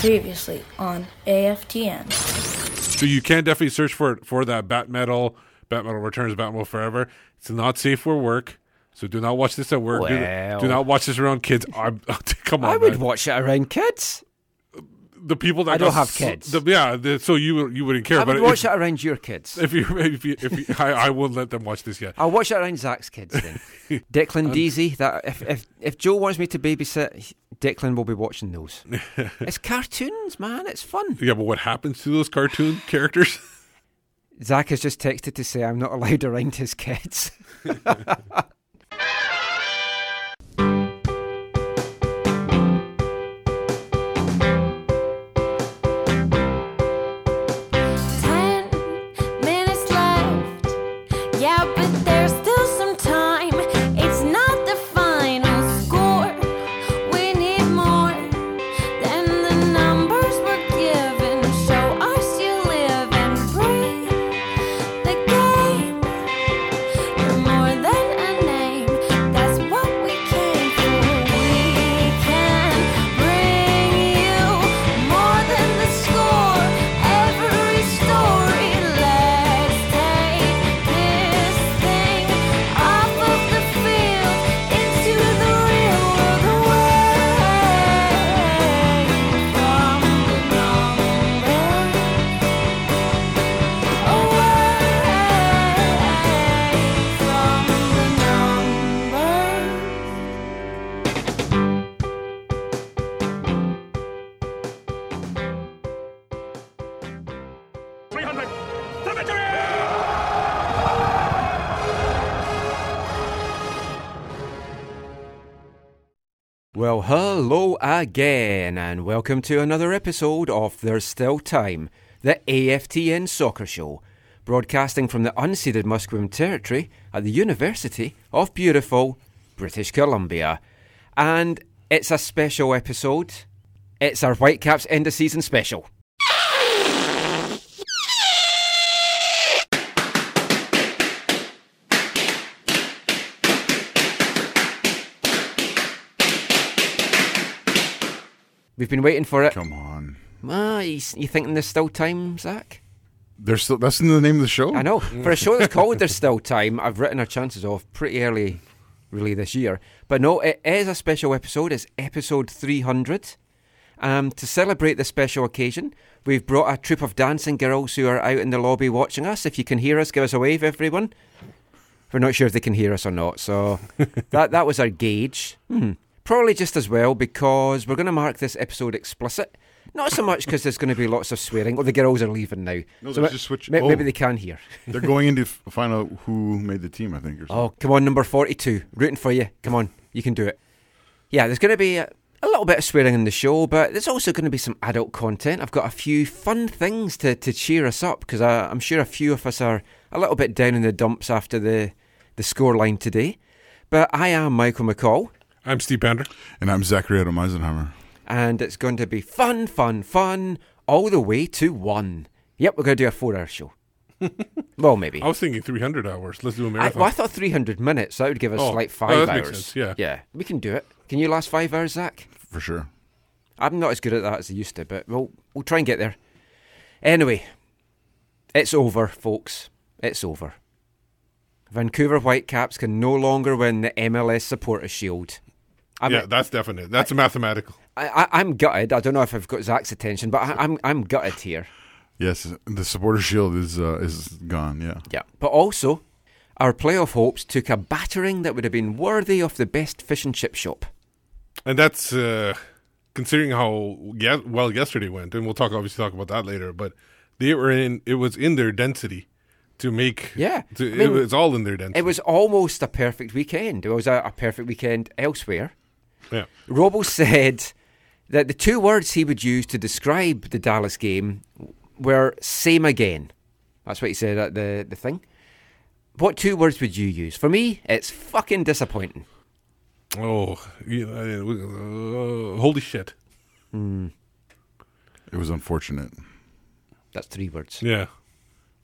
Previously on AFTN. So you can definitely search for it for that Bat Metal, Bat Metal Returns, Bat Metal Forever. It's not safe for work, so do not watch this at work. Do- Do, not watch this around kids. I'm, come on, I would man. watch it around kids. The people that I don't have kids. the- yeah, the, so you you wouldn't care. I but would watch if, it around your kids. if you if you if you, I, I won't let them watch this yet. I'll watch it around Zach's kids then. Declan Deasy. That if, if if Joe wants me to babysit, Declan will be watching those. it's cartoons, man. It's fun. Yeah, but what happens to those cartoon characters? Zach has just texted to say I'm not allowed around his kids. Well, hello again, and welcome to another episode of There's Still Time, the AFTN Soccer Show, broadcasting from the unceded Musqueam Territory at the University of beautiful British Columbia. And it's a special episode. It's our Whitecaps end of season special. We've been waiting for it. Come on. Ah, you, you thinking there's still time, Zach? There's still that's in the name of the show. I know. For a show that's called There's Still Time, I've written our chances off pretty early, really, this year. But no, it is a special episode. It's episode 300. Um, to celebrate this special occasion, we've brought a troop of dancing girls who are out in the lobby watching us. If you can hear us, give us a wave, everyone. We're not sure if they can hear us or not, so that that was our gauge. Hmm. Probably just as well because we're going to mark this episode explicit. Not so much because there's going to be lots of swearing. Well, the girls are leaving now. No, so ma- just switch- ma- oh. Maybe they can hear. They're going in to f- find out who made the team. I think. Or oh, something. Oh, come on, number 42. Rooting for you. Come on, you can do it. Yeah, there's going to be a, a little bit of swearing in the show, but there's also going to be some adult content. I've got a few fun things to, to cheer us up because uh, I'm sure a few of us are a little bit down in the dumps after the, the scoreline today. But I am Michael McCall, I'm Steve Pander. And I'm Zachary Adam Eisenhower. and it's going to be fun, fun, fun all the way to one. Yep, we're going to do a four hour show. well, maybe. I was thinking 300 hours. Let's do a marathon. well, I thought 300 minutes. That would give us Oh, like oh, five that makes hours. sense, yeah. Yeah, we can do it. Can you last five hours, Zach? For sure. I'm not as good at that as I used to, but we'll, we'll try and get there. Anyway, it's over, folks. It's over. Vancouver Whitecaps can no longer win the MLS Supporters Shield. I'm, yeah, that's definite. That's mathematical. I, I, I'm gutted. I don't know if I've got Zach's attention, but I, I'm I'm gutted here. Yes, the supporter shield is uh, is gone. Yeah. Yeah. But also, our playoff hopes took a battering that would have been worthy of the best fish and chip shop. And that's uh, considering how ye- well yesterday went, and we'll talk obviously talk about that later. But they were in; it was in their density to make. Yeah. to, I mean, it was all in their density. It was almost a perfect weekend. It was a, a perfect weekend elsewhere. Yeah. Robbo said that the two words he would use to describe the Dallas game were same again. That's what he said at the, the thing. What two words would you use? For me, it's fucking disappointing. Oh, yeah, uh, holy shit! It was unfortunate. That's three words. Yeah.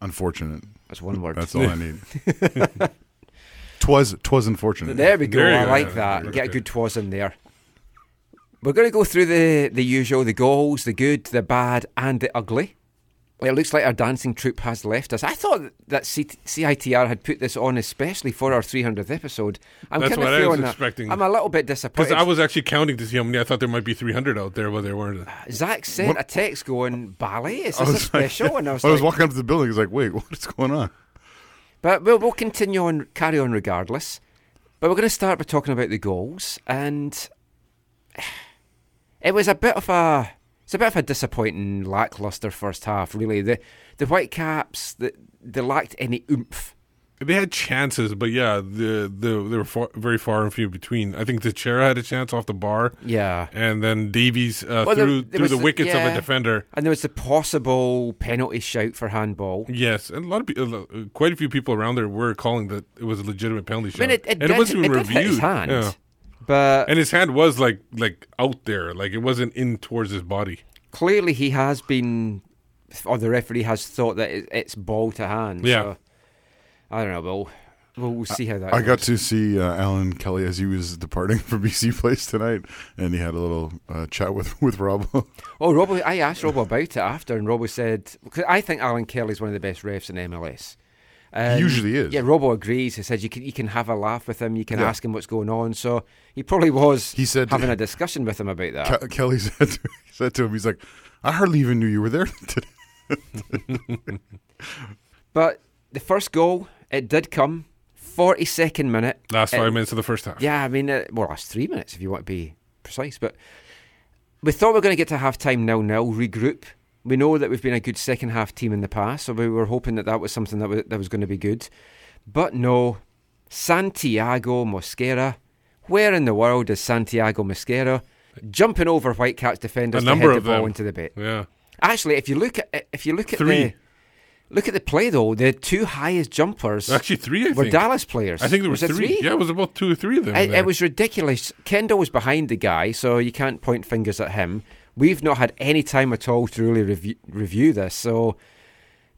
Unfortunate. That's one word. That's all I need. twas twas unfortunate. There we go. There I go. like that. that's Get a good. good twas in there. We're going to go through the, the usual the goals, the good, the bad, and the ugly. It looks like our dancing troupe has left us. I thought that C- CITR had put this on especially for our 300th episode. I'm That's kind of what I was feeling that- expecting. I'm a little bit disappointed. Because. I was actually counting to see how many. I thought there might be 300 out there, but there weren't. Uh, Zach sent a text going, "Ballet, is I this a was like- and I was I was like, walking up to the building. I was like, "Wait, what is going on?" But we'll, we'll continue on, carry on regardless. But we're going to start by talking about the goals, and it was a bit of a it's a bit of a disappointing, lackluster first half. Really, the the Whitecaps the, they lacked any oomph. They had chances, but yeah, the the they were far, very far and few between. I think Techera had a chance off the bar, Yeah, and then Davies uh, Well, there- there through the wickets of a defender. and there was the possible penalty shout for handball. Yes, and a lot of people, quite a few people around there were calling that it was a legitimate penalty shot, I mean, it, it and did, it wasn't even it reviewed. his hand, Yeah. but And his hand was like like out there, like it wasn't in towards his body. clearly he has been, or the referee has thought that it, it's ball to hand. Yeah. so, I don't know. We'll we'll, we'll see how that. I goes. got to see uh, Alan Kelly as he was departing from BC Place tonight, and he had a little uh, chat with with Rob. Oh, Robbo, I asked Robbo about it after, and Robbo said, because I think Alan Kelly's one of the best refs in MLS. Um, He usually is. Yeah, Robbo agrees. He said you can you can have a laugh with him, you can Yeah. ask him what's going on. So he probably was He said- having a discussion with him about that. Ke- Kelly said to, said to him, "He's like, I hardly even knew you were there today." but the first goal, it did come, 42nd minute. Last It- five minutes of the first half. Yeah, I mean, uh, well, last three minutes if you want to be precise. But we thought we were going to get to half time nil nil, regroup. We know that we've been a good second half team in the past, so we were hoping that that was something that was, that was going to be good. But no, Santiago Mosquera. Where in the world is Santiago Mosquera? Jumping over Whitecaps defenders A to number head the of ball them. into the bit. Yeah, Actually, if you look at if you look at Three. the look at the play though, the two highest jumpers actually three. I were think. Dallas players. I think there was, it three. Yeah, it was about two or three of them. it, it was ridiculous. Kendall was behind the guy, so you can't point fingers at him. We've not had any time at all to really review, review this. So,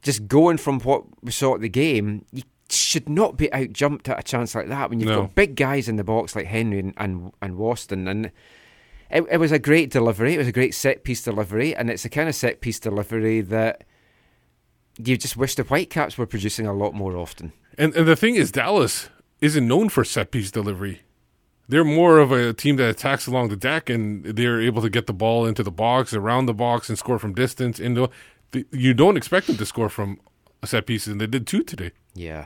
just going from what we saw at the game, you should not be out jumped at a chance like that when you've No. got big guys in the box like Henry and and, and Waston. And it, it was a great delivery. It was a great set piece delivery, and it's a kind of set piece delivery that you just wish the Whitecaps were producing a lot more often. And and the thing is, Dallas isn't known for set piece delivery. They're more of a team that attacks along the deck, and they're able to get the ball into the box, around the box, and score from distance. Into the, you don't expect them to score from set pieces, and they did two today. Yeah,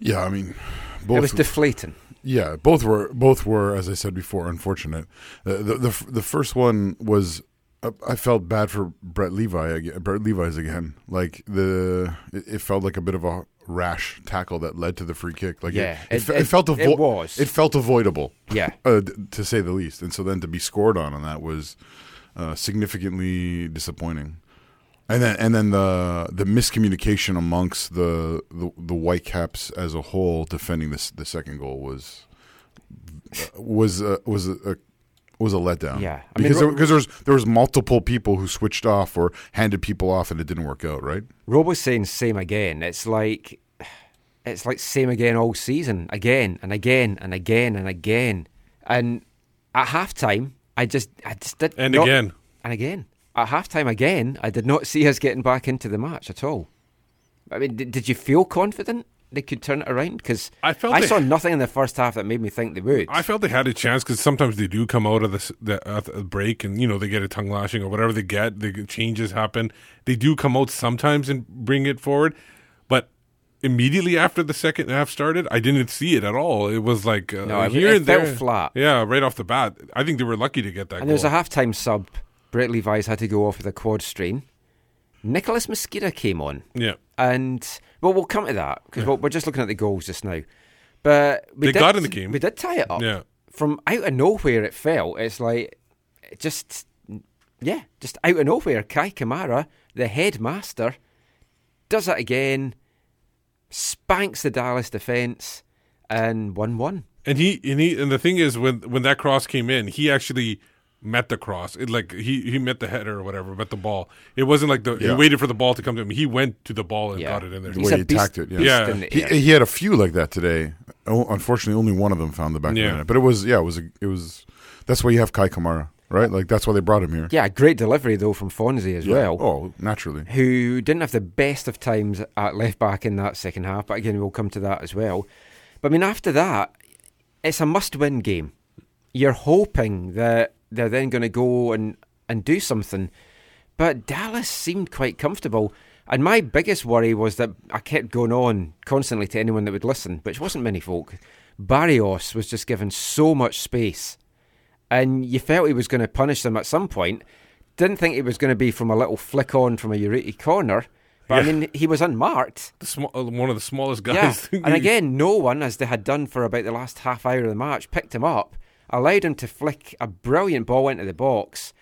yeah, I mean, it both. was deflating. yeah, both were both were, as I said before, unfortunate. Uh, the the the first one was. Uh, I felt bad for Brett Levi again. Brett Levis again. Like the, it, felt like a bit of a rash tackle that led to the free kick. Like Yeah, it, it, it- it- felt it was. It felt avoidable. Yeah. uh, to say the least. And so then to be scored on on that was uh, significantly disappointing. And then and then the the miscommunication amongst the the, the Whitecaps as a whole defending this the second goal was was uh, was a, a was a letdown. Yeah. I mean, because Ro- there, because there was there was multiple people who switched off or handed people off and it didn't work out. Right. Rob was saying same again. It's like it's like same again all season, again and again and again and again. And at halftime, I just I just did And not- again. and again at halftime again. I did not see us getting back into the match at all. I mean, did, did you feel confident they could turn it around? Because I felt I they- saw nothing in the first half that made me think they would. I felt they had a chance because sometimes they do come out of the, the, uh, the break and you know they get a tongue lashing or whatever they get. The changes happen. They do come out sometimes and bring it forward, but immediately after the second half started, I didn't see it at all. It was like uh, No, here it and there. flat. Yeah, right off the bat. I think they were lucky to get that. And there was a goal. halftime sub. Brett Levis had to go off with a quad strain. Nicolas Mezquida came on. yeah. And well, we'll come to that because we're just looking at the goals just now. But we They did, got in the game. We did tie it up. Yeah. From out of nowhere, it felt. It's like just yeah, just out of nowhere. Kai Kamara, the headmaster, does it again. Spanks the Dallas defense and one-one. And he and he and the thing is when when that cross came in, he actually met the cross. It, like he he met the header or whatever, met the ball. It wasn't like the he waited for the ball to come to him. He went to the ball and Yeah. got it in there. The way a he beast- attacked it, yeah. Yeah. in the He, he had a few like that today. Oh, unfortunately, only one of them found the back Yeah. of the net. But it was yeah, it was a, it was. That's why you have Kai Kamara, right? Like that's why they brought him here. Yeah, great delivery though from Fonzie as Yeah. well. Oh, naturally. who didn't have the best of times at left back in that second half, but again, we'll come to that as well. But I mean, after that, it's a must win game. You're hoping that they're then going to go and, and do something. But Dallas seemed quite comfortable. And my biggest worry was that I kept going on constantly to anyone that would listen, which wasn't many folk. Barrios was just given so much space. And you felt he was going to punish them at some point. Didn't think it was going to be from a little flick on from a Urruti corner. But I mean, he was unmarked. The sm- uh, one of the smallest guys. Yeah. guys. and again, no one, as they had done for about the last half hour of the match, picked him up, allowed him to flick a brilliant ball into the box.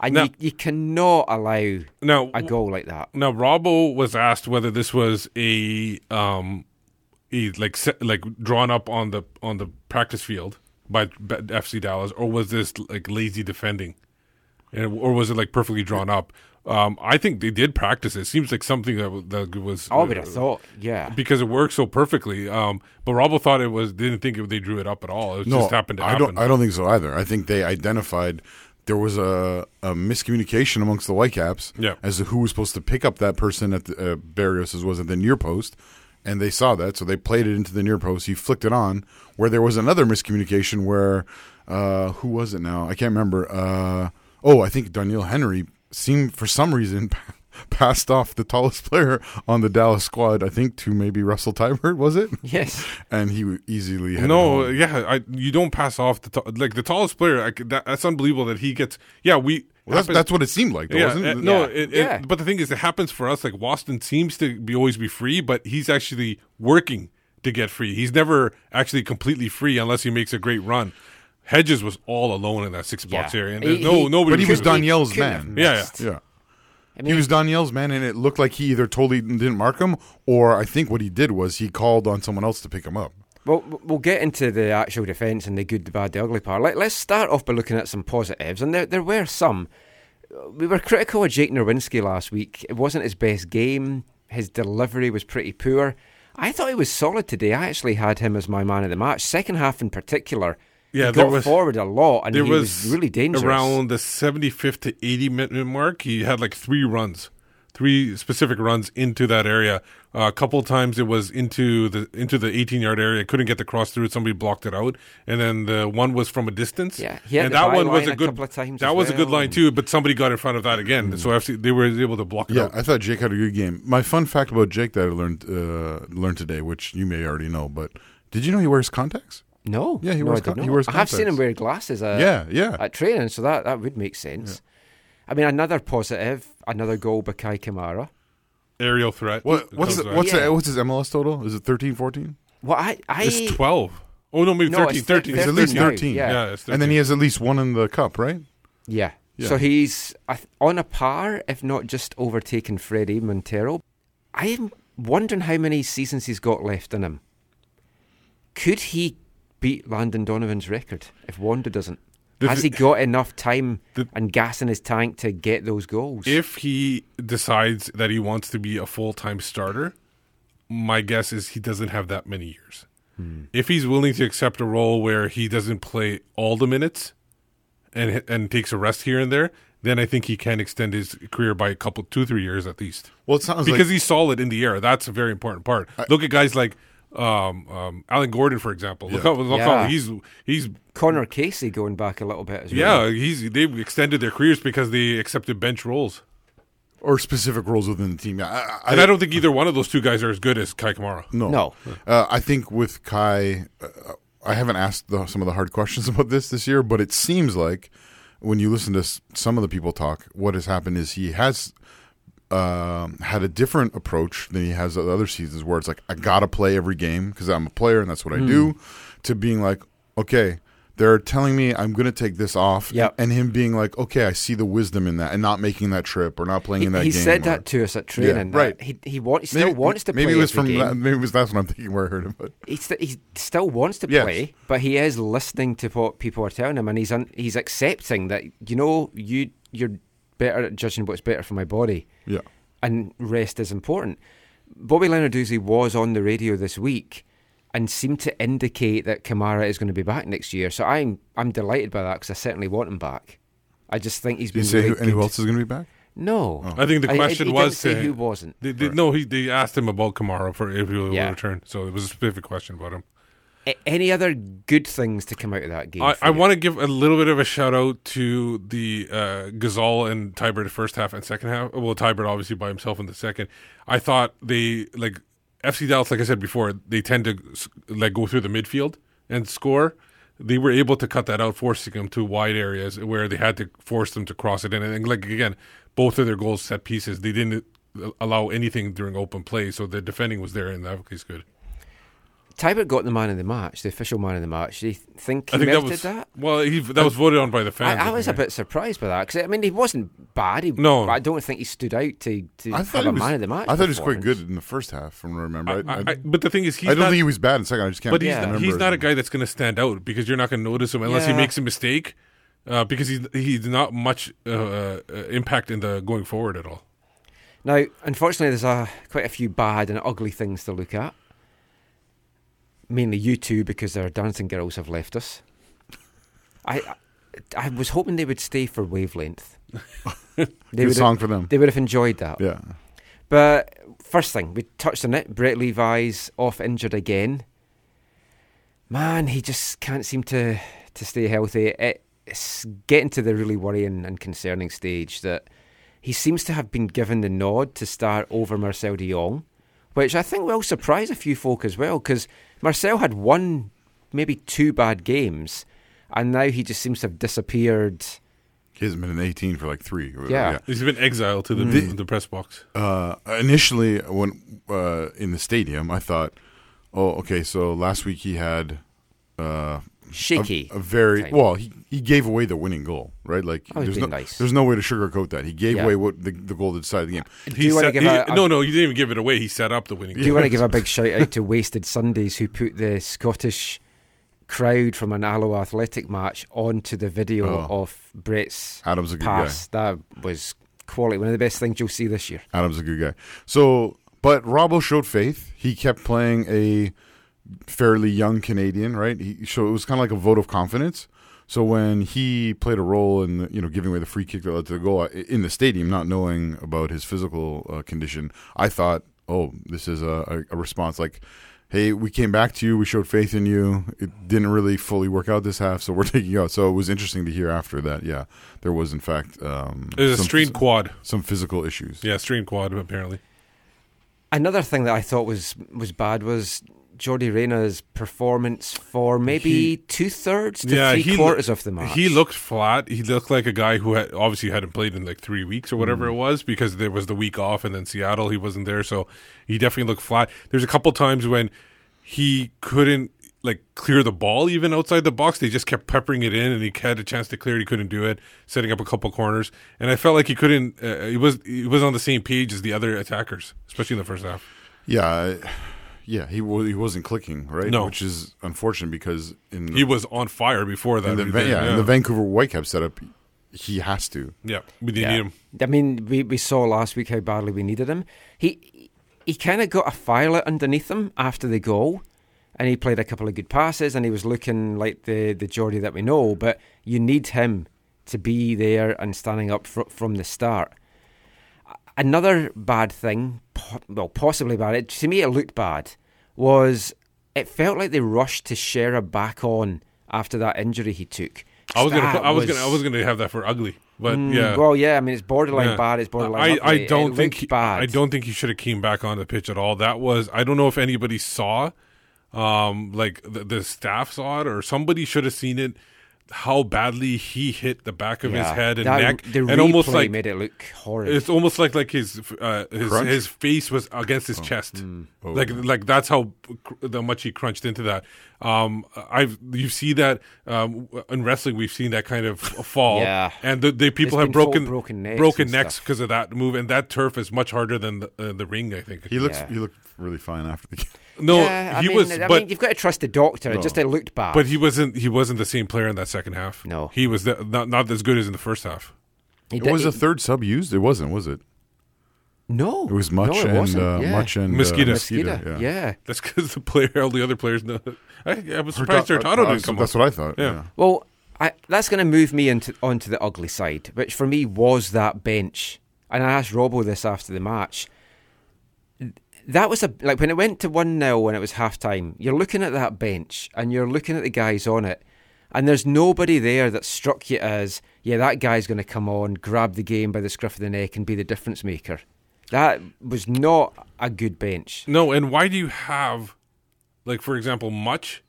And Now- you, you cannot allow now a goal like that. Now, Robbo was asked whether this was a um, a like like drawn up on the on the practice field by FC Dallas, or was this like lazy defending, and, or was it like perfectly drawn up? Um, I think they did practice it. it seems like something that, that was. I would have thought, yeah. because it worked so perfectly. Um, but Robbo thought it was didn't think it, they drew it up at all. It No, just happened to I happen. don't. I don't think so either. I think they identified there was a, a miscommunication amongst the Whitecaps Yeah. as to who was supposed to pick up that person at the, uh, Barrios' was at the near post, and they saw that, so they played it into the near post. He flicked it on. Where there was another miscommunication where uh, who was it now? I can't remember. Uh, oh, I think Doneil Henry seemed for some reason. Passed off the tallest player on the Dallas squad, I think, to maybe Russell Teibert, was it? Yes. And he easily had No, home. yeah, I, you don't pass off the ta- like the tallest player. I, that, that's unbelievable that he gets. Yeah, we. Well, that's, that's what it seemed like, though, yeah, wasn't uh, it? no, Yeah. it, it, Yeah. but the thing is, it happens for us. Like Waston seems to be always be free, but he's actually working to get free. He's never actually completely free unless he makes a great run. Hedges was all alone in that six box Yeah. area, and there's He- no he- nobody. But he was Doneil's couldn't man. Yeah, missed. Yeah. I mean, He was Doneil's man, and it looked like he either totally didn't mark him, or I think what he did was he called on someone else to pick him up. Well, we'll get into the actual defence and the good, the bad, the ugly part. Let, let's start off by looking at some positives, and there, there were some. We were critical of Jake Nowinski last week. It wasn't his best game. His delivery was pretty poor. I thought he was solid today. I actually had him as my man of the match. Second half in particular, Yeah, he there got was- forward a lot, and there he was, really dangerous. around the 75th to 80 minute mark. He had like three runs, three specific runs into that area. Uh, a couple times it was into the into the 18 yard area. Couldn't get the cross through. Somebody blocked it out, and then the one was from a distance. Yeah, he had and that one was a a good. couple of times that as was a good line too, but somebody got in front of that again, so FC, they were able to block it Yeah, out. I thought Jake had a good game. My fun fact about Jake that I learned uh, learned today, which you may already know, but did you know he wears contacts? No, Yeah, he no, wears I he wears I have seen him wear glasses. Uh, yeah, yeah. at training, so that, that would make sense. I mean, another positive, another goal by Kai Kamara. Aerial threat. what, what's comes the, what's Yeah. the, what's his MLS total? Is it 13, 14? Well, I, I It's 12. Oh no, maybe No, 13. it's 13. It's at least 13. yeah. Yeah, it's 13. And then he has at least one in the cup, right? yeah. Yeah. So he's on a par, if not just overtaken Fredy Montero. I am wondering how many seasons he's got left in him. Could he beat Landon Donovan's record if Wondo doesn't? The Has he got enough time The- and gas in his tank to get those goals? if he decides that he wants to be a full time starter, my guess is he doesn't have that many years. Hmm. If he's willing to accept a role where he doesn't play all the minutes and and takes a rest here and there, then I think he can extend his career by a couple, two, three years at least. Well, it sounds because like he's solid in the air. That's a very important part. Look at guys like um, um, Alan Gordon, for example. Look how, look how he's he's Conor Casey going back a little bit as well. yeah he's they've extended their careers because they accepted bench roles. or specific roles within the team. I, I, And I don't think either one of those two guys are as good as Kai Kamara. No, No. Uh, I think with Kai, uh, I haven't asked the, some of the hard questions about this this year, but it seems like when you listen to some of the people talk, what has happened is he has um, had a different approach than he has at other seasons, where it's like I gotta play every game because I'm a player and that's what I do. To being like, okay, they're telling me I'm going to take this off, Yep. and him being like, "Okay, I see the wisdom in that," and not making that trip or not playing He, in that he game. He said or- that to us at training. that right. He he, want, he still wants to maybe play. it was from that, maybe it was that's what I'm thinking where I heard him. But he, st- he still wants to Yes. play, but he is listening to what people are telling him, and he's un- he's accepting that you know you you're better at judging what's better for my body, yeah, and rest is important. Bobby Lenarduzzi was on the radio this week and seemed to indicate that Kamara is going to be back next year. So I'm I'm delighted by that because I certainly want him back. I just think he's did you say really who, and else is going to be back? No, oh. I think the I- I- question he was didn't say to- who uh, wasn't. They, they, No, he they asked him about Kamara for if he will Yeah. return. So it was a specific question about him. Any other good things to come out of that game? I, I want to give a little bit of a shout out to the uh, Ghazal and Teibert first half and second half. Well, Teibert obviously by himself in the second. I thought they like FC Dallas, like I said before, they tend to like go through the midfield and score. They were able to cut that out, forcing them to wide areas where they had to force them to cross it in. And like again, both of their goals set pieces. They didn't allow anything during open play, so the defending was there, and that was good. Teibert got the man of the match, the official man of the match. Do you think he I think that merited was that? well. He, that was voted on by the fans. I, I was a bit surprised by that because I mean he wasn't bad. He, No. I don't think he stood out to, to I have thought a he was, man of the match. I thought he was quite good in the first half, from what I remember. I, I, I, I, but the thing is, he's I don't not, think he was bad in second. I just can't. But he's Yeah. remember he's not a guy that's going to stand out because you're not going to notice him unless he makes a mistake. Uh, because he's he's not much uh, uh, impact in the going forward at all. Now, unfortunately, there's a, quite a few bad and ugly things to look at. Mainly you two, because our dancing girls have left us. I, I, was hoping they would stay for wavelength. they Good would song have, for them. they would have enjoyed that. Yeah, But first thing, we touched on it. Brett Levis off injured again. Man, he just can't seem to to stay healthy. It, it's getting to the really worrying and concerning stage that he seems to have been given the nod to start over Marcel de Jong, which I think will surprise a few folk as well, because Marcel had one, maybe two bad games, and now he just seems to have disappeared. he hasn't been in 18 for like three. or- Yeah. He's been exiled to the Mm. the press box. uh, initially when uh, in the stadium, I thought, oh, okay, so last week he had uh, Shaky. a, a very time. well. He, he gave away the winning goal, right? Like Oh, there's no nice. there's no way to sugarcoat that. He gave Yeah. away what the, the goal that decided the game. Uh, do you want to set- give he- a, no, no, he didn't even give it away. He set up the winning. Goal. Do you want to give a big shout out to Wasted Sundays who put the Scottish crowd from an Alloa Athletic match onto the video Oh. of Brett's Adam's a good pass? That was quality. One of the best things you'll see this year. guy. Adam's a good guy. So, but Robbo showed faith. He kept playing a fairly young Canadian, right? He so it was kind of like a vote of confidence. So when he played a role in you know giving away the free kick that led to the goal in the stadium, not knowing about his physical uh, condition, I thought, oh, this is a, a, a response like, hey, we came back to you, we showed faith in you. It didn't really fully work out this half, so we're taking you out. So it was interesting to hear after that. Yeah, there was in fact um, It was a some, strained quad. some physical issues. Yeah, strained quad apparently. Another thing that I thought was was bad was Yordy Reyna's performance for maybe two thirds to Yeah, three he quarters loo- of the match. He looked flat. He looked like a guy who had obviously hadn't played in like three weeks or whatever Mm. it was because there was the week off and then Seattle he wasn't there, so he definitely looked flat. There's a couple times when he couldn't like clear the ball even outside the box. They just kept peppering it in, and he had a chance to clear it. He couldn't do it, setting up a couple corners, and I felt like he couldn't. Uh, he was he was on the same page as the other attackers, especially in the first half. Yeah, I- yeah, he wa- he wasn't clicking right, No. which is unfortunate because in He was on fire before that. in the, We Va- did- yeah, in the Vancouver Whitecap setup, he has to. yeah, we didn't Yeah. need him. I mean, we, we saw last week how badly we needed him. He he kind of got a firelet underneath him after the goal, and he played a couple of good passes, and he was looking like the the Geordie that we know. But you need him to be there and standing up fr- from the start. Another bad thing, po- well, possibly bad. It, to me, it looked bad. Was it felt like they rushed Techera back on after that injury he took. I was gonna, I was, gonna, I was gonna have that for ugly, but Mm, yeah. Well, yeah. I mean, it's borderline Yeah. bad. It's borderline. I, I don't It think he, bad. I don't think he should have came back on the pitch at all. That was I don't know if anybody saw, um, like the, the staff saw it or somebody should have seen it. How badly he hit the back of his head and That- neck, The and almost replay like made it look horrid. it's almost like like his uh, his Crunch? his face was against his chest, Mm. Oh. like like that's how cr- how much he crunched into that. Um, I've you see that um, in wrestling, we've seen that kind of fall. Yeah. and the, the people There's have broken broken necks broken necks because of that move, and that turf is much harder than the, uh, the ring. I think He looks Yeah. he looked really fine after the game. No, yeah, I he mean, was, I but mean, you've got to trust the doctor. No. It just it looked bad. but he wasn't he wasn't the same player in that second half. No. he was the, not not as good as in the first half. He It did- was he- a third sub used. It wasn't, was it? no. It was much no, it and wasn't. uh, yeah. much and Mezquida. Uh, Mezquida. yeah. yeah. That's because the player, all the other players know. I, I was surprised Hurtado Uh, didn't come That's on. what I thought. Yeah. Yeah. Well, I, that's going to move me into onto the ugly side, which for me was that bench. And I asked Robbo this after the match. That was a like when it went to one 0 when it was half time. You're looking at that bench and you're looking at the guys on it, and there's nobody there that struck you as yeah that guy's going to come on, grab the game by the scruff of the neck, and be the difference maker. That was not a good bench. No, and why do you have, like for example, Mutch,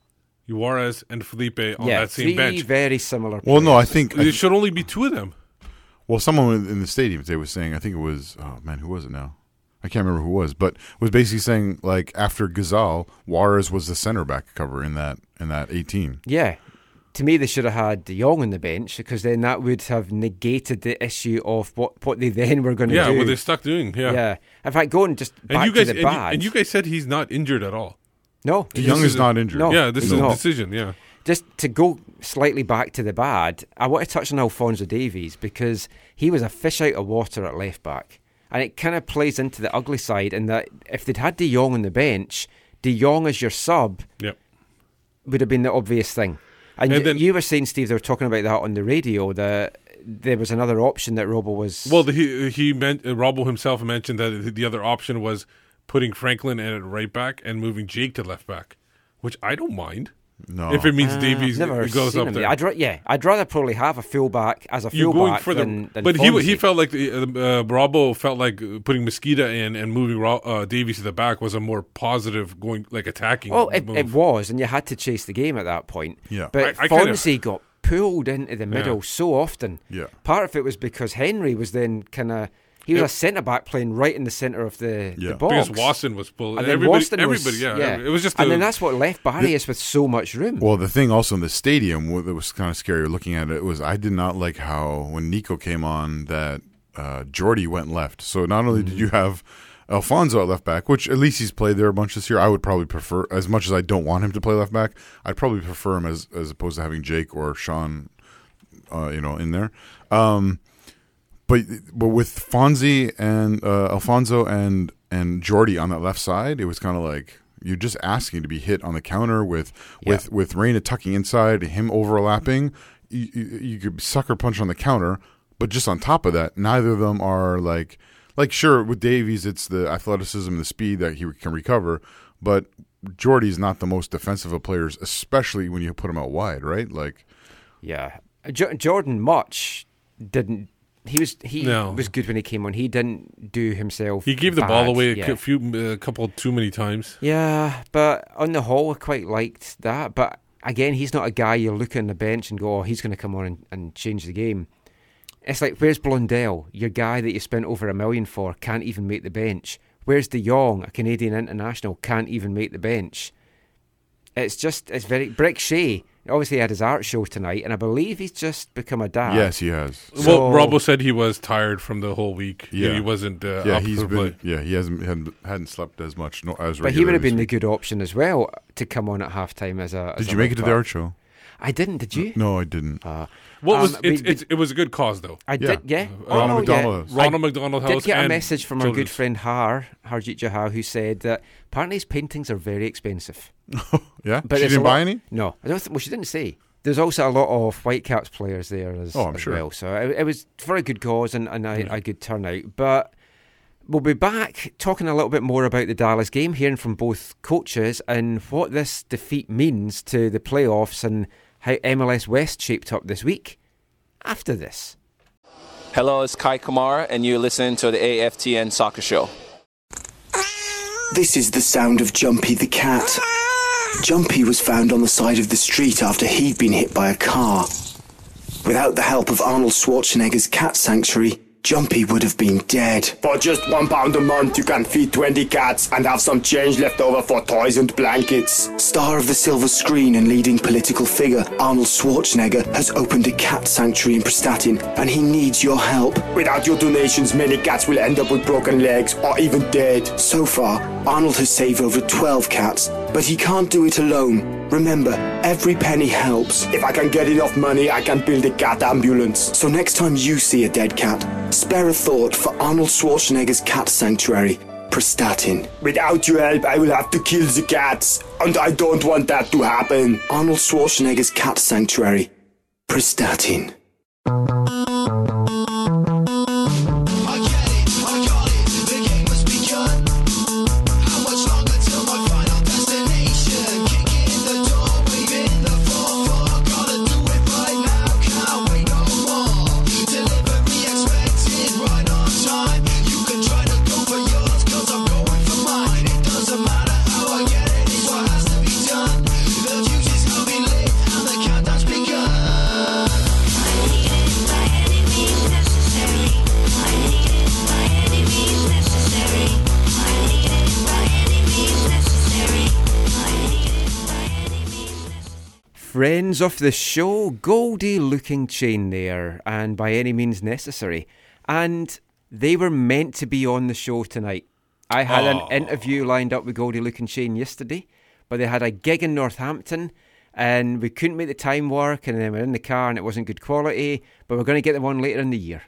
Juarez, and Felipe on yeah, that same three bench? very similar. Well, no, I think There should only be two of them. Well, someone in the stadium today was saying, I think it was, oh man, who was it now? I can't remember who it was, but was basically saying like after Ghazal, Juarez was the center back cover in that in that eighteen. Yeah. To me, they should have had De Jong on the bench because then that would have negated the issue of what, what they then were going to Yeah, do. what they stuck doing. Yeah. yeah. In fact, going just And back you guys to the and you, and you guys said he's not injured at all. no, De Jong is is not injured. no. yeah, this is he's a not. decision. Yeah. just to go slightly back to the bad, I want to touch on Alphonso Davies because he was a fish out of water at left back. And it kind of plays into the ugly side in that if they'd had De Jong on the bench, De Jong as your sub Yep. would have been the obvious thing. And, And y- then- you were saying, Steve, they were talking about that on the radio, that there was another option that Robbo was. Well, the, he he meant uh, Robbo himself mentioned that the other option was putting Franklin in at right back and moving Jake to left back, which I don't mind No, if it means Uh, Davies never goes seen up him. there. I'd ra- yeah, I'd rather probably have a fullback as a You're fullback going for the, than, than but he he felt like the, uh, uh, Bravo felt like putting Mezquida in and moving uh, Davies to the back was a more positive going like attacking. Well, it, it was, and you had to chase the game at that point. Yeah. But I- I kinda- got pulled into the middle so often. Yeah. Part of it was because Henry was then kind of he was a centre back playing right in the centre of the, Yeah. the box. because Waston was pulling. and then everybody, Waston was, everybody, yeah, it was just. and a- then that's what left Barrios with so much room. Well, the thing also in the stadium that was kind of scary looking at it was I did not like how when Nico came on that uh, Jordy went left. So not only Mm. did you have Alphonso at left back, which at least he's played there a bunch this year. I would probably prefer, as much as I don't want him to play left back, I'd probably prefer him as as opposed to having Jake or Sean, uh, you know, in there. Um, but but with Fonzie and uh, Alphonso and and Jordy on that left side, it was kind of like you're just asking to be hit on the counter with with with Reyna tucking inside, him overlapping. You, you, you could sucker punch on the counter, but just on top of that, neither of them are like like sure with Davies, it's the athleticism, the speed that he can recover, but Jordy's not the most defensive of players, especially when you put him out wide, right? Like Yeah, jo- Jordan Mutch didn't. He was he No. was good when he came on. He didn't do himself. he gave the ball away a yeah. cou- few, a couple too many times. Yeah, but on the whole, I quite liked that. But again, he's not a guy you look on the bench and go, "Oh, he's going to come on and, and change the game." It's like, where's Blondell? Your guy that you spent over a million for can't even make the bench. Where's De Jong, a Canadian international, can't even make the bench. It's just, it's very. Brek Shea obviously he had his art show tonight, and I believe he's just become a dad. yes, he has. So- well, Robbo said he was tired from the whole week. Yeah. he wasn't. Uh, yeah, up he's for been. play. Yeah, he hasn't hadn't, hadn't slept as much. No, as But he would have regularly been the good option as well to come on at halftime as a. as Did a you make it to the art show? I didn't. Did you? No, I didn't. Uh, What Um, was we- it's, we- it's, it was a good cause though. I Yeah. did, yeah. Oh, Ronald no, McDonald yeah. Ronald McDonald House. did get a message from our good friend Har, Harjit Jahar, who said that apparently his paintings are very expensive. Yeah, But she didn't lot- buy any. No, I don't. Th- well, she didn't say. There's also a lot of Whitecaps players there as, Oh, I'm as sure. well. So it, it was for a good cause and, and a, a good turnout. But we'll be back talking a little bit more about the Dallas game, hearing from both coaches and what this defeat means to the playoffs and how MLS West shaped up this week. After this. Hello, it's Kai Kamara, and you're listening to the AFTN Soccer Show. This is the sound of Jumpy the cat. Jumpy was found on the side of the street after he'd been hit by a car. Without the help of Arnold Schwarzenegger's cat sanctuary, Jumpy would have been dead. For just one pound a month, you can feed 20 cats and have some change left over for toys and blankets. Star of the silver screen and leading political figure, Arnold Schwarzenegger has opened a cat sanctuary in Prestatyn, and he needs your help. Without your donations, many cats will end up with broken legs or even dead. So far, Arnold has saved over 12 cats, but he can't do it alone. Remember, every penny helps. If I can get enough money, I can build a cat ambulance. So next time you see a dead cat, spare a thought for Arnold Schwarzenegger's cat sanctuary, Prestatyn. Without your help, I will have to kill the cats, and I don't want that to happen. Arnold Schwarzenegger's cat sanctuary, Prestatyn. Friends of the show, Goldie Lookin Chain there, and by any means necessary. And they were meant to be on the show tonight. I had an interview lined up with Goldie Lookin Chain yesterday, but they had a gig in Northampton and we couldn't make the time work and then we're in the car and it wasn't good quality, but we're going to get them on later in the year.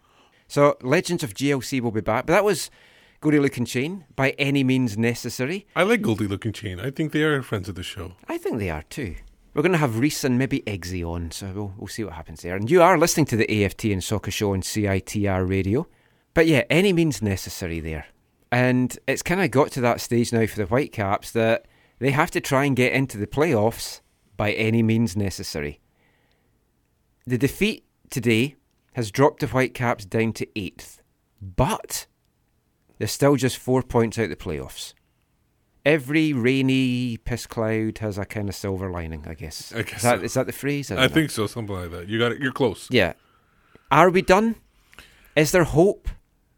So Legends of GLC will be back, but that was Goldie Lookin Chain by any means necessary. I like Goldie Lookin Chain. I think they are friends of the show. I think they are too. We're going to have Reese and maybe Eggsy on, so we'll, we'll see what happens there. And you are listening to the AFTN Soccer Show on CITR radio. But yeah, any means necessary there. And it's kind of got to that stage now for the Whitecaps that they have to try and get into the playoffs by any means necessary. The defeat today has dropped the Whitecaps down to eighth, but they're still just four points out of the playoffs. Every rainy piss cloud has a kind of silver lining, I guess. I guess is, that, so. is that the phrase? don't I think so, something like that. You got it. You're close. Yeah. Are we done? Is there hope?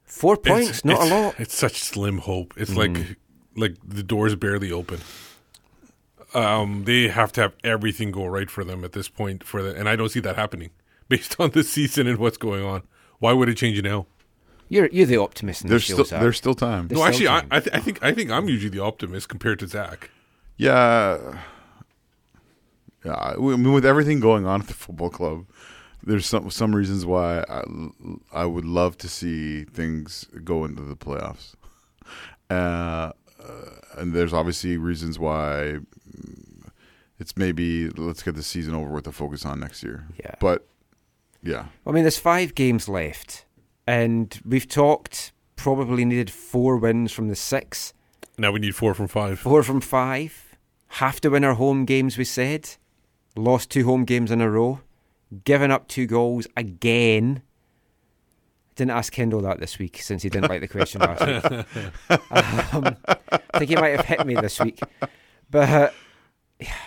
Four points, It's- not it's- a lot. It's such slim hope. It's Mm. like like the door's barely open. Um, they have to have everything go right for them at this point. For the, and I don't see that happening based on the season and what's going on. Why would it change now? You're you're the optimist in There's the still show, Zach. there's still time. There's no, still actually, I time. I, th- I think I think I'm usually the optimist compared to Zach. Yeah, yeah. I mean, with everything going on at the football club, there's some some reasons why I, I would love to see things go into the playoffs. Uh, uh, and there's obviously reasons why it's maybe let's get the season over with to focus on next year. Yeah. But yeah, I mean, there's five games left, and we've talked probably needed four wins from the six, Now we need four from five. four from five. Have to win our home games, we said. Lost two home games in a row. Given up two goals again. Didn't ask Kendall that this week since he didn't like the question last week. Um, I think he might have hit me this week. But uh,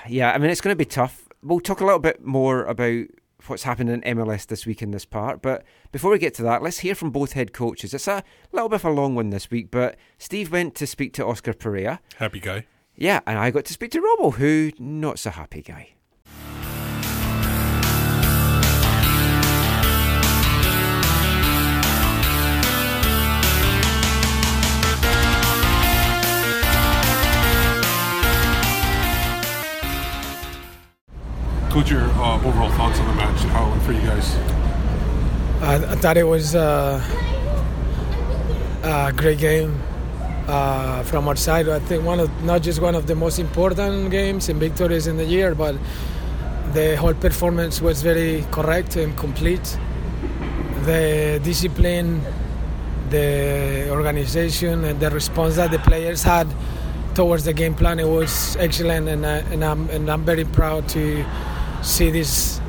yeah, I mean, it's going to be tough. We'll talk a little bit more about what's happened in MLS this week in this part. But before we get to that, let's hear from both head coaches. It's a little bit of a long one this week, but Steve went to speak to Oscar Pareja. Happy guy. Yeah, and I got to speak to Robbo, who not so happy guy. Coach, your uh, overall thoughts on the match? How it went for you guys? I, I thought it was uh, a great game uh, from our side. I think one of not just one of the most important games and victories in the year, but the whole performance was very correct and complete. The discipline, the organization, and the response that the players had towards the game plan it was excellent, and, I, and I'm and I'm very proud to see these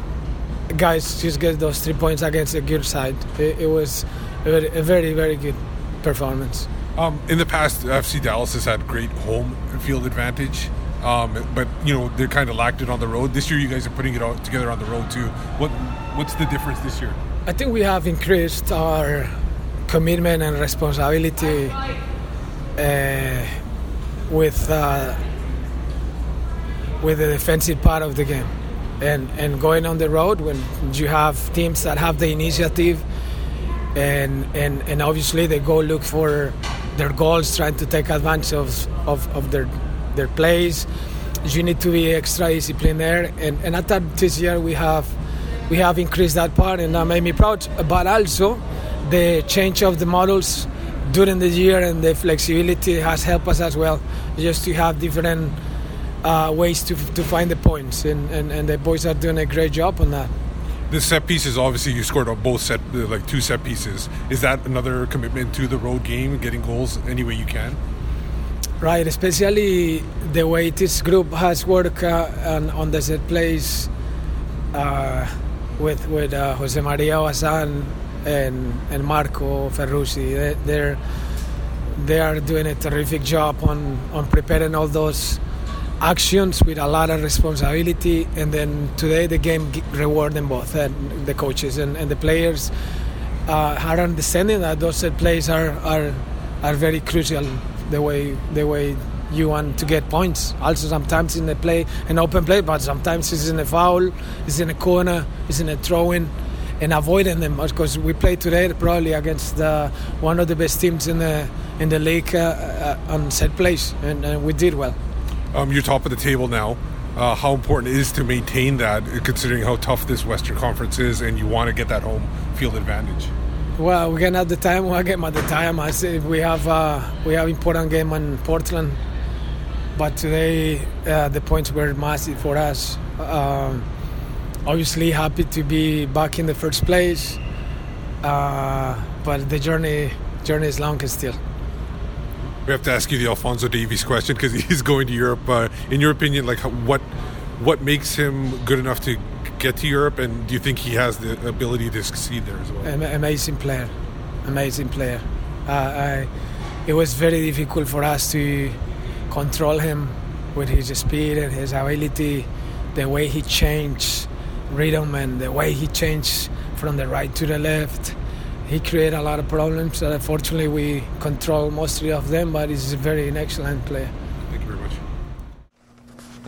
guys just get those three points against a good side. It, it was a very, very, good performance. Um, in the past, FC Dallas has had great home field advantage, um, but you know they're kind of lacked it on the road. This year, you guys are putting it all together on the road too. What What's the difference this year? I think we have increased our commitment and responsibility uh, with uh, with the defensive part of the game, and and going on the road when you have teams that have the initiative, and and and obviously they go look for their goals, trying to take advantage of of, of their their plays. You need to be extra disciplined and and I thought this year we have we have increased that part, and that made me proud. But also the change of the models during the year and the flexibility has helped us as well, just to have different uh, ways to, to find the points, and, and, and the boys are doing a great job on that. The set pieces, obviously, you scored on both set, uh, like two set pieces. Is that another commitment to the road game, getting goals any way you can? Right, especially the way this group has worked uh, on, on the set plays uh, with with uh, Jose Maria Oasan and and Marco Ferruzzi. They, they're they are doing a terrific job on on preparing all those actions with a lot of responsibility. And then today the game reward them both, and the coaches and, and the players uh, are understanding that those plays are are are very crucial. The way the way you want to get points. Also, sometimes in the play, an open play, but sometimes it's in a foul, it's in a corner, it's in a throw-in, and avoiding them because we played today probably against the, one of the best teams in the in the league uh, uh, on set plays, and, and we did well. Um, you're top of the table now. Uh, how important it is to maintain that, considering how tough this Western Conference is, and you want to get that home field advantage? Well, we can at the time. We game at the time. I say we have uh, we have important game in Portland, but today uh, the points were massive for us. Um, obviously, happy to be back in the first place, uh, but the journey journey is long still. We have to ask you the Alphonso Davies question because he's going to Europe. Uh, in your opinion, like what what makes him good enough to get to Europe, and do you think he has the ability to succeed there as well? Am- amazing player, amazing player. Uh, I, it was very difficult for us to control him with his speed and his ability, the way he changed rhythm and the way he changed from the right to the left. He created a lot of problems. Uh, fortunately, we control mostly of them, but he's a very an excellent player. Thank you very much.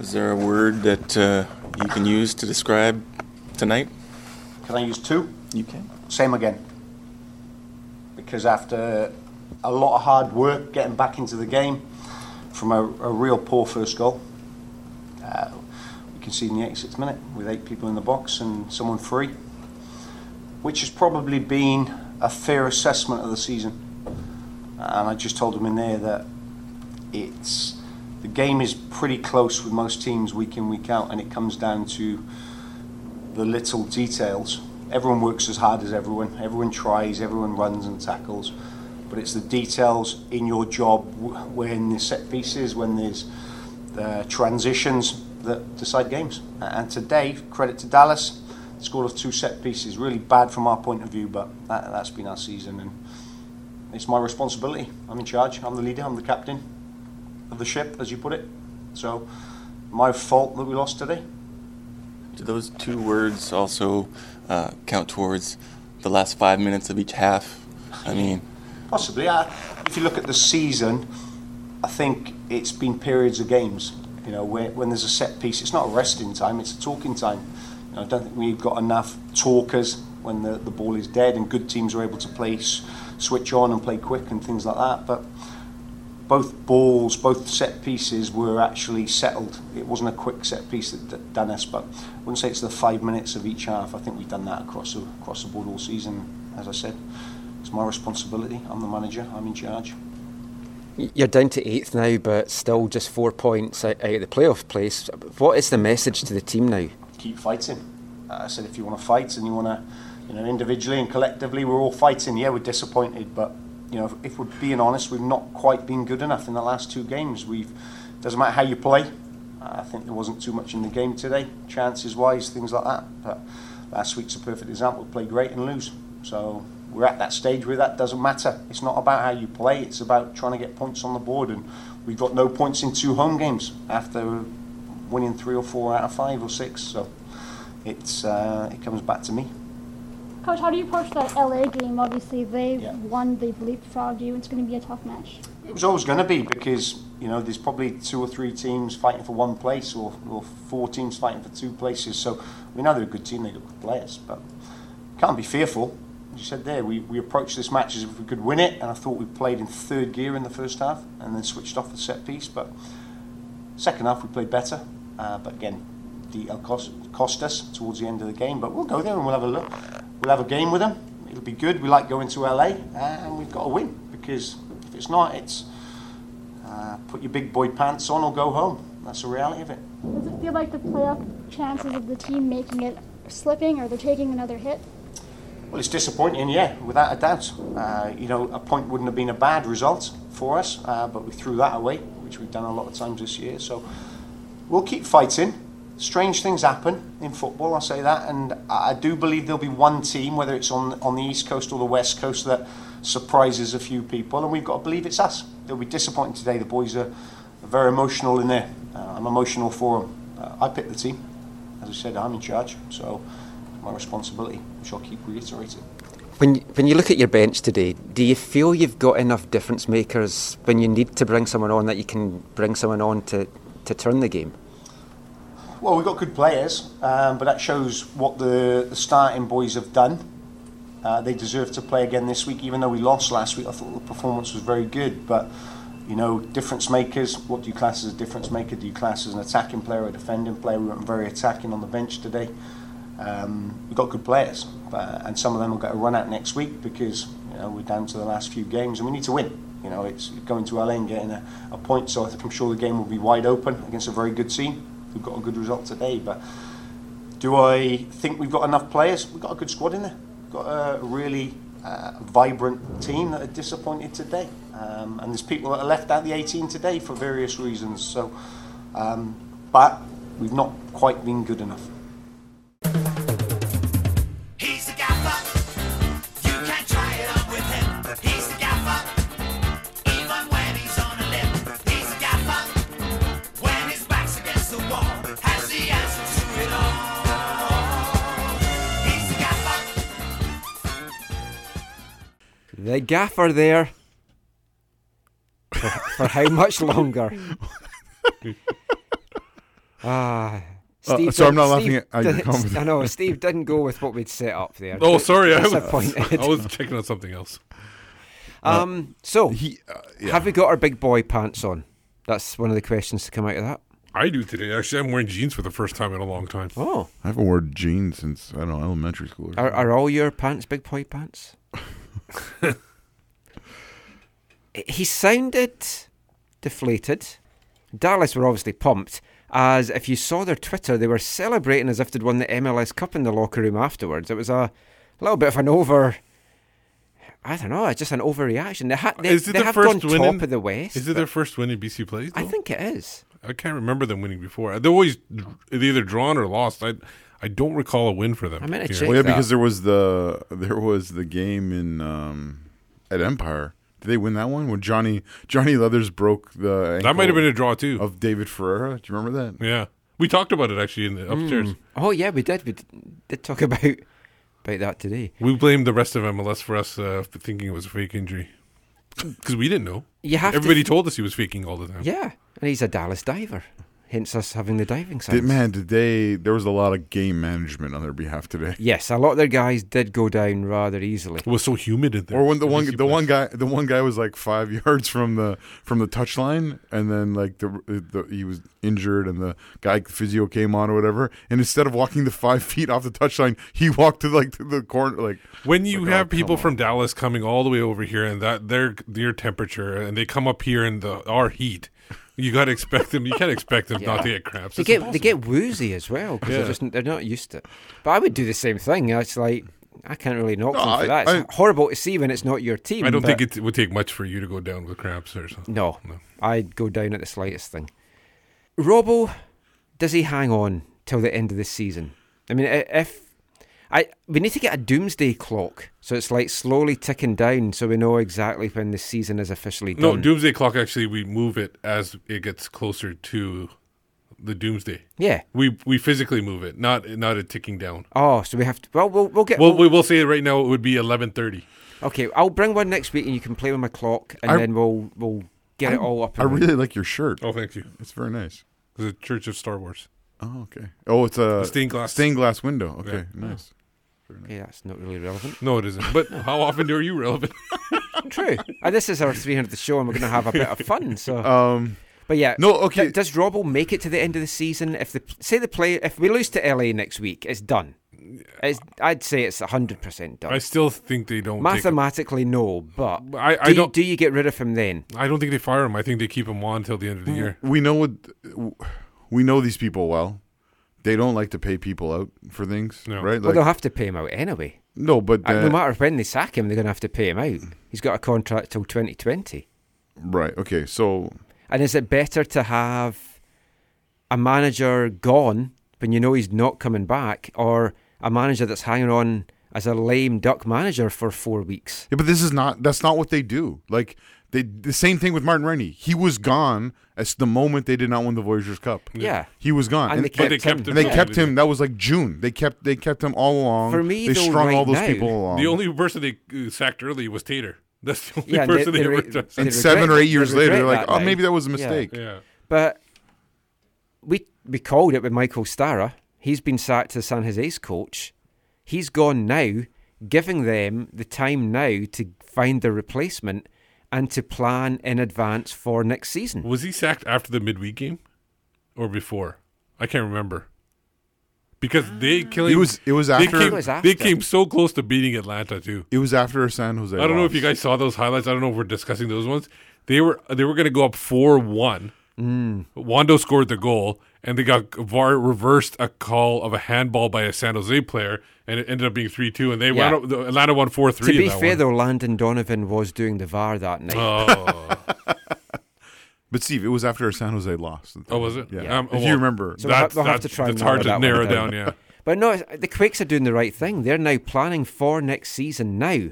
Is there a word that uh, you can use to describe tonight? Can I use two? You can. Same again. Because after a lot of hard work getting back into the game from a, a real poor first goal, uh, we conceded in the 86th minute with eight people in the box and someone free, which has probably been a fair assessment of the season. And I just told them in there that it's the game is pretty close with most teams week in week out, and it comes down to the little details. Everyone works as hard as everyone. Everyone tries. Everyone runs and tackles. But it's the details in your job when there's set pieces, when there's uh, transitions that decide games. And today, credit to Dallas, scored of two set pieces. Really bad from our point of view, but that, that's been our season, and it's my responsibility. I'm in charge. I'm the leader. I'm the captain of the ship, as you put it. So, my fault that we lost today. Do those two words also uh, count towards the last five minutes of each half? I mean, Possibly. If you look at the season, I think it's been periods of games. You know, where, when there's a set piece, it's not a resting time; it's a talking time. I don't think we've got enough talkers when the, the ball is dead, and good teams are able to play, switch on and play quick and things like that. But both balls, both set pieces were actually settled. It wasn't a quick set piece that, that done us, but I wouldn't say it's the five minutes of each half. I think we've done that across the, across the board all season. As I said, it's my responsibility. I'm the manager. I'm in charge. You're down to eighth now, but still just four points out of the playoff place. What is the message to the team now? Keep fighting. Uh, I said if you want to fight and you want to, you know, individually and collectively, we're all fighting. Yeah, we're disappointed, but you know, if, if we're being honest, we've not quite been good enough in the last two games. We've doesn't matter how you play. Uh, I think there wasn't too much in the game today, chances wise, things like that. But last week's a perfect example. We play great and lose. So we're at that stage where that doesn't matter. It's not about how you play. It's about trying to get points on the board, and we've got no points in two home games after winning three or four out of five or six. So it's uh, it comes back to me. Coach, how do you approach that LA game? Obviously, they've won, they've leapfrogged you. It's going to be a tough match. It was always going to be because you know there's probably two or three teams fighting for one place, or, or four teams fighting for two places. So we know they're a good team, they've got good players, but can't be fearful. As you said there, we, we approached this match as if we could win it, and I thought we played in third gear in the first half, and then switched off the set piece. But second half we played better, uh, but again, detail cost cost us towards the end of the game. But we'll go there and we'll have a look. We'll have a game with them. It'll be good. We like going to LA, uh, and we've got to win because if it's not, it's uh, put your big boy pants on or go home. That's the reality of it. Does it feel like the playoff chances of the team making it are slipping or they're taking another hit? Well, it's disappointing, yeah, without a doubt. Uh, you know, a point wouldn't have been a bad result for us, uh, but we threw that away, which we've done a lot of times this year. So we'll keep fighting. Strange things happen in football, I'll say that, and I do believe there'll be one team, whether it's on on the east coast or the west coast, that surprises a few people, and we've got to believe it's us. They'll be disappointing today. The boys are, are very emotional in there. Uh, I'm emotional for them. Uh, I picked the team. As I said, I'm in charge, so it's my responsibility, which I'll keep reiterating. When you, when you look at your bench today, do you feel you've got enough difference makers when you need to bring someone on that you can bring someone on to, to turn the game? Well, we've got good players, um, but that shows what the, the starting boys have done. Uh, they deserve to play again this week, even though we lost last week. I thought the performance was very good, but you know, difference makers. What do you class as a difference maker? Do you class as an attacking player or a defending player? We weren't very attacking on the bench today. Um, we've got good players, but, and some of them will get a run out next week because you know we're down to the last few games and we need to win. You know, it's going to LA and getting a, a point. So I I'm sure the game will be wide open against a very good team. We've got a good result today, but do I think we've got enough players? We've got a good squad in there. We've got a really uh, vibrant team that are disappointed today. Um, and there's people that are left out the 18 today for various reasons. So, um, but we've not quite been good enough. He's the gaffer. You can try it on with him. He's the gaffer. Even when he's on a limb. He's the gaffer. When his back's against the wall. Has the answer to it all. He's the gaffer. The gaffer there. For, for how much longer? ah. Uh, Steve so I'm didn't- not laughing Steve at- at your didn't- comment. I know Steve didn't go with what we'd set up there. Oh, sorry, I was, Disappointed. I was checking on something else. Um, so, yeah. have we got our big boy pants on? That's one of the questions to come out of that. I do today. Actually, I'm wearing jeans for the first time in a long time. Oh, I haven't worn jeans since I don't know elementary school. or are, are all your pants big boy pants? he sounded deflated. Dallas were obviously pumped, as if you saw their Twitter, they were celebrating as if they'd won the MLS Cup in the locker room afterwards. It was a little bit of an over. I don't know, It's just an overreaction. They, ha- they, is it they the have first gone win top in- of the West. Is it their first win in BC plays? I think it is. I can't remember them winning before. They're always they either drawn or lost. I I don't recall a win for them. I'm gonna Well, yeah, that. because there was the there was the game in um, at Empire. Did they win that one when Johnny Johnny Leathers broke the? That might have been a draw too. of David Ferreira. Do you remember that? Yeah, we talked about it actually in the upstairs. Mm. Oh yeah, we did. We d- did talk about about that today. We blamed the rest of MLS for us uh, for thinking it was a fake injury because we didn't know. You have to Everybody th- told us he was faking all the time. Yeah, and he's a Dallas diver. Hence us having the diving Did, signs. man, today there was a lot of game management on their behalf today. Yes, a lot of their guys did go down rather easily. It was so humid in there. Or when the one BC the one guy the one guy was like five yards from the from the touchline, and then like the, the he was injured, and the guy physio came on or whatever, and instead of walking the five feet off the touchline, he walked to like to the corner. Like When you Like, oh, have people from Dallas coming all the way over here and that their their temperature and they come up here in the our heat, you got to expect them. You can't expect them not to get cramps. They It's get they get woozy as well because Yeah. they're just they're not used to it. But I would do the same thing. It's like I can't really knock No, them for I- that. It's I- horrible to see when it's not your team. I don't think it would take much for you to go down with cramps or something. No, No. I'd go down at the slightest thing. Robbo, does he hang on till the end of the season? I mean, if I we need to get a doomsday clock, so it's like slowly ticking down, so we know exactly when the season is officially done. No, doomsday clock. Actually, we move it as it gets closer to the doomsday. Yeah. we we physically move it, not not a ticking down. Oh, so we have to. Well, we'll, we'll get. Well, we will say it right now it would be eleven thirty. okay, I'll bring one next week, and you can play with my clock, and I- then we'll we'll get it all up. I and running. really like your shirt. Oh, thank you. It's very nice. The Church of Star Wars. Oh, okay. Oh, it's a stained glass. stained glass window. Okay, Yeah. nice. Okay, that's not really relevant. No, it isn't. But how often are you relevant? True. And this is our 300th show, and we're going to have a bit of fun. So, Um, but yeah, no, okay. d- does Robbo make it to the end of the season? If the say the play, if we lose to LA next week, it's done. It's, I'd say it's hundred percent done. I still think they don't. take him. Mathematically, no, but I, I do, you, don't. do you get rid of him then? I don't think they fire him. I think they keep him on until the end of the year. we know what we know these people well. They don't like to pay people out for things, No. right? well, they'll have to pay him out anyway. no, but Uh, no uh, matter when they sack him, they're going to have to pay him out. He's got a contract till 2020. right. Okay, so And is it better to have a manager gone when you know he's not coming back, or a manager that's hanging on as a lame duck manager for four weeks? Yeah, but this is not. That's not what they do. Like they, the same thing with Martin Rennie. He was gone as the moment they did not win the Voyageurs Cup. Yeah. he was gone, And they kept they kept him. him. and they kept him. That was like June. They kept they kept him all along. For me, they though, strung all those now- people along. The only person they uh, sacked early was Teitur. That's the only Yeah, and they- person they, they ever re- and seven or eight they years later, they're like, "Oh, now." maybe that was a mistake." Yeah. But we we called it with Mikael Stahre. He's been sacked as San Jose's coach. He's gone now, giving them the time now to find their replacement and to plan in advance for next season. Was he sacked after the midweek game or before? I can't remember. Because they killing It was- it was they after- came, It was after. they came so close to beating Atlanta too. It was after San Jose. I don't know if you guys saw those highlights. I don't know if we're discussing those ones. They were they were going to go up four one. Mm. Wondo scored the goal, and they got VAR reversed a call of a handball by a San Jose player, and it ended up being three two. And they Yeah. went up, the- Atlanta won four three. To three. be fair, though, Landon Donovan was doing the VAR that night. oh, But Steve, it was after San Jose lost. oh, was it? Yeah, Um, if well, you remember. So we'll that's we'll have that's, to try and that's hard to that narrow down. down. Yeah. But no, the Quakes are doing the right thing. They're now planning for next season now.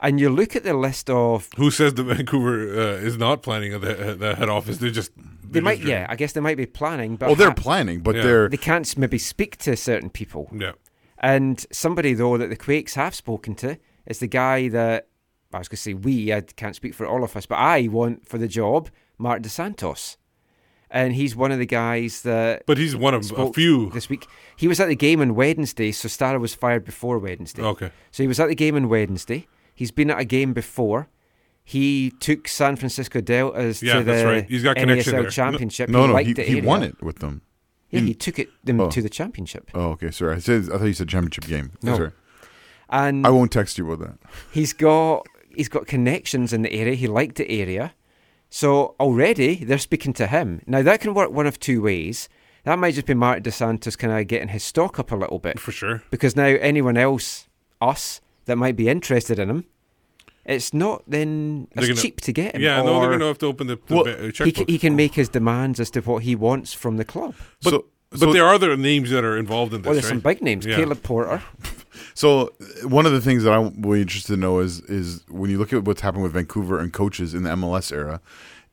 And you look at the list of Who says that Vancouver uh, is not planning at the, the head office? They just they might yeah, I guess they might be planning, but Oh, they're ha- planning, but Yeah. they're they can't maybe speak to certain people. yeah. And somebody though that the Quakes have spoken to is the guy that I was going to say we. I can't speak for all of us, but I want for the job Marc Dos Santos, and he's one of the guys that. But he's one of a few. this week. He was at the game on Wednesday, so Stahre was fired before Wednesday. Okay. So he was at the game on Wednesday. He's been at a game before. He took San Francisco Deltas Yeah, to the that's right. He's got connection NASL there. championship. no, he no. liked He, the he won it with them. Yeah, He- he took it them Oh. to the championship. Oh, okay. Sorry, I said I thought you said championship game. No. Sorry. And I won't text you about that. He's got he's got connections in the area. He liked the area, so already they're speaking to him. Now that can work one of two ways. That might just be Marc Dos Santos kind of getting his stock up a little bit For sure. because now anyone else, us, that might be interested in him, it's not then They're as gonna- cheap to get him. Yeah, no, they're going to have to open the, the Well, ba- he, checkbook. he can make his demands as to what he wants from the club. but so, but so, there are other names that are involved in this. Well, there's right? some big names. Yeah. Caleb Porter. so one of the things that I'm really interested to know is is when you look at what's happened with Vancouver and coaches in the MLS era,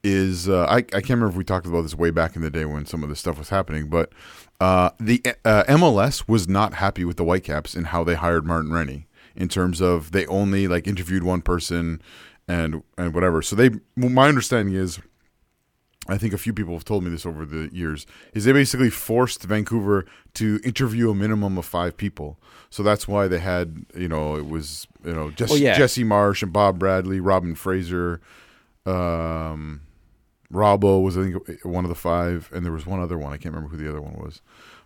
is uh, I I can't remember if we talked about this way back in the day when some of this stuff was happening, but uh, the uh, MLS was not happy with the Whitecaps and how they hired Martin Rennie in terms of they only like interviewed one person and and whatever. So they my understanding is I think a few people have told me this over the years, is they basically forced Vancouver to interview a minimum of five people. So that's why they had, you know, it was, you know, Jesse, yeah. Jesse Marsch and Bob Bradley, Robin Fraser, um, Robbo was, I think, one of the five, and there was one other one. I can't remember who the other one was.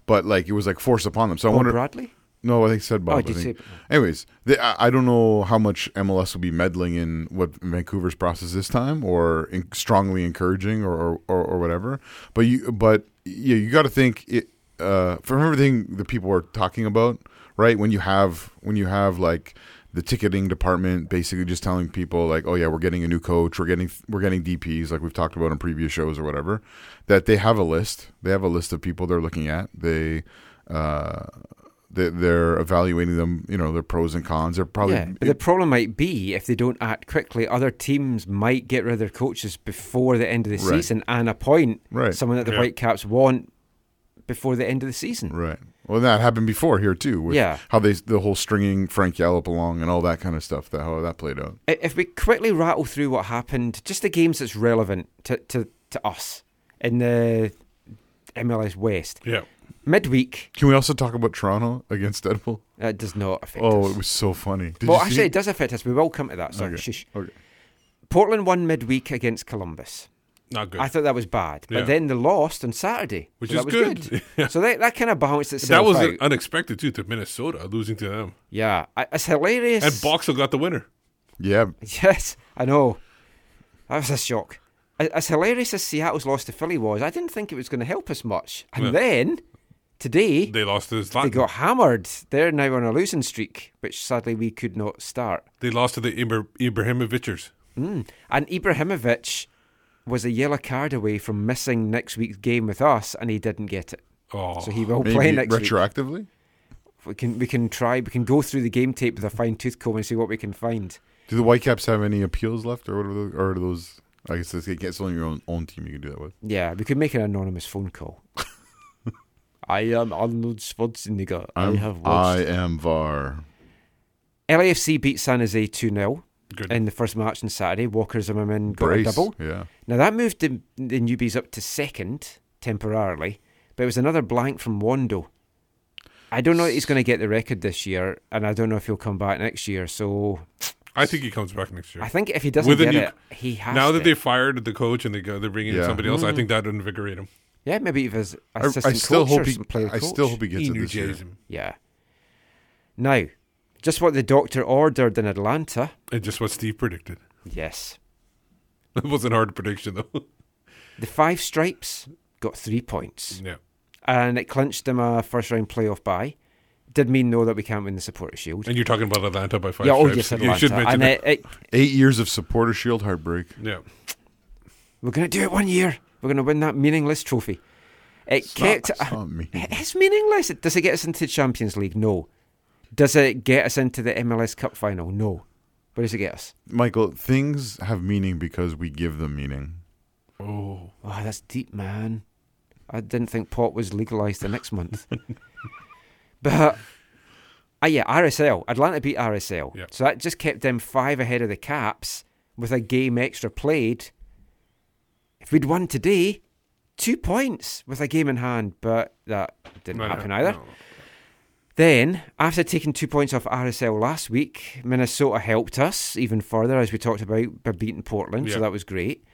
But, like, it was, like, forced upon them. So I Bob wonder. Bradley. No, I think it said Bob. Oh, I did think. say- Anyways, they, I, I don't know how much MLS will be meddling in what Vancouver's process this time, or in, strongly encouraging, or, or, or, or whatever. But you, but yeah, you got to think it uh, from everything that people are talking about, right? When you have when you have like the ticketing department basically just telling people like, oh yeah, we're getting a new coach, we're getting we're getting DPS, like we've talked about in previous shows or whatever, that they have a list. They have a list of people they're looking at. They uh, they, they're evaluating them. You know, their pros and cons. They're probably yeah, but the problem might be if they don't act quickly, other teams might get rid of their coaches before the end of the Right. season and appoint Right. someone that the Yeah. Whitecaps want before the end of the season. Right. Well, that happened before here too. With Yeah. How they the whole stringing Frank Yallop along and all that kind of stuff. That how that played out. If we quickly rattle through what happened, just the games that's relevant to, to, to us in the MLS West. Yeah. Midweek, Can we also talk about Toronto against Deadpool? it does not affect us. Oh, us. it was so funny. Did well, you see actually, it does affect us. We will come to that. Sorry, Okay. shush. Okay. Portland won midweek against Columbus. Not good. I thought that was bad, but Yeah. then they lost on Saturday, Which so is that was good. Yeah. So that, that kind of balanced itself that was out. unexpected too to Minnesota losing to them. yeah, I- it's hilarious. And Boxall got the winner. Yeah. Yes, I know. That was a shock. As as hilarious as Seattle's loss to Philly was, I didn't think it was going to help us much. And Yeah. then today They lost to they Zlatan. got hammered. They're now on a losing streak, which sadly we could not start. They lost to the Ibra- Ibrahimovicers. Mm. And Ibrahimovic was a yellow card away from missing next week's game with us, and he didn't get it. Oh, so he will Maybe play next week. retroactively. We can we can try. We can go through the game tape with a fine tooth comb and see what we can find. Do the Whitecaps have any appeals left, or what are those? Or are those? I guess it's, it's only your own own team you can do that with. Yeah, we could make an anonymous phone call. I am Arnold Schwarzenegger. I I'm- have I watched. am VAR. LAFC beat San Jose 2 0 in the first match on Saturday. Walker Zimmerman got Brace, a double. yeah. Now that moved the, the newbies up to second temporarily, but it was another blank from Wondo. I don't know if he's going to get the record this year, and I don't know if he'll come back next year. So I think he comes back next year. I think if he doesn't With get new- it, he has Now to. that they fired the coach and they go, they're bringing in somebody else, I Mm. think that would invigorate him. Yeah, maybe if his I- I assistant still coach hope or he- I coach. still hope he gets it this year. Him. Yeah. Now, just what the doctor ordered in Atlanta. And just what Steve predicted. Yes. It wasn't a hard prediction though. The five stripes got three points. Yeah. And it clinched them a first round playoff bye. Did mean though that we can't win the supporter shield. And you're talking about Atlanta by five yeah, oh stripes. yes, You should Atlanta. mention And it, it, Eight years of supporter shield heartbreak. Yeah. we're going to do it one year. We're going to win that meaningless trophy. It It's kept. not- it's not meaningless. It's meaningless. Does it get us into the Champions League? No. Does it get us into the MLS Cup final? No. Where does it get us? Michael, things have meaning because we give them meaning. Oh. Oh, that's deep, man. I didn't think pot was legalized the next month. but, uh, yeah, RSL. Atlanta beat RSL. Yeah. So that just kept them five ahead of the Caps with a game extra played. If we'd won today, two points with a game in hand, but that didn't No, happen either. no. Then, after taking two points off RSL last week, Minnesota helped us even further, as we talked about, by beating Portland, so that was great.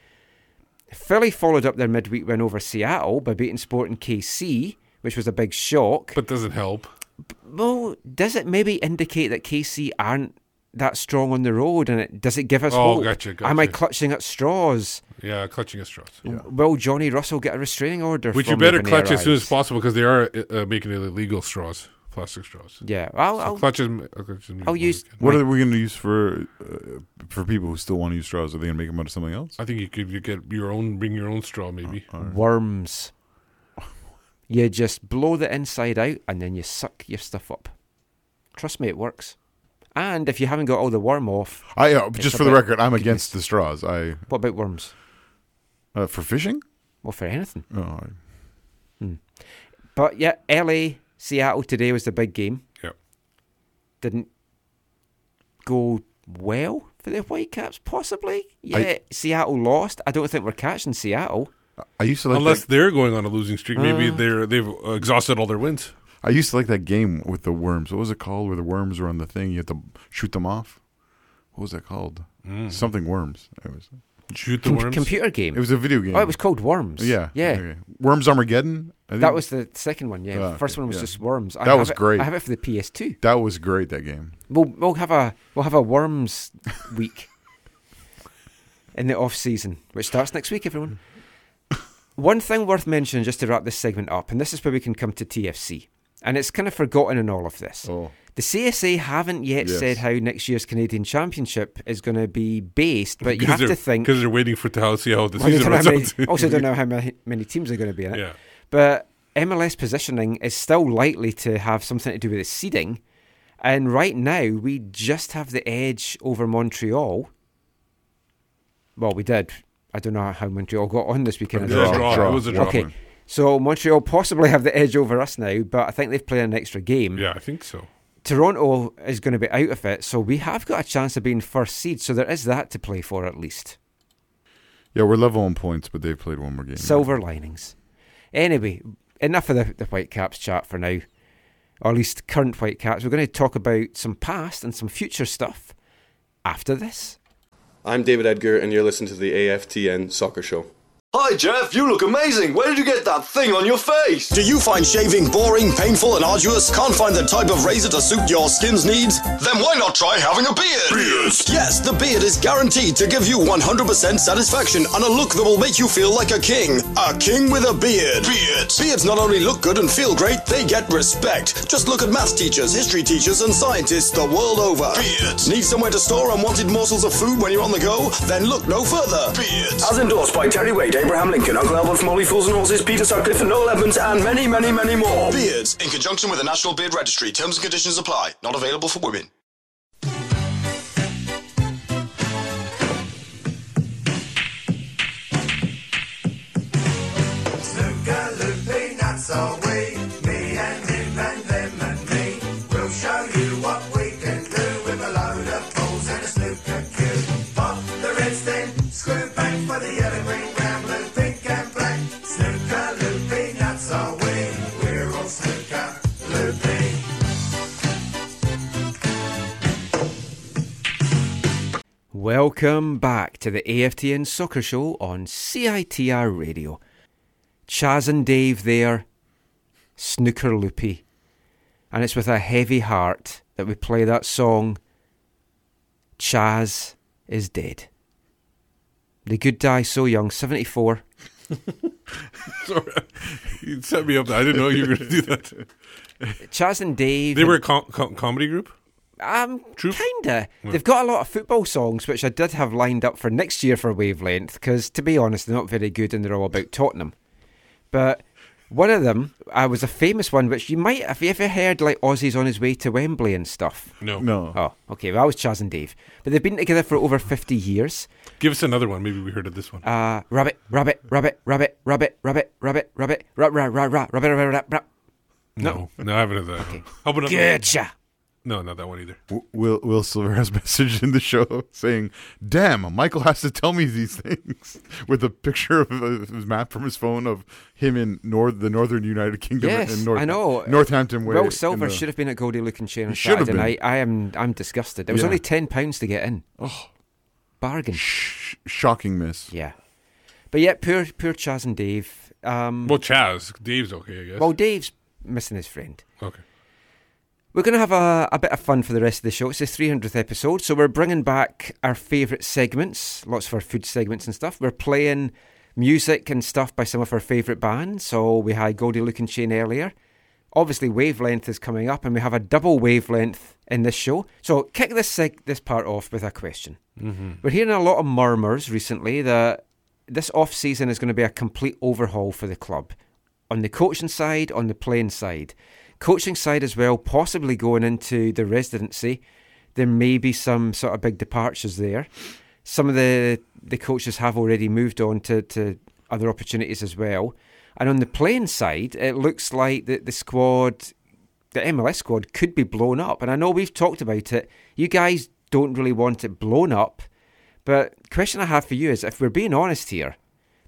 Philly followed up their midweek win over Seattle by beating Sporting KC, which was a big shock. But doesn't help. Well, does it maybe indicate that KC aren't that strong on the road, and it, does it give us Oh, hope? gotcha, Am I clutching at straws? Yeah, clutching at straws. Will Johnny Russell get a restraining order? Which you from better when he clutch as soon as possible because they are uh, making it illegal straws, plastic straws. Yeah, I'll, So I'll, clutch them- I'll I'll use. we can. What my- are we going to use for uh, for people who still want to use straws? Are they going to make them out of something else? I think you could you get your own, bring your own straw maybe. worms. You just blow the inside out and then you suck your stuff up. Trust me, it works. And if you haven't got all the worm off, I uh, just for the record, I'm against the straws. I what about worms? Uh, for fishing. Well, for anything. Oh, I- But yeah, LA, Seattle today was the big game. Yep. Didn't go well for the Whitecaps, possibly. Yeah, I- Seattle lost. I don't think we're catching Seattle. I used to like Unless that, they're going on a losing streak, maybe Uh. they're they've exhausted all their wins. I used to like that game with the worms. What was it called? Where the worms were on the thing, you had to shoot them off. What was that called? Something worms. It was. Shoot the Com- worms. computer game. It was a video game. Oh, it was called Worms. Yeah, Yeah. okay. Worms Armageddon. That was the second one, yeah. Ah, the first okay, one was yeah. just Worms. I That was it- great. I have it for the PS2. that was great. That game. We'll we'll have a we'll have a worms week in the off season, which starts next week. Everyone. One thing worth mentioning, just to wrap this segment up, and this is where we can come to TFC, and it's kind of forgotten in all of this. Oh, The CSA haven't yet Yes. said how next year's Canadian Championship is going to be based, but you have to think. because they're waiting for to see how the Well, season don't runs know how many- also, don't know how many, teams are going to be in it. Yeah. But MLS positioning is still likely to have something to do with the seeding. And right now, we just have the edge over Montreal. Well, we did. I don't know how Montreal got on this weekend. It was a draw. It was a draw. Okay. So Montreal possibly have the edge over us now, but I think they've played an extra game. Yeah, I think so. Toronto is going to be out of it, so we have got a chance of being first seed. So there is that to play for at least. Yeah, we're level on points, but they've played one more game. Silver linings. Anyway, enough of the, the Whitecaps chat for now, or at least current Whitecaps. We're going to talk about some past and some future stuff after this. I'm David Edgar, and you're listening to the AFTN Soccer Show. Hi, Jeff. You look amazing. Where did you get that thing on your face? Do you find shaving boring, painful, and arduous? Can't find the type of razor to suit your skin's needs? Then why not try having a beard? Beard. Yes, the beard is guaranteed to give you 100% satisfaction and a look that will make you feel like a king. A king with a beard. Beard. Beards not only look good and feel great, they get respect. Just look at math teachers, history teachers, and scientists the world over. Beards. Need somewhere to store unwanted morsels of food when you're on the go? Then look no further. Beards. As endorsed by Terry Waite, Abraham Lincoln, Uncle Albert from Only Fools and Horses, Peter Sutcliffe, and Noel Edmonds, and many, many, many more. Beards, in conjunction with the National Beard Registry. Terms and conditions apply. Not available for women. Snooker loopy, that's all Welcome back to the AFTN Soccer Show on CITR Radio. Chas and Dave there, snooker loopy. And it's with a heavy heart that we play that song, Chas is Dead. The good die so young, 74. Sorry, you set me up. I didn't know you were going to do that. Chas and Dave. They were a com- com- comedy group. Um, kinda. They've got a lot of football songs, which I did have lined up for next year for Wavelength, because to be honest, they're not very good and they're all about Tottenham. But one of them uh, was a famous one, which you might have you ever heard, like Ossie's on his way to Wembley and stuff. No. No. Oh, okay. Well, I was Chas and Dave, but they've been together for over fifty years. Give us another one. Maybe we heard of this one. Uh, rabbit, rabbit, rabbit, rabbit, rabbit, rabbit, rabbit, rabbit, rub, rabbit, rabbit, rabbit, rabbit. No, no, I haven't heard that. Okay. How about another one? Gertcha. No, not that one either. W- Will Will Silver has messaged in the show saying, "Damn, Michael has to tell me these things," with a picture of uh, his map from his phone of him in North the Northern United Kingdom Yes, in North, I know. Northampton. Way Will in Silver the- should have been at Goldie Lookin Chain on He should have Saturday been. night. I am, I'm disgusted. It was Yeah. only ten pounds to get in. Oh, bargain! Sh- shocking miss. Yeah, but yet poor, poor Chas and Dave. Um, Well, Chas, Dave's okay, I guess. well, Dave's missing his friend. okay. We're going to have a, a bit of fun for the rest of the show. It's the 300th episode, so we're bringing back our favourite segments, lots of our food segments and stuff. We're playing music and stuff by some of our favourite bands. So we had Goldie Lookin Chain earlier. Obviously, Wavelength is coming up, and we have a double Wavelength in this show. So kick this seg- this part off with a question. Mhm. We're hearing a lot of murmurs recently that this off season is going to be a complete overhaul for the club on the coaching side, on the playing side. Coaching side as well, possibly going into the residency. There may be some sort of big departures there. Some of the, the coaches have already moved on to, to other opportunities as well. And on the playing side, it looks like the, the squad, the MLS squad, could be blown up. And I know we've talked about it. You guys don't really want it blown up. But question I have for you is if we're being honest here,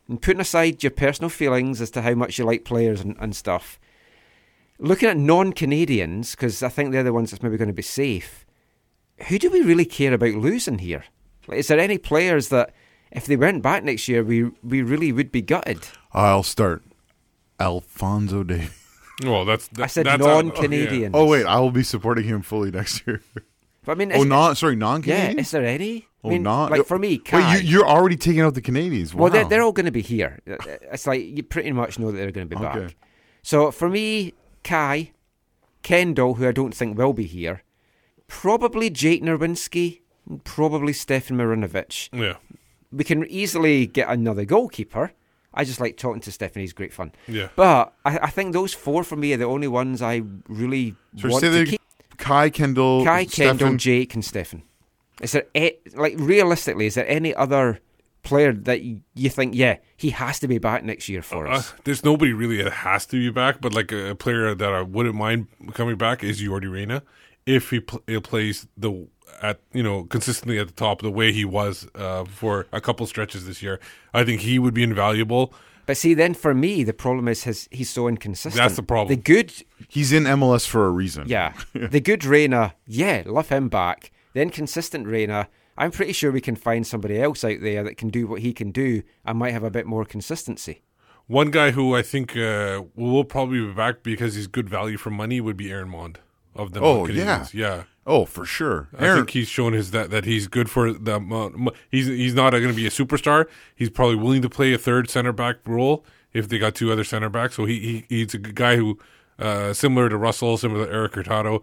and putting aside your personal feelings as to how much you like players and, and stuff, looking at non Canadians, because I think they're the ones that's maybe going to be safe, who do we really care about losing here? Like, is there any players that, if they went back next year, we we really would be gutted? I'll start. Alphonso Davies. Well, that's. I said that's non-Canadian. Oh, oh wait, I will be supporting him fully next year. But I mean, oh, is- non sorry, non-Canadian. Yeah, Canadian. is there any? Oh, I mean, non. like for me, Wait, Kai. you, you're already taking out the Canadians. Wow. Well, they're, they're all going to be here. It's like you pretty much know that they're going to be Okay. back. So for me, Kai, Kendall, who I don't think will be here, probably Jake Nerwinski, and probably Stefan Marinovic. Yeah. We can easily get another goalkeeper. I just like talking to Stefan. He's great fun. Yeah. But I, I think those four for me are the only ones I really So want to keep. Kai Kendall, Kai, Kendall, Stefan- Jake, and Stefan. Is there a, like realistically? Is there any other player that you think, yeah, he has to be back next year for Uh, us? there's nobody really that has to be back, but like a, a player that I wouldn't mind coming back is Yordy Reyna if he, pl- he plays the at you know consistently at the top the way he was uh, for a couple stretches this year. I think he would be invaluable. But see, then for me, the problem is his he's so inconsistent. That's the problem. The good, He's in MLS for a reason. yeah, the good Reyna, yeah, love him back. The inconsistent Reyna, I'm pretty sure we can find somebody else out there that can do what he can do and might have a bit more consistency. One guy who I think uh, will probably be back because he's good value for money would be Aaron Maund of the Oh, yeah. yeah. Oh, for sure. I think he's shown his that, that he's good for the amount. mo- He's he's not going to be a superstar. He's probably willing to play a third center back role if they got two other center backs. So he, he he's a guy who, uh, similar to Russell, similar to Eric Hurtado,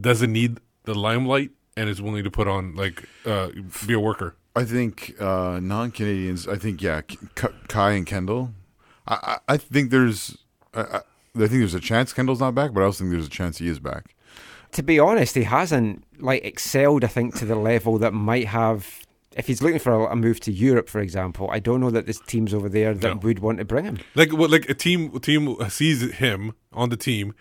doesn't need the limelight and is willing to put on like uh, be a worker. I think uh, non-Canadians. I think yeah, K- K- Kai and Kendall. I, I, I think there's. I, I, I think there's a chance Kendall's not back, but I also think there's a chance he is back. To be honest, he hasn't like excelled. I think to the level that might have. If he's looking for a, a move to Europe, for example, I don't know that there's teams over there that No. would want to bring him. Like what like a team a team sees him on the team,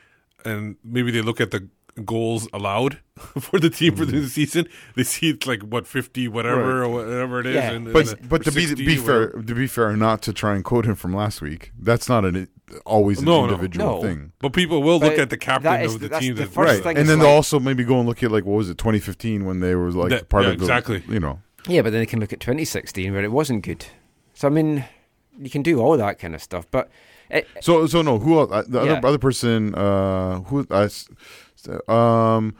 and maybe they look at the goals allowed for the team for the season. They see it's like what fifty whatever Right. or whatever it is. and, but and, but to be be fair, to be fair, not to try and quote him from last week. That's not an always an No, no, individual no. thing. But people will look at the captain that is of the- the team the that right, and then like- they'll also maybe go and look at like what was it 2015 when they were like That- part yeah, of the exactly. you know Yeah, but then they can look at 2016 where it wasn't good. So I mean, you can do all that kind of stuff, but it, So so no, who else? uh, The Yeah. other other person, uh, who I, s- s- um,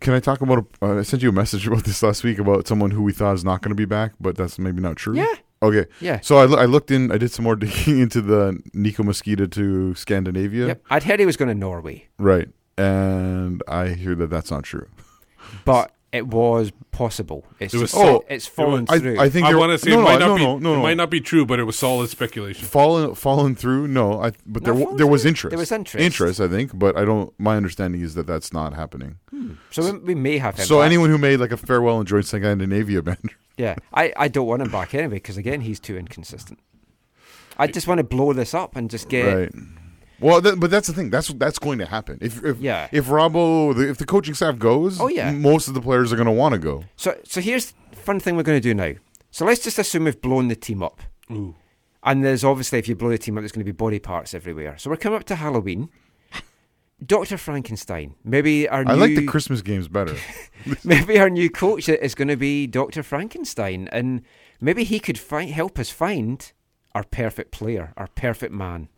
can I talk about? A, uh, I sent you a message about this last week about someone who we thought is not going to be back, but that's maybe not true. Yeah. Okay. Yeah. So I, I looked in. I did some more digging into the Nico Mezquida to Scandinavia. yep, I'd heard he was going to Norway, Right. And I hear that that's not true. but it was possible. It's It was just, so- it's it fallen was- through. I think I want to say no, it no, might not no, be no, no, it might not be true, but it was solid speculation. Fallen fallen through. No, I. But there No, w- fallen there was through. interest. There was interest. Interest, I think. But I don't. My understanding is that that's not happening. Hmm. so we, we may have him. So back. anyone who made like a farewell and joined Scandinavia band. yeah, I, I don't want him back anyway because again he's too inconsistent. I just want to blow this up and just get Right. Well, th- but that's the thing. That's that's going to happen. If if Yeah. if Robbo, the, if the coaching staff goes, Oh, yeah. most of the players are going to want to go. So, so here's the fun thing we're going to do now. So let's just assume we've blown the team up. Ooh. And there's obviously, if you blow the team up, there's going to be body parts everywhere. So we're coming up to Halloween. Dr. Frankenstein. Maybe our I new, like the Christmas games better. maybe our new coach is going to be Dr. Frankenstein, and maybe he could find, help us find our perfect player, our perfect man.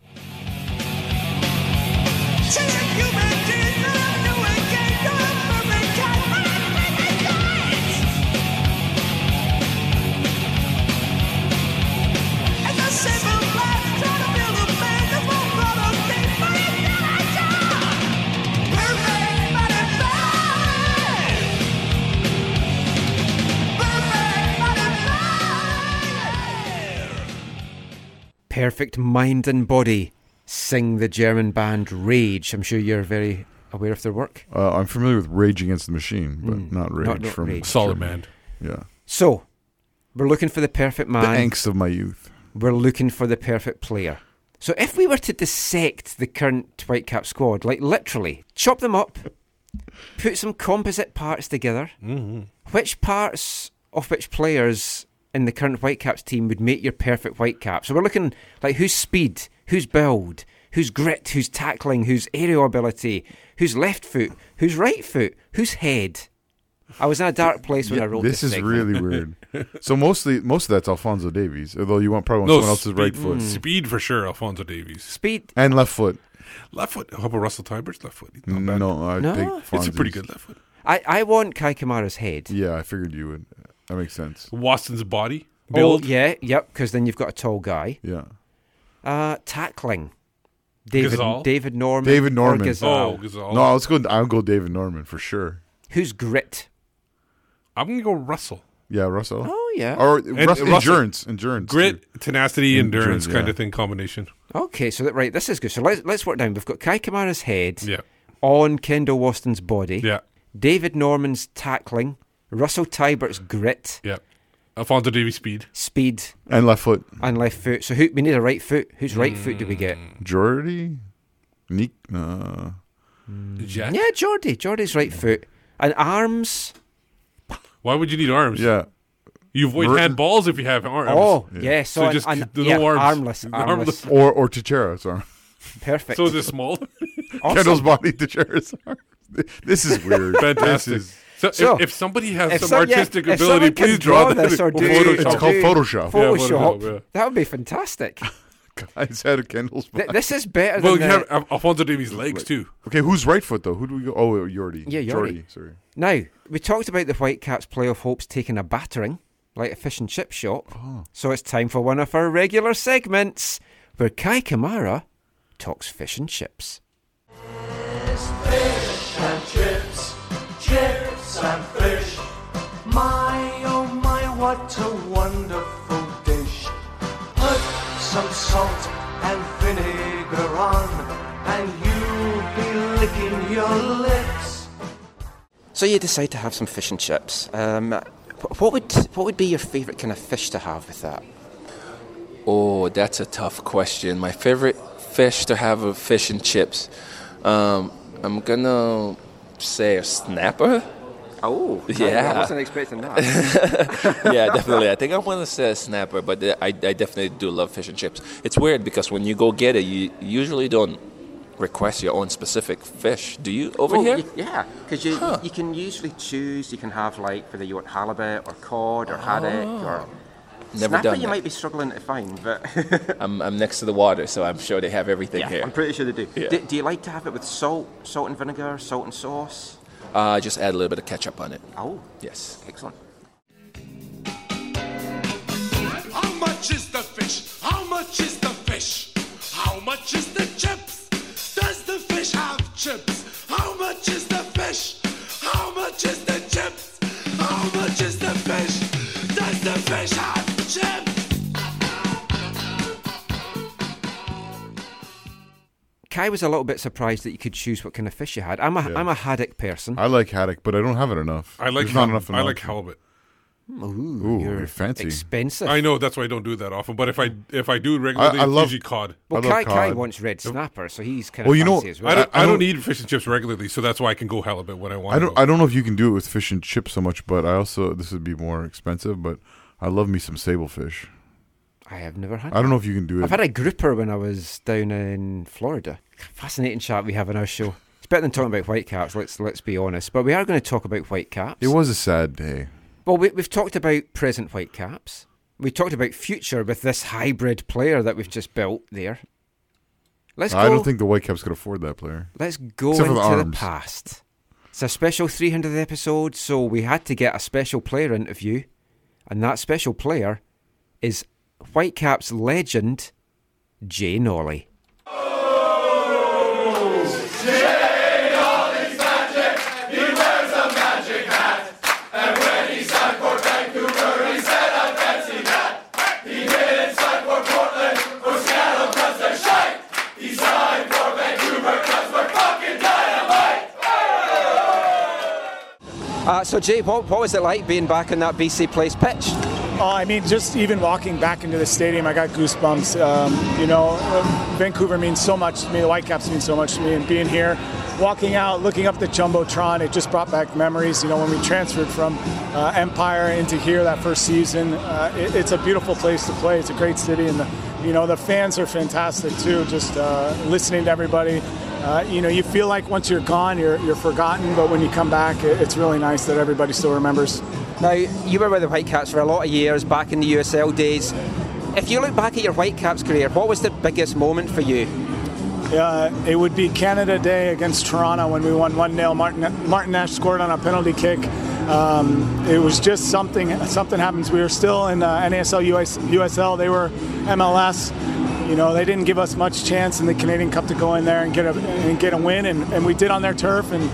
Perfect mind and body. Sing the German band Rage. I'm sure you're very aware of their work. Uh, I'm familiar with Rage Against the Machine, but Mm, not Rage not- not from Rage. Solid Germany. man. Yeah, So, we're looking for the perfect man. the angst of my youth. We're looking for the perfect player. So if we were to dissect the current Whitecap squad, like literally chop them up, put some composite parts together, Mm-hmm. which parts of which players in the current Whitecaps team would make your perfect Whitecap? So we're looking like whose speed, who's build, who's grit, who's tackling, who's aerial ability, who's left foot, who's right foot, who's head. I was in a dark place when Yeah, I wrote this this. is segment. really weird. so mostly, most of that's Alphonso Davies. Although you want probably want No, someone else's right foot mm. speed for sure. Alphonso Davies, speed and left foot. left foot. How about Russell Teibert's? Left foot. He's not bad. No, I No. think it's a pretty good left foot. I, I want Kai Kamara's head. Yeah, I figured you would. That makes sense. Waston's body Oh, build. yeah, yep, because then you've got a tall guy. Yeah. Uh, tackling. David Ghazal? David Norman. David or Norman. Ghazal. Oh, Ghazal. No, let's go. I'll go David Norman for sure. Who's grit? I'm gonna go Russell. Yeah, Russell. Oh yeah. Or And Rus- Russell- endurance, endurance, Grit, too. tenacity, endurance, Endurance, kind yeah. of thing combination. Okay, so that right, this is good. So let's let's work down. We've got Kai Kamara's head Yeah. on Kendall Waston's body. Yeah. David Norman's tackling. Russell Teibert's grit. Yeah. Alphonso Davies speed. Speed and left foot. and left foot. So who we need a right foot. Whose right foot do we get? Jordy, Nick. Uh, Jack. Yeah, Jordy. Jordy's right foot. And arms. Why would you need arms? yeah. You avoid Mer- handballs if you have arms. Oh, yeah. So, So an- just an- the yeah, no arms. armless, Armless. armless. Or or Techera's arm. Perfect. So is it small? Awesome. Kendall's body, Techera's arm. This is weird. Fantastic. This is- So, So, if, if somebody has if some some- artistic if ability, please draw, draw this that. or do- Photoshop. It's called do Photoshop. Yeah, Photoshop. Photoshop, yeah. That would be fantastic. Guy's head of Kendall's. Th- this is better Well, than you the- have Alphonso Davies' legs too. Okay, who's right foot though? Who do we go? Oh, Jordy. Yeah, Jordy. Jordy. Sorry. Now, we talked about the Whitecaps playoff hopes taking a battering, like a fish and chip shop. Oh. So it's time for one of our regular segments where Kai Kamara talks fish and chips. Fish and chips, chips and fish. My oh my, what a wonderful dish. Put some salt and vinegar on, and you'll be licking your lips. So you decide to have some fish and chips. Um, what would what would be your favourite kind of fish to have with that? Oh, that's a tough question. My favorite fish to have with fish and chips. Um, I'm gonna say a snapper. Oh, Yeah. I wasn't expecting that. yeah, definitely. I think I want to say a snapper, but I, I definitely do love fish and chips. It's weird because when you go get it, you usually don't request your own specific fish. Do you over Well, here? y- yeah, because you you can usually choose. You can have like whether you want halibut or cod or haddock oh. or Never snapper. done You that. might be struggling to find, but I'm, I'm next to the water, so I'm sure they have everything yeah, here. I'm pretty sure they do. Yeah. do. Do you like to have it with salt, salt and vinegar, salt and sauce? Uh, just add a little bit of ketchup on it. Oh, Yes. excellent. How much is the fish? How much is the fish? How much is the chips? Does the fish have chips? How much is the fish? How much is the chips? How much is the fish? Does the fish have chips? Kai was a little bit surprised that you could choose what kind of fish you had. I'm a Yeah. am a haddock person. I like haddock, but I don't have it enough. I like There's not hal- enough. I like Mountain. halibut. Ooh, Ooh, you're you're fancy. expensive. I know that's why I don't do that often. But if I if I do regularly, I it's love- usually cod. Well, I love Kai Kai cod. wants red snapper, so he's kind of Well, of you know, fancy as well. I don't, I I, don't don't- eat fish and chips regularly, so that's why I can go halibut when I want. I don't. go. I don't know if you can do it with fish and chips so much, but I also this would be more expensive. But I love me some sablefish. I have never had. I don't know if you can do it. I've had a grouper when I was down in Florida. Fascinating chat we have on our show. It's better than talking about whitecaps. Let's let's be honest. But we are going to talk about whitecaps. it was a sad day. Well, we, we've talked about present whitecaps. We talked about future with this hybrid player that we've just built there. Let's go. I don't think the Whitecaps could afford that player. Let's go Except into the the, past. It's a special 300th episode, so we had to get a special player interview, and that special player is Whitecaps legend Jay Nolly. Uh, so, Jay, what, what was it like being back on that BC Place pitch? Oh, I mean, just even walking back into the stadium, I got goosebumps. Um, you know, Vancouver means so much to me. The Whitecaps mean so much to me. And being here, walking out, looking up the jumbotron, it just brought back memories. You know, when we transferred from uh, Empire into here that first season, uh, it, it's a beautiful place to play. It's a great city, and the, you know the fans are fantastic too. Just uh, listening to everybody. Uh, you know, you feel like once you're gone, you're, you're forgotten, but when you come back, it, it's really nice that everybody still remembers. Now, you were with the Whitecaps for a lot of years back in the USL days. If you look back at your Whitecaps career, what was the biggest moment for you? Uh, it would be Canada Day against Toronto when we won 1 0. Martin, Martin Nash scored on a penalty kick. Um, it was just something something happens. We were still in uh, NASL US, USL, they were MLS. You know, they didn't give us much chance in the Canadian Cup to go in there and get a, and get a win, and, and we did on their turf. And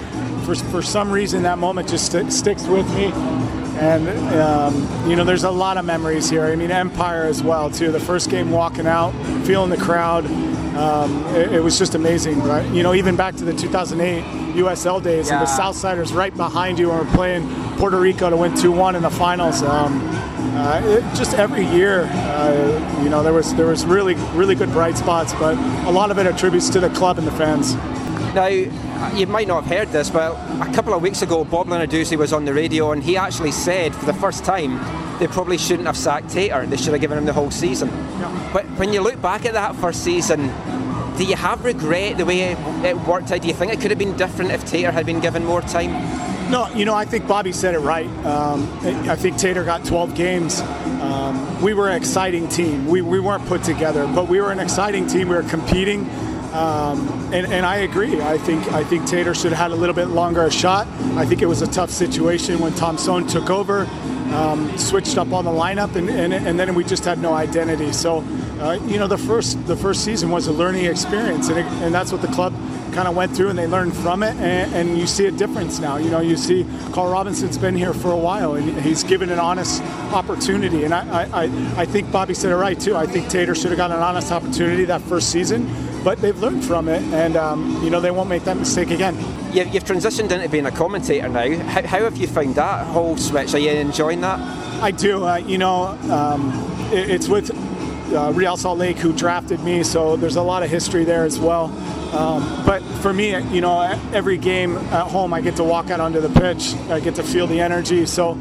for, for some reason, that moment just sti- sticks with me. And, um, you know, there's a lot of memories here. I mean, Empire as well, too. The first game walking out, feeling the crowd. Um, it, it was just amazing, right? You know, even back to the 2008 USL days, and the Yeah. Southsiders right behind you when we're playing Puerto Rico to win 2 1 in the finals. Um, uh, it, just every year, uh, you know, there was there was really really good bright spots, but a lot of it attributes to the club and the fans. Now, you might not have heard this, but a couple of weeks ago, Bob Lenarduzzi was on the radio and he actually said for the first time they probably shouldn't have sacked Teitur. They should have given him the whole season. But when you look back at that first season, do you have regret the way it, it worked out? Do you think it could have been different if Teitur had been given more time? No, you know, I think Bobby said it right. Um, I think Teitur got 12 games. Um, we were an exciting team. We, we weren't put together, but we were an exciting team. We were competing. Um, and, and I agree. I think I think Teitur should have had a little bit longer a shot. I think it was a tough situation when Tom Soehn took over, um, switched up on the lineup, and, and, and then we just had no identity. So, uh, you know, the first the first season was a learning experience, and, it, and that's what the club kind of went through, and they learned from it, and, and you see a difference now. You know, you see Carl Robinson's been here for a while, and he's given an honest opportunity, and I I, I- think Bobby said it right too. I think Teitur should have got an honest opportunity that first season, but they've learned from it, and um, you know they won't make that mistake again. You, you've transitioned into being a commentator now. How, how have you found that whole switch? Are you enjoying I do. Uh, you know, um, it, it's with uh, Real Salt Lake who drafted me, so there's a lot of history there as well. Um, but for me, you know, every game at home, I get to walk out onto the pitch. I get to feel the energy. So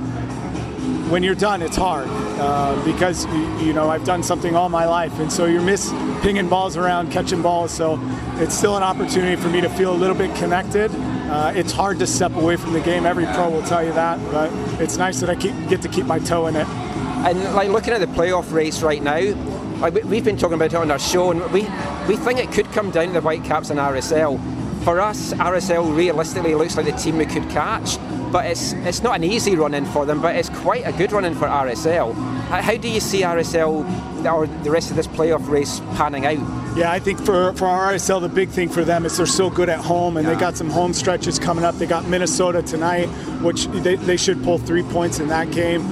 when you're done, it's hard uh, because you, you know I've done something all my life, and so you're miss pinging balls around, catching balls. So it's still an opportunity for me to feel a little bit connected. Uh, it's hard to step away from the game. Every pro will tell you that, but it's nice that I keep, get to keep my toe in it. And like looking at the playoff race right now, like we- we've been talking about it on our show, and we we think it could come down to the Whitecaps and RSL. For us, RSL realistically looks like the team we could catch, but it's it's not an easy run in for them, but it's quite a good run in for RSL. How how do you see RSL or the rest of this playoff race panning out? Yeah, I think for, for RSL, the big thing for them is they're so good at home, and they got some home stretches coming up. They got Minnesota tonight, which they, they should pull three points in that game.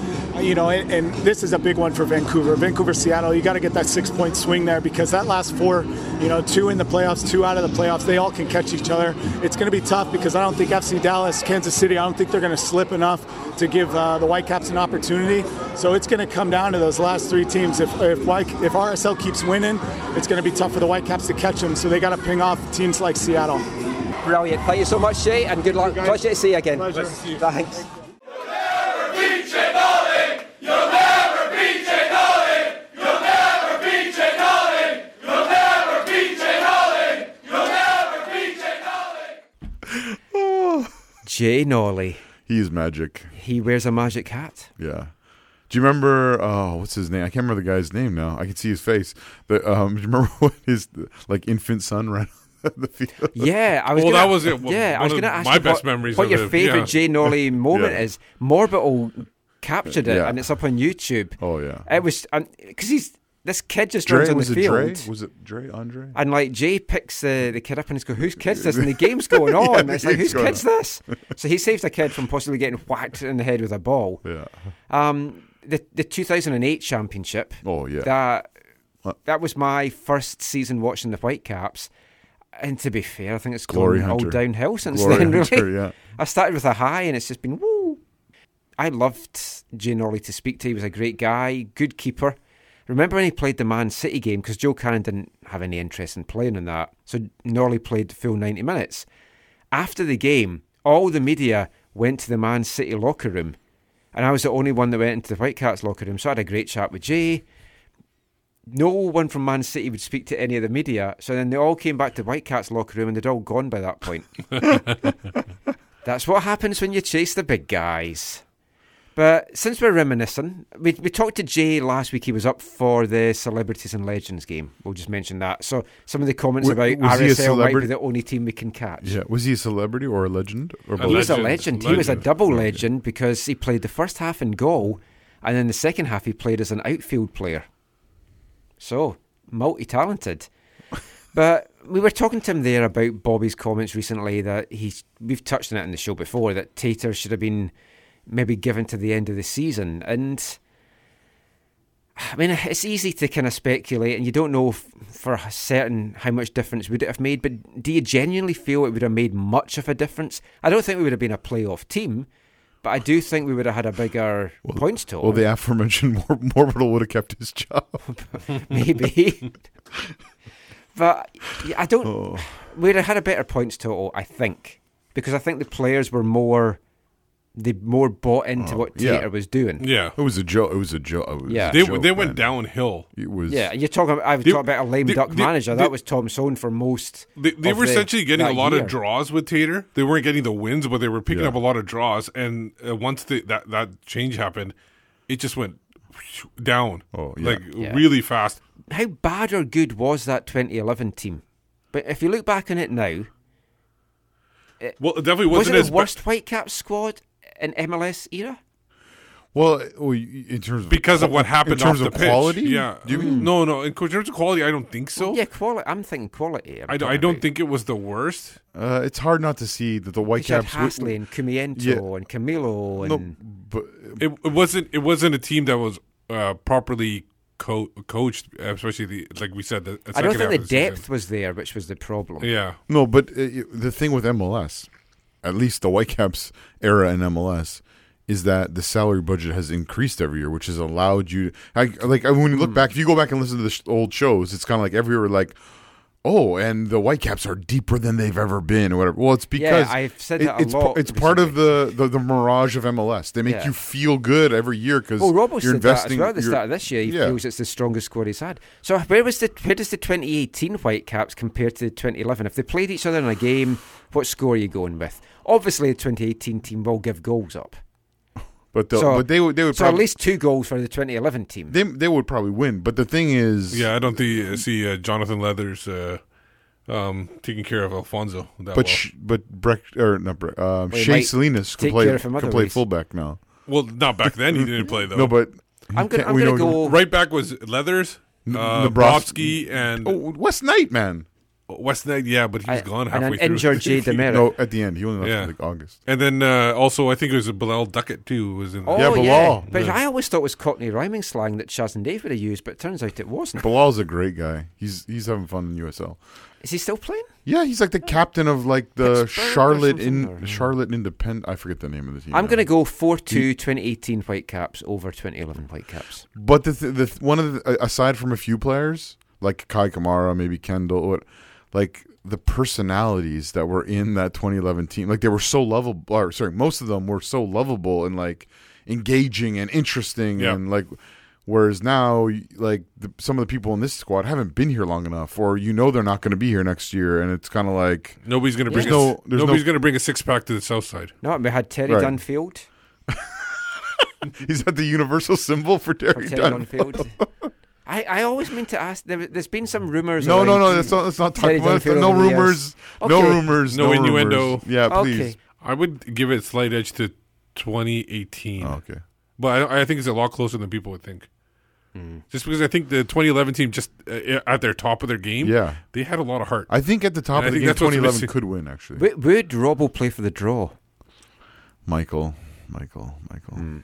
You know, and, and this is a big one for Vancouver. Vancouver, Seattle, you got to get that six point swing there because that last four, you know, two in the playoffs, two out of the playoffs, they all can catch each other. It's going to be tough because I don't think FC Dallas, Kansas City, I don't think they're going to slip enough to give uh, the Whitecaps an opportunity. So it's going to come down to those last three teams. If if, White, if RSL keeps winning, it's going to be tough for the Whitecaps to catch them. So they got to ping off teams like Seattle. Brilliant. Thank you so much, Shay, and good luck. Pleasure to see you again. Thanks. Jay Nolly. He is magic. He wears a magic hat. Yeah. Do you remember? Oh, what's his name? I can't remember the guy's name now. I can see his face. The um, do you remember what his like infant son ran on the field? Yeah, I was. Well, gonna, that was it. Yeah, I was going to ask my you best what, memories what your favourite yeah. Jay Nolly moment Yeah. is. Morbittle captured it, Yeah. and it's up on YouTube. Oh yeah. It was because he's this kid just Dre runs on was the it field. Dre? Was it Dre? Andre? And like Jay picks the, the kid up and he's go, whose kid's this? And the game's going on. Yeah, it's like, whose kid's on. this? So he saves the kid from possibly getting whacked in the head with a ball. Yeah. Um, the the 2008 championship. Oh yeah. That that was my first season watching the Whitecaps. And to be fair, I think it's Glory gone all downhill since Glory then. Hunter, really, yeah. I started with a high, and it's just been woo. I loved Jay Norley to speak to. He was a great guy, good keeper. Remember when he played the Man City game? Because Joe Cannon didn't have any interest in playing in that. So Norley played the full 90 minutes. After the game, all the media went to the Man City locker room. And I was the only one that went into the Whitecaps locker room. So I had a great chat with Jay. No one from Man City would speak to any of the media. So then they all came back to Whitecaps locker room and they'd all gone by that point. That's what happens when you chase the big guys. But since we're reminiscing, we, we talked to Jay last week. He was up for the Celebrities and Legends game. We'll just mention that. So some of the comments Wa- about was he RSL might be the only team we can catch. Yeah. Was he a celebrity or a legend? Or He was a legend. legend. He was a double legend because he played the first half in goal, and then the second half he played as an outfield player. So multi-talented. But we were talking to him there about Bobby's comments recently that he's. We've touched on it in the show before that Teitur should have been maybe given to the end of the season, and I mean it's easy to kind of speculate, and you don't know f- for certain how much difference would it have made. But do you genuinely feel it would have made much of a difference? I don't think we would have been a playoff team, but I do think we would have had a bigger points total. Well, the aforementioned Mor- Morbital would have kept his job. maybe. but I don't. Oh. We'd have had a better points total, I think, because I think the players were more. They more bought into Oh, what yeah. Teitur was doing. Yeah. It was a joke. It was a joke. Yeah. a They joke, they went man. downhill. It was. Yeah, you're talking. About, I was They- talking about a lame they- duck they- manager. they- that was Tom Soehn for most. They, they of were the- essentially getting a lot year. of draws with Teitur. They weren't getting the wins, but they were picking Yeah. up a lot of draws. And uh, once the, that that change happened, it just went down. Oh, yeah. like Yeah. really fast. How bad or good was that 2011 team? But if you look back on it now, Well, it definitely was wasn't it as the ba- worst Whitecaps squad in MLS era? Well, well, in terms of because of what happened in terms off of the pitch. quality. Yeah, Do you mean? no, no. In terms of quality, I don't think so. Yeah, quality. I'm thinking quality. I'm I, d- I don't about. think it was the worst. Uh, it's hard not to see that the You had Whitecaps. Hassli and Chiumiento Yeah. and Camilo and No, but It, it wasn't. It wasn't a team that was uh, properly co- coached, especially the like we said. The, the I don't think half the of season. depth was there, which was the problem. Yeah, No, but uh, the thing with MLS, at least the Whitecaps era in MLS, is that the salary budget has increased every year, which has allowed you. I, like when you Hmm. look back, if you go back and listen to the sh- old shows, it's kind of like every year, like, oh, and the Whitecaps are deeper than they've ever been, or whatever. Well, it's because I've said that a it's, lot It's part of the, the the mirage of MLS. They make Yeah. you feel good every year because Well, Robbo you're said that as well at the start of this year. He yeah. feels it's the strongest squad he's had. So where was the where does the 2018 Whitecaps compare to the 2011? If they played each other in a game, what score are you going with? Obviously, the 2018 team will give goals up. But the, so, but they would they would so at least two goals for the 2011 team. they they would probably win. But the thing is, yeah. I don't think, uh, see uh, Jonathan Leathers uh, um, taking care of Alphonso. That but well. sh- but Brek or not Brek, uh, Well, he Shea might Salinas can play care can other play fullback now. well, not back then. He didn't play though. No, but I'm gonna, I'm gonna go. right back was Leathers, N- uh, Nebraska- and Oh, Wes Knight, man. Wes Knight. Yeah, but he's I- gone and halfway an through. injured Jay DeMerit. No, at the end he only left Yeah. in like August. And then uh, also, I think it was a Bilal Duckett too. Was in. Oh Yeah, yeah, but Yeah. I always thought it was Cockney rhyming slang that Chas and Dave would have used, but it turns out it wasn't. Bilal's a great guy. He's he's having fun in USL. Is he still playing? Yeah, he's like the captain of like the Pittsburgh Charlotte in or- Charlotte Independent. I forget the name of the team. I'm going to go 4-2 2018 Whitecaps over 2011 Whitecaps. But the th- the th- one of the, aside from a few players like Kei Kamara, maybe Kendall, what like the personalities that were in that 2011 team, like they were so lovable. Or sorry, most of them were so lovable and like engaging and interesting, Yeah. and like. Whereas now, like the, some of the people in this squad haven't been here long enough, or you know they're not going to be here next year, and it's kind of like Nobody's gonna bring. There's no- there's nobody's no- gonna bring a six pack to the south side. No, we had Terry Right. Dunfield. Is that the universal symbol for for Terry Terry Dunn? Dunfield. I, I always mean to ask. There, there's been some rumors. No, no, around no. That's not. That's not Terry talking about. Dunfield No over the years. rumors. No Okay. rumors. No rumors. innuendo. Yeah, please. Okay. I would give it a slight edge to 2018. Oh, okay. But I, I think it's a lot closer than people would think. Hmm. Just because I think the 2011 team, just uh, at their top of their game, Yeah. they had a lot of heart. I think at the top And I of the think game, 2011 missing. could win. Actually, Would, would Robbo play for the draw? Michael, Michael, Michael. Hmm.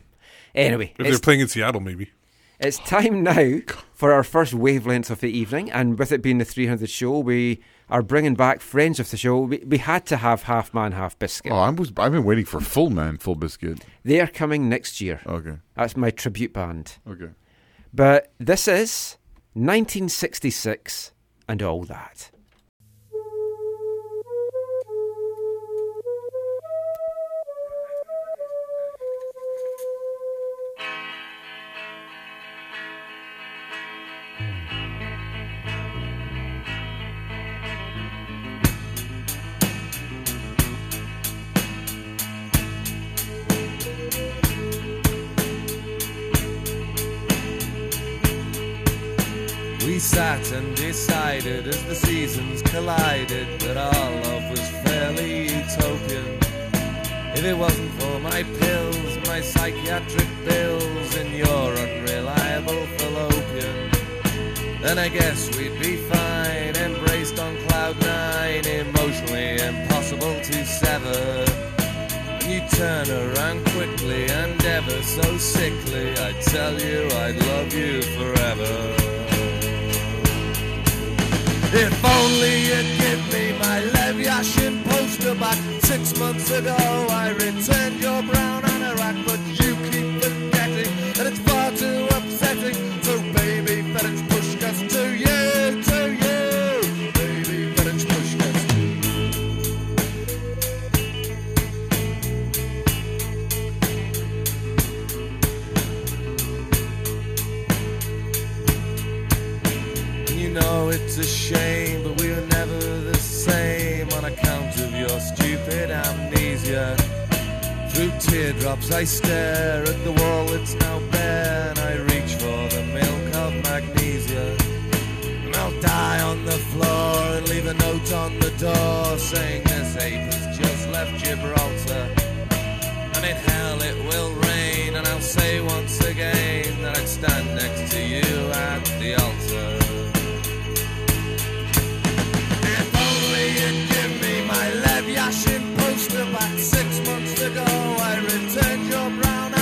Anyway, if they're playing in Seattle, maybe. It's time now for our first wavelength of the evening, and with it being the 300 show, we are bringing back friends of the show. We, we had to have half man, half biscuit. Oh, I was. I've been waiting for full man, full biscuit. They are coming next year. Okay. That's my tribute band. Okay. But this is 1966 and all that. Sat and decided as the seasons collided that our love was fairly utopian. If it wasn't for my pills, my psychiatric bills, and your unreliable fallopian, then I guess we'd be fine, embraced on cloud nine, emotionally impossible to sever. And you turn around quickly and ever so sickly, I'd tell you I'd love you forever. If only you'd give me my Lev Yashin poster back. Six months ago, I returned your brown anorak, but you keep forgetting, and it's far too upsetting to shame, but we were never the same on account of your stupid amnesia. Through teardrops, I stare at the wall that's now bare, and I reach for the milk of magnesia. And I'll die on the floor and leave a note on the door saying this ape has just left Gibraltar. And in hell it will rain, and I'll say once again that I'd stand next to you at the altar. You'd give me my Lev Yashin poster back six months ago, I returned your brown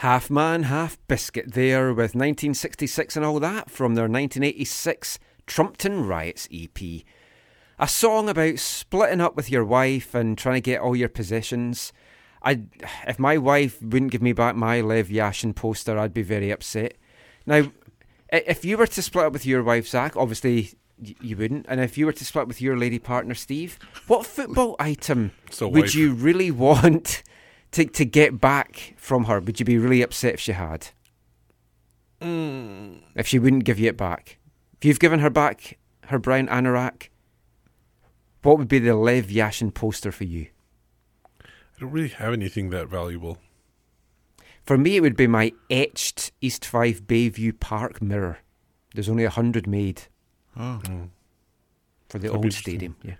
Half Man, Half Biscuit there with 1966 and all that from their 1986 Trumpton Riots EP. A song about splitting up with your wife and trying to get all your possessions. I, if my wife wouldn't give me back my Lev Yashin poster, I'd be very upset. Now, if you were to split up with your wife, Zach, obviously you wouldn't. And if you were to split up with your lady partner, Steve, what football item So would wife. you really want to to get back from her? Would you be really upset if she had? Mm. If she wouldn't give you it back? If you've given her back her brown anorak, what would be the Lev Yashin poster for you? I don't really have anything that valuable. For me, it would be my etched East 5 Bayview Park mirror. There's only a hundred made Oh. for the That'd old stadium. Yeah.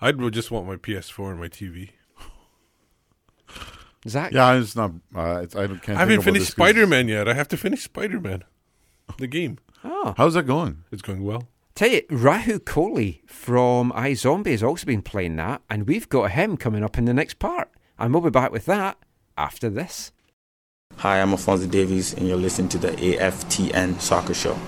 I'd just want my PS4 and my TV. Zach? Yeah, it's not. Uh, it's, I can't. I haven't think finished this 'cause- Spider Man yet. I have to finish Spider Man, the game. Oh. How's that going? It's going well. Tell you, Rahul Kohli from iZombie has also been playing that, and we've got him coming up in the next part. And we'll be back with that after this. Hi, I'm Alphonso Davies, and you're listening to the AFTN Soccer Show.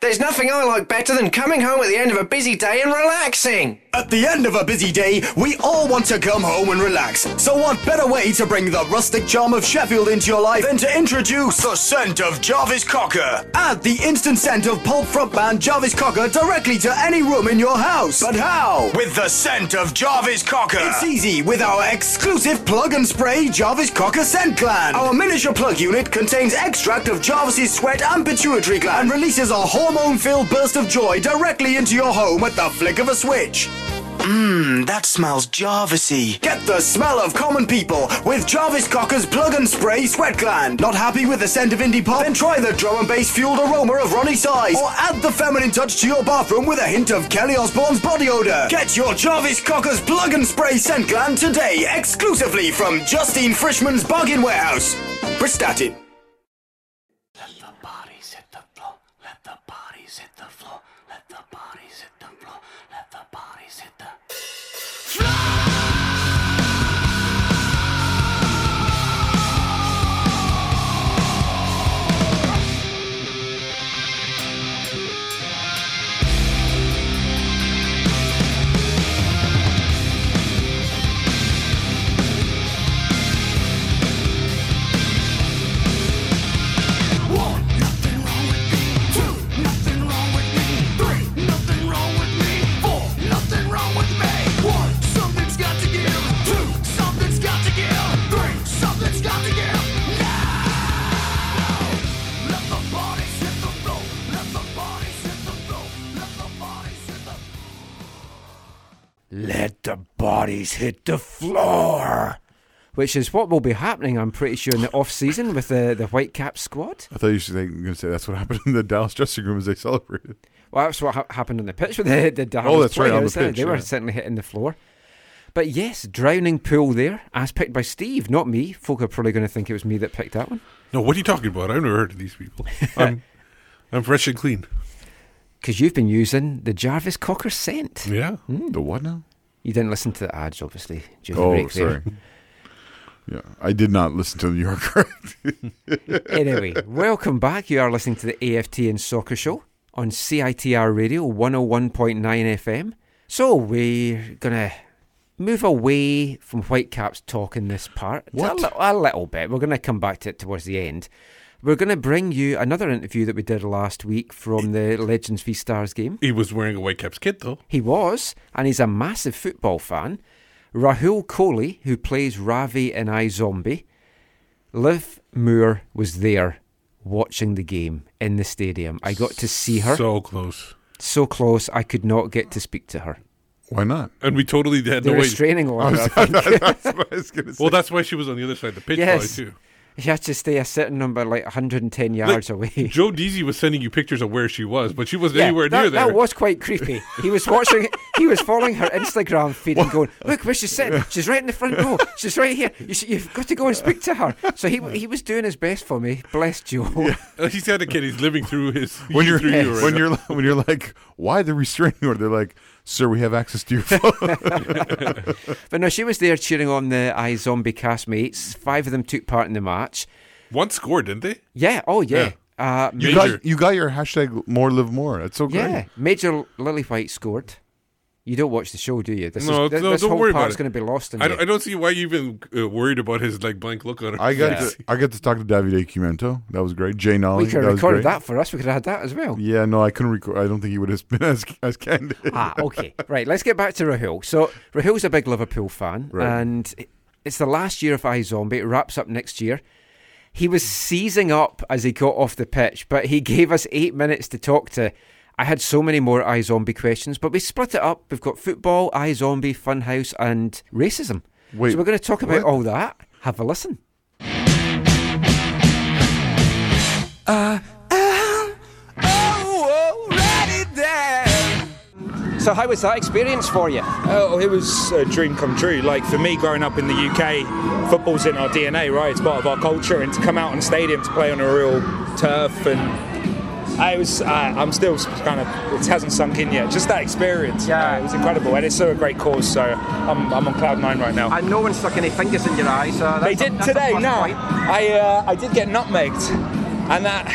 There's nothing I like better than coming home at the end of a busy day and relaxing. At the end of a busy day, we all want to come home and relax. So what better way to bring the rustic charm of Sheffield into your life than to introduce the scent of Jarvis Cocker? Add the instant scent of Pulp frontman Jarvis Cocker directly to any room in your house. But how? With the scent of Jarvis Cocker. It's easy with our exclusive plug and spray Jarvis Cocker scent gland. Our miniature plug unit contains extract of Jarvis's sweat and pituitary gland and releases a hormone-filled burst of joy directly into your home at the flick of a switch. Mmm, that smells Jarvisy. Get the smell of common people with Jarvis Cocker's plug and spray sweat gland. Not happy with the scent of indie pop? Then try the drum and bass fueled aroma of Roni Size. Or add the feminine touch to your bathroom with a hint of Kelly Osbourne's body odor. Get your Jarvis Cocker's plug and spray scent gland today, exclusively from Justine Frischmann's Bargain Warehouse. Prestatyn. Bodies hit the floor. Which is what will be happening, I'm pretty sure, in the off season with the, the Whitecap squad. I thought you were going to say that's what happened in the Dallas dressing room as they celebrated. Well, that's what ha- happened on the pitch with the, the Dallas Oh, that's right, on the eh? pitch, They were certainly hitting the floor. But yes, drowning pool there, as picked by Steve, not me. Folk are probably going to think it was me that picked that one. No, what are you talking about? I've never heard of these people. I'm, I'm fresh and clean. Because you've been using the Jarvis Cocker scent. Yeah. Hmm. The what now? You didn't listen to the ads, obviously. During the Oh, break there. sorry. Yeah, I did not listen to the New Yorker. anyway, welcome back. You are listening to the AFTN Soccer Show on CITR Radio 101.9 FM. So we're going to move away from Whitecaps talk in this part. A, What? li- a little bit. We're going to come back to it towards the end. We're going to bring you another interview that we did last week from the Legends v Stars game. He was wearing a Whitecaps kit, though. He was, and he's a massive football fan. Rahul Kohli, who plays Ravi in iZombie, Liv Moore was there watching the game in the stadium. I got to see her. So close. So close, I could not get to speak to her. Why not? And we totally had The no way. restraining order, I think. That's what I was going to say. Well, that's why she was on the other side of the pitch, Yes. probably, too. She had to stay a certain number, like 110 yards away. Joe Deasy was sending you pictures of where she was, but she wasn't Yeah, anywhere that, near there. that was quite creepy. He was watching. he was following her Instagram feed and going, "Look where she's sitting. She's right in the front row. She's right here. You should, you've got to go and speak to her." So he he was doing his best for me. Bless Joe. Uh, He's had a kid. He's living through his. when you're through you right when now. you're when you're like, why the restraining order? They're like, sir, we have access to your phone. But no, she was there cheering on the iZombie castmates. Five of them took part in the match. One scored, didn't they? Yeah. Oh yeah. Uh, you got you got your hashtag more live more. That's so great. Yeah, Major Lily White scored. You don't watch the show, do you? This no, is, this, no, this don't whole worry about part's it. going to be lost in I don't, I don't see why you even uh, worried about his like blank look on her. I got face. to, I got to talk to Davide Chiumiento. That was great. Jay Nolly. we could have recorded that for us. We could have had that as well. Yeah, no, I couldn't record. I don't think he would have been as as candid. ah, okay. Right, let's get back to Rahul. So, Rahul's a big Liverpool fan, Right. and it's the last year of iZombie. It wraps up next year. He was seizing up as he got off the pitch, but he gave us eight minutes to talk to. I had so many more iZombie questions, but we split it up. We've got football, iZombie, Funhouse, and racism. Wait, so we're going to talk about what? all that. Have a listen. So, how was that experience for you? Oh, it was a dream come true. Like for me, growing up in the UK, football's in our DNA, right? It's part of our culture, and to come out on stadium to play on a real turf, and I was, uh, I'm still kind of, it hasn't sunk in yet. Just that experience, yeah, it was incredible, and it's still a great cause. So I'm, I'm on cloud nine right now. And no one stuck any fingers in your eyes. So They did a today. No, point. I uh, I did get nutmegged, and that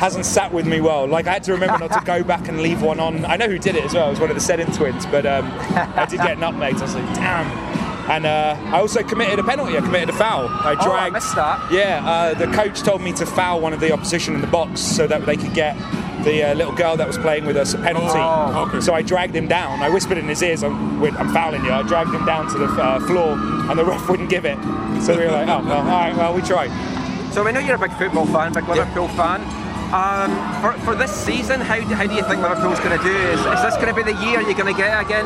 hasn't sat with me well. Like I had to remember not to go back and leave one on. I know who did it as well. It was one of the Seddon twins, but um, I did get nutmegged. I was like, damn. And uh, I also committed a penalty. I committed a foul. I dragged. Oh, I dragged. missed that. Yeah, uh, the coach told me to foul one of the opposition in the box so that they could get the uh, little girl that was playing with us a penalty. Oh. okay. So I dragged him down. I whispered in his ears, "I'm, I'm fouling you." I dragged him down to the uh, floor, and the ref wouldn't give it. So we were like, "Oh, well, all right, well, we tried." So we know you're a big football fan, big Liverpool fan. Um, for, for this season, how, do- how do you think Liverpool's going to do? Is, is this going to be the year you're going to get it again?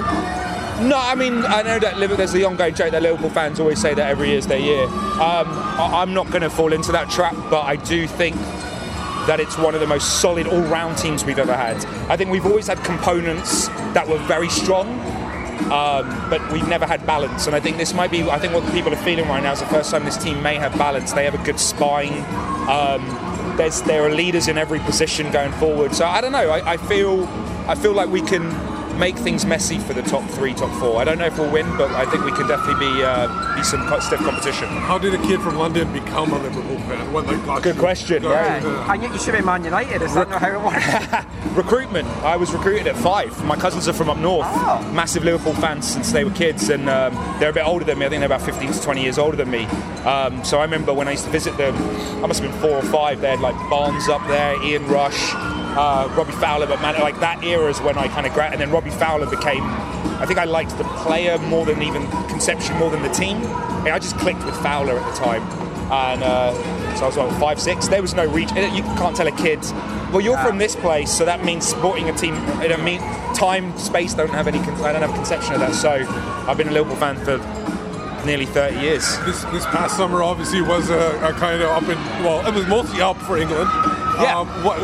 No, I mean I know that there's the ongoing joke that Liverpool fans always say that every year is their year. Um, I'm not going to fall into that trap, but I do think that it's one of the most solid all-round teams we've ever had. I think we've always had components that were very strong, um, but we've never had balance. And I think this might be, I think what people are feeling right now is the first time this team may have balance. They have a good spine. Um, there's, there are leaders in every position going forward. So I don't know. I, I feel, I feel like we can make things messy for the top three, top four. I don't know if we'll win, but I think we can definitely be uh, be some co- stiff competition. How did a kid from London become a Liverpool fan? What like got Good you- question. got Yeah. you, uh, And yet you should be Man United. Is that not how it works? recruitment. I was recruited at five. My cousins are from up north, massive Liverpool fans since they were kids, and um, they're a bit older than me. I think they're about 15 to 20 years older than me. Um, so I remember when I used to visit them, I must have been four or five. They had like Barnes up there, Ian Rush, uh, Robbie Fowler, but man, like that era is when I kind of gra- and then Robbie Fowler became. I think I liked the player more than even conception more than the team. I, mean, I just clicked with Fowler at the time. and uh, so I was like five, six. There was no reach. You can't tell a kid, well, you're from this place, so that means supporting a team. I don't mean time, space. Don't have any. Con- I don't have a conception of that. So I've been a Liverpool fan for nearly 30 years. This this past summer obviously was a, a kind of up in well, it was mostly up for England. Yeah. Um, what,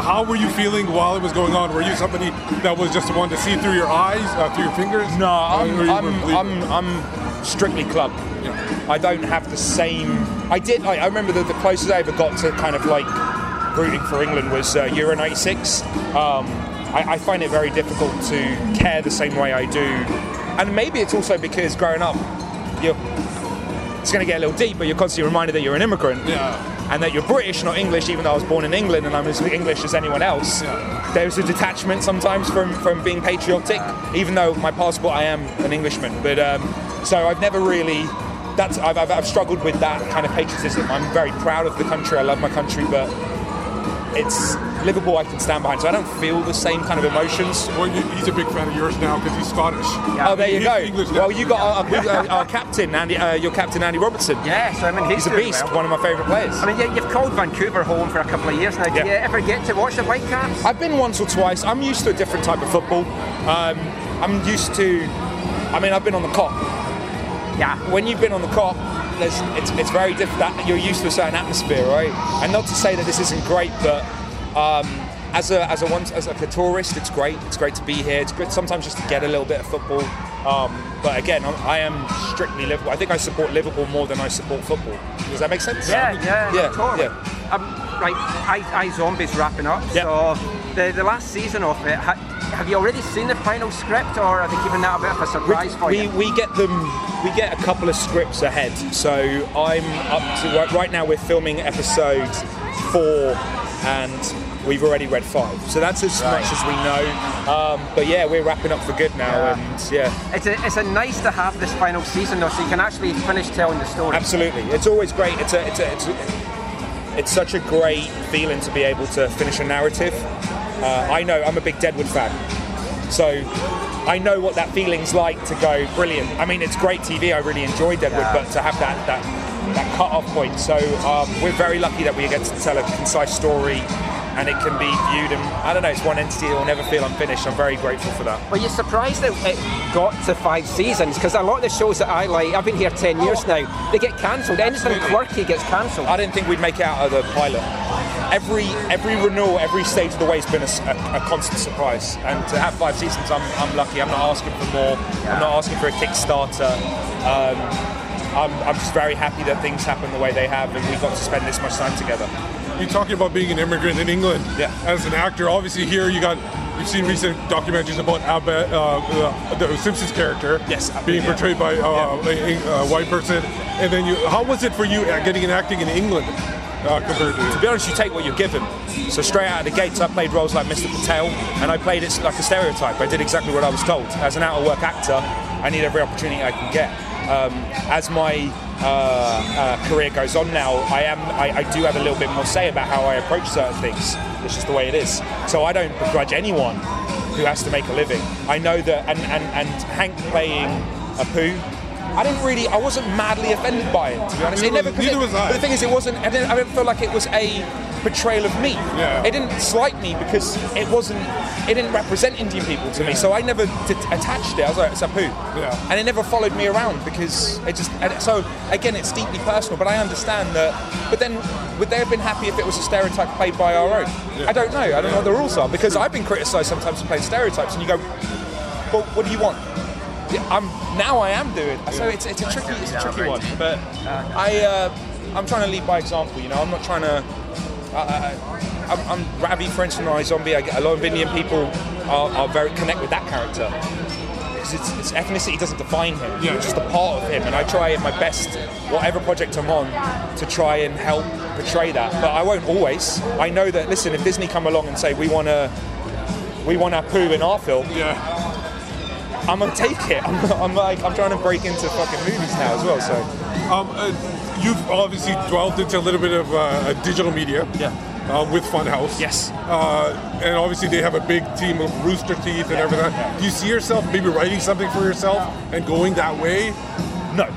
how were you feeling while it was going on? Were you somebody that was just one to see through your eyes, uh, through your fingers? No, I'm, I'm. I'm, I'm strictly club. I don't have the same. I did. I, I remember that the closest I ever got to kind of like rooting for England was uh, Euro '96. Um, I, I find it very difficult to care the same way I do, and maybe it's also because growing up, you're. It's going to get a little deep, but you're constantly reminded that you're an immigrant. And that you're British, not English, even though I was born in England and I'm as English as anyone else. There's a detachment sometimes from, from being patriotic, even though my passport I am an Englishman. But um, so I've never really. That's I've, I've, I've struggled with that kind of patriotism. I'm very proud of the country. I love my country, but it's Liverpool I can stand behind. So I don't feel the same kind of emotions. Well, he's a big fan of yours now because he's Scottish. Oh, there you He's go. English well, you got our, our, our captain, Andy, uh, your captain, Andy Robertson. Yes, I mean he's, He's a beast. well. One of my favourite players. I mean, you- you've called Vancouver home for a couple of years now. Do Yeah. you ever get to watch the Whitecaps? I've been once or twice. I'm used to a different type of football. Um, I'm used to. I mean, I've been on the Kop. Yeah. When you've been on the Kop, there's, it's, it's very different. You're used to a certain atmosphere, right? And not to say that this isn't great, but um, as a as a one as like a tourist, it's great. It's great to be here. It's good sometimes just to get a little bit of football. Um, but again, I'm, I am strictly Liverpool. I think I support Liverpool more than I support football. Does that make sense? Yeah, yeah, yeah, totally. yeah. Um, right, I, iZombie's wrapping up. So the the last season of it, have you already seen the final script, or are they keeping that a bit of a surprise for we, you? we get them we get a couple of scripts ahead. So i'm up to right, right now we're filming episode four and we've already read five. So that's as much as we know. Um, but yeah we're wrapping up for good now Yeah. and yeah. It's a, it's a nice to have this final season though, so you can actually finish telling the story. absolutely. It's always great. It's a, it's a, it's a, it's such a great feeling to be able to finish a narrative uh, i know i'm a big deadwood fan so I know what that feeling's like to go brilliant. I mean, it's great TV. I really enjoy Deadwood, but to have that that that cut-off point. So um, we're very lucky that we get to tell a concise story, and it can be viewed. And I don't know, it's one entity that will never feel unfinished. I'm very grateful for that. Were you're surprised that it got to five seasons? Because a lot of the shows that I like, I've been here 10 years now, they get cancelled. Anything quirky gets cancelled. I didn't think we'd make it out of the pilot. Every every renewal, every stage of the way has been a constant surprise. And to have five seasons, I'm, I'm lucky. I'm not asking for more. I'm not asking for a Kickstarter. Um, I'm, I'm just very happy that things happen the way they have, and we got to spend this much time together. You're talking about being an immigrant in England. Yeah. As an actor, obviously here you got. You've seen recent documentaries about Apu, uh, uh, the Simpsons character. Yes, Being yeah. portrayed by uh, a, a white person, and then you. How was it for you uh, getting and acting in England to? To be honest, you take what you're given. So straight out of the gates, I played roles like Mr. Patel, and I played it like a stereotype. I did exactly what I was told. As an out-of-work actor, I need every opportunity I can get. Um, as my uh, uh, career goes on now, I am I, I do have a little bit more say about how I approach certain things. It's just the way it is. So I don't begrudge anyone who has to make a living. I know that, and and, and Hank playing Apu. I didn't really, I wasn't madly offended by it, to be honest. It never, neither it- was I. But the thing is, it wasn't. I didn't, I didn't feel like it was a portrayal of me. Yeah. It didn't slight me because it wasn't. It didn't represent Indian people to me. So I never d- attached it. I was like, it's Apu. Yeah. And it never followed me around because it just. And so again, it's deeply personal. But I understand that. But then, would they have been happy if it was a stereotype played by our own? I don't know. I don't know what the rules are because I've been criticised sometimes for playing stereotypes, and you go, well, what do you want? I'm now I am doing. So it's, it's a tricky it's a tricky one. But I uh, I'm trying to lead by example. You know, I'm not trying to. I, I, I'm, I'm Ravi, instance, or Zombie. I get a lot of Indian people are, are very connect with that character because it's, it's ethnicity doesn't define him. Yeah. It's just a part of him, and I try my best, whatever project I'm on, to try and help portray that. But I won't always. I know that. Listen, if Disney come along and say we want to, we want our poo in our film. Yeah. I'm gonna take it. I'm, I'm like, I'm trying to break into fucking movies now as well. So Um, uh, you've obviously dwelled into a little bit of uh, digital media. Yeah. Uh, with Funhouse. Yes. Uh, and obviously they have a big team of Rooster Teeth and everything. Do you see yourself maybe writing something for yourself and going that way? no,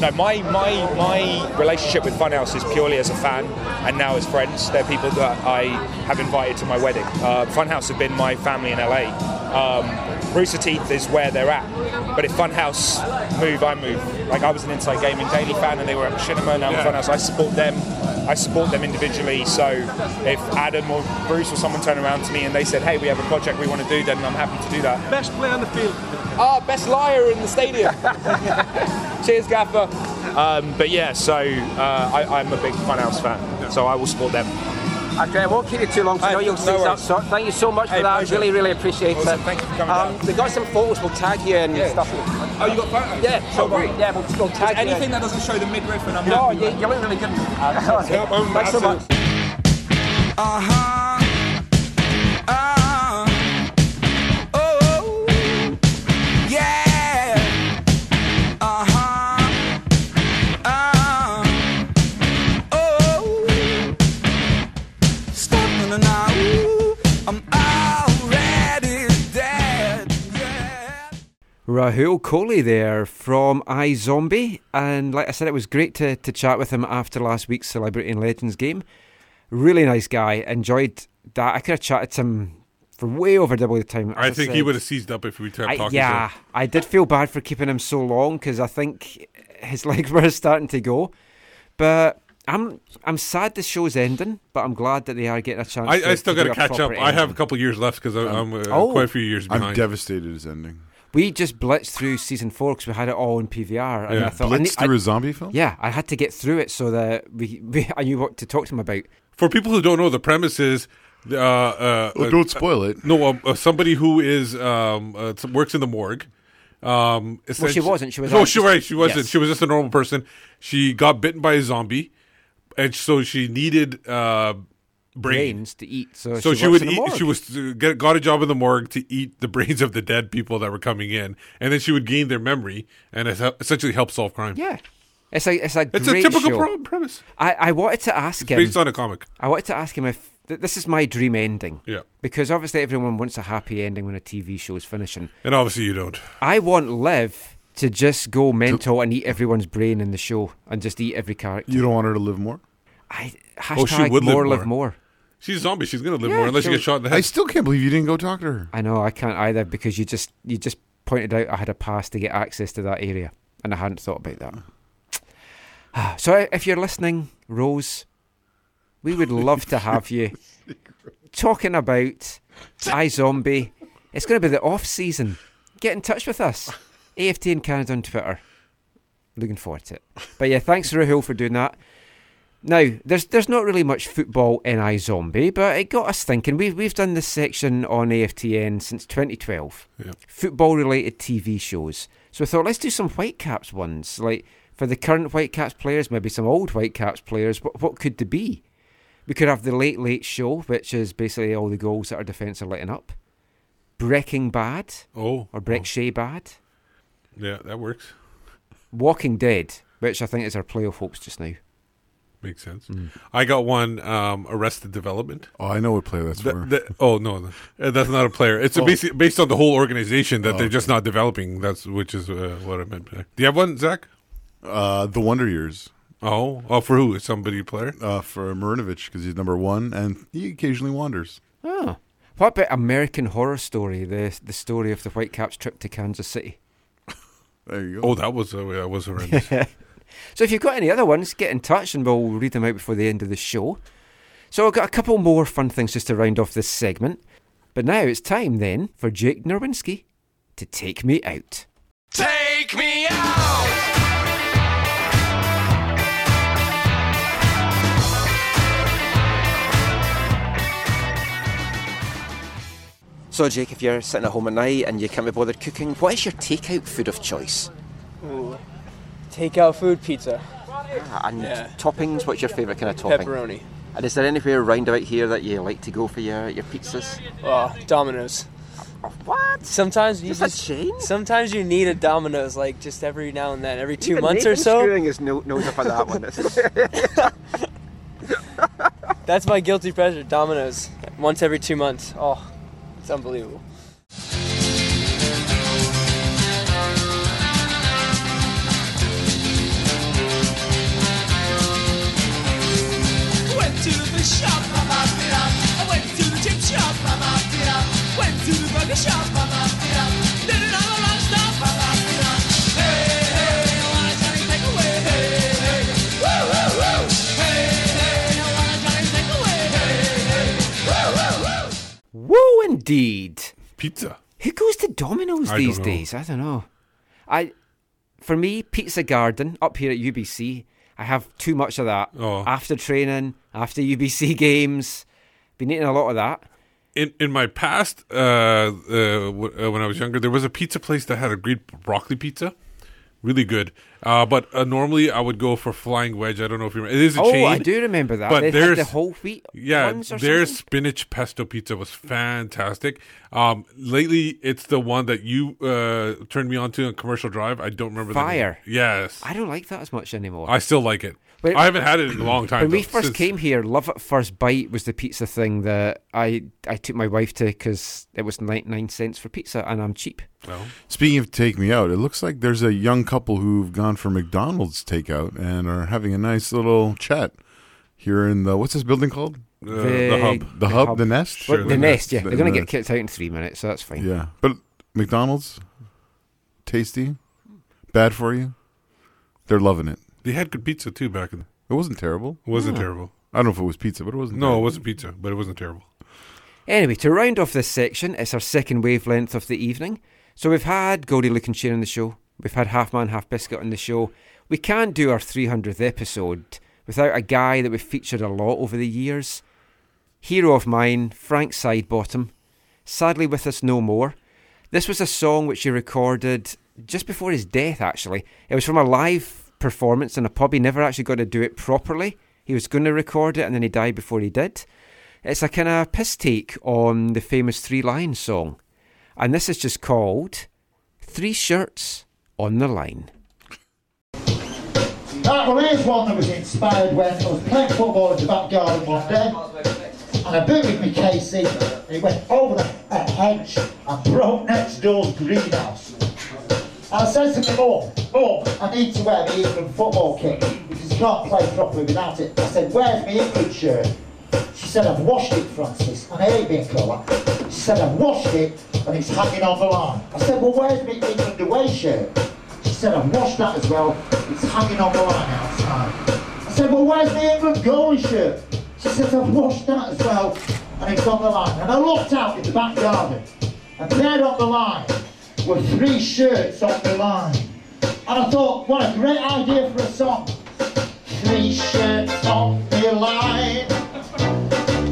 no, my my my relationship with Funhouse is purely as a fan, and now as friends. They're people that I have invited to my wedding. Uh, Funhouse have been my family in LA. Um, Rooster Teeth is where they're at, but if Funhouse move, I move. Like I was an Inside Gaming Daily fan, and they were at Machinima. Now Yeah. Funhouse, I support them. I support them individually. So if Adam or Bruce or someone turn around to me and they said, "Hey, we have a project we want to do," then I'm happy to do that. Best player on the field. Ah, best liar in the stadium. Cheers, Gaffer. Um, but yeah, so uh, I, I'm a big Funhouse fan, so I will support them. Okay, I won't keep you too long. I know you'll see that. So thank you so much Hey, for that. pleasure. Really, really appreciate Awesome, it. thank you for coming um, down. We got some photos. We'll tag you and Yeah. stuff. Oh, you got photos? Yeah. So Oh, great. Yeah, we'll, we'll tag you. Anything that doesn't show the midriff, and I'm not. No, happy you, you look really good. Yeah, um, Thanks so much. Uh-huh. Rahul Kohli there from iZombie. And like I said, it was great to, to chat with him after last week's Celebrity and Legends game. Really nice guy. Enjoyed that. I could have chatted to him for way over double the time. I as think he would have seized up if we kept talking. yeah, to him. I did feel bad for keeping him so long because I think his legs were starting to go. But I'm I'm sad the show's ending, but I'm glad that they are getting a chance. I, to, I still to got to catch up. proper I have a couple years left because I'm uh, Oh. quite a few years I'm behind. devastated it's ending. We just blitzed through season four because we had it all in PVR, and Yeah. I thought I Blitzed need- through I- a zombie film? Yeah, I had to get through it so that we, we I knew what to talk to him about. For people who don't know, the premise is. Uh, uh, Oh, uh, don't spoil it. No, uh, uh, somebody who is um, uh, works in the morgue. Um, Well, she wasn't. She was No, just- she right. She wasn't. yes. She was just a normal person. She got bitten by a zombie, and so she needed uh, brain. Brains to eat, so, So she, she, would eat. She was get, got a job in the morgue to eat the brains of the dead people that were coming in, and then she would gain their memory and essentially help solve crime. Yeah. It's a it's a It's a typical show. premise. I, I wanted to ask It's him based on a comic. I wanted to ask him if th- this is my dream ending. Yeah. Because obviously everyone wants a happy ending when a TV show is finishing. And obviously you don't. I want Liv to just go mental and eat everyone's brain in the show and just eat every character. You don't want her to live more? I Oh, she hashtag would live more, more. live more. She's a zombie. She's gonna live Yeah, more unless you she'll- get shot in the head. I still can't believe you didn't go talk to her. I know I can't either because you just you just pointed out I had a pass to get access to that area and I hadn't thought about that. So if you're listening, Rose, we would love to have you talking about iZombie. It's going to be the off season. Get in touch with us. AFTN Canada on Twitter. Looking forward to it. But yeah, thanks Rahul for doing that. Now, there's there's not really much football in iZombie, but it got us thinking. We've we've done this section on AFTN since 2012. Yeah. Football related TV shows. So I thought let's do some Whitecaps ones. Like for the current Whitecaps players, maybe some old Whitecaps players. What what could they be? We could have the Late Late Show, which is basically all the goals that our defence are letting up. Breaking Bad. Oh. Or Brek oh. Shea Bad. Yeah, that works. Walking Dead, which I think is our playoff hopes just now. Makes sense. Mm. I got one. Um, Arrested Development. Oh, I know what player that's Th- for. th- oh no, no. Uh, that's not a player. It's a Oh. basic, based on the whole organization that Oh, they're just not developing. That's which is uh, what I meant. Do you have one, Zach? Uh, the Wonder Years. Oh, oh, for who? Somebody player? Uh, for Marinovic because he's number one and he occasionally wanders. Oh. What about American Horror Story, the the story of the Whitecaps trip to Kansas City? There you go. Oh, that was uh, that was horrendous. so if you've got any other ones, get in touch and we'll read them out before the end of the show. So I've got a couple more fun things just to round off this segment. But now it's time then for Jake Nerwinski to take me out. Take me out. So, Jake, if you're sitting at home at night and you can't be bothered cooking, what is your takeout food of choice? Takeout food pizza. Ah, and Yeah. toppings, what's your favourite kind of topping? Pepperoni. And is there anywhere around about here that you like to go for your, your pizzas? Oh, Domino's. Oh, what? Sometimes you just chain? sometimes you need a Domino's like just every now and then, every two Even months or so. screwing his no- nose up on that one. That's my guilty pleasure, Domino's. Once every two months. Oh, it's unbelievable. Shop, I went to the chip shop, went to the burger shop, did it all around stop. Hey, hey, I want a Johnny takeaway. Hey, hey, woo, woo, woo. Hey, hey, I want a Johnny takeaway. Hey, hey, woo, woo, woo. Woo, indeed. Pizza. Who goes to Domino's I these days? I don't know. I, for me, Pizza Garden up here at UBC. I have too much of that Oh. after training, after UBC games. Been eating a lot of that. In in my past, uh, uh, w- uh, when I was younger, there was a pizza place that had a great broccoli pizza, really good. Uh, but uh, normally I would go for Flying Wedge. I don't know if you remember. It is a oh, chain. I do remember that. But they had there's the whole wheat yeah, their something. spinach pesto pizza was fantastic. Um, lately, it's the one that you uh, turned me on to on Commercial Drive. I don't remember the name. Fire. Yes, I don't like that as much anymore. I still like it. But- I haven't had it in a long time. When we first since- came here, Love at First Bite was the pizza thing that I I took my wife to because it was 99 cents for pizza and I'm cheap. Speaking of take me out, it looks like there's a young couple who've gone for McDonald's takeout and are having a nice little chat here in the what's this building called? Uh, the hub. The hub, the nest. Well, the, nest, yeah. The- They're going to the- get kicked out in three minutes, so that's fine. Yeah, but McDonald's, tasty, bad for you. They're loving it. They had good pizza too back in. It wasn't terrible. It wasn't terrible. I don't know if it was pizza, but it wasn't. No, terrible. it wasn't pizza, but it wasn't terrible. Anyway, to round off this section, it's our second wavelength of the evening. So we've had Goldie Lookin Chain on the show. We've had Half Man, Half Biscuit on the show. We can't do our 300th episode without a guy that we've featured a lot over the years. Hero of mine, Frank Sidebottom. Sadly with us no more. This was a song which he recorded just before his death, actually. It was from a live performance in a pub. He never actually got to do it properly. He was going to record it and then he died before he did. It's a kind of piss take on the famous Three Lions song. And this is just called Three Shirts on the Line. Right, well, here's one that was inspired when I was playing football in the back garden one day, and I booted me Casey, and he went over the hedge and broke next door's greenhouse. I said to my mum, Mum, I need to wear my England football kit because you can't play properly without it. I said, Where's my England shirt? She said, I've washed it, Francis, and I hate being colour. She said, I've washed it and it's hanging on the line. I said, Well, where's my England away shirt? She said, I've washed that as well. It's hanging on the line outside. I said, well, where's my England goalie shirt? She said, I've washed that as well. And it's on the line. And I looked out in the back garden. And there on the line were three shirts on the line. And I thought, what a great idea for a song. Three shirts on the line.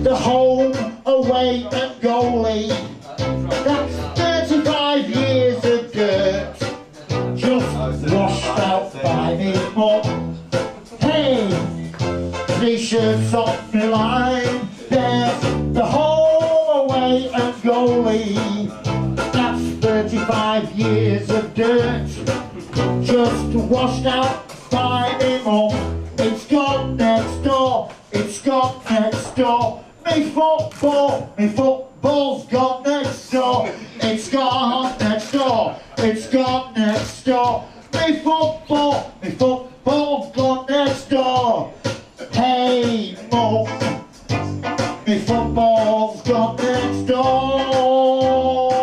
The home, away, at goalie. That's 35 years of dirt just washed out by me mum. Hey, three shirts on the line. There's the home away at goalie. That's 35 years of dirt. Just washed out by me mum. It's gone next door. It's gone next door. Me football, me football's gone next door. It's gone next door. It's gone next door. Me football, me football's gone next door. Hey, mum, me football's gone next door.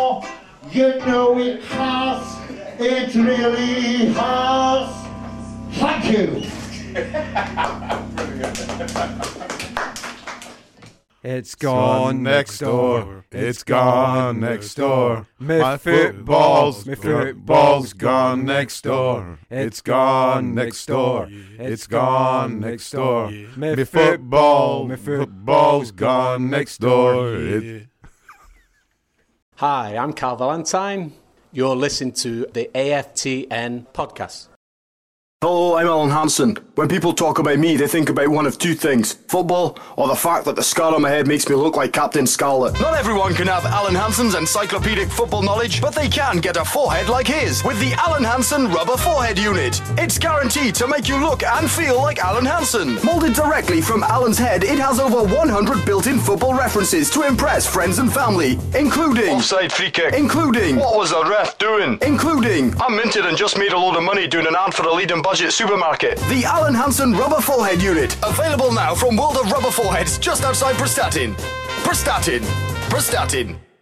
You know it has, it really has. Thank you. It's gone next door. It's gone next door. My football's, my football's gone next door. It's gone next door. It's gone next door. My football, my football's gone next door. It- Hi, I'm Carl Valentine. You're listening to the AFTN podcast. Hello, I'm Alan Hansen. When people talk about me, they think about one of two things football or the fact that the scar on my head makes me look like Captain Scarlet. Not everyone can have Alan Hansen's encyclopedic football knowledge, but they can get a forehead like his with the Alan Hansen Rubber Forehead Unit. It's guaranteed to make you look and feel like Alan Hansen. Molded directly from Alan's head, it has over 100 built-in football references to impress friends and family, including Offside free kick. including What was the ref doing? including I'm minted and just made a load of money doing an ad for a leading budget budget supermarket. The Alan Hansen Rubber Forehead Unit. Available now from World of Rubber Foreheads just outside Prestatyn. Prestatyn. Prestatyn.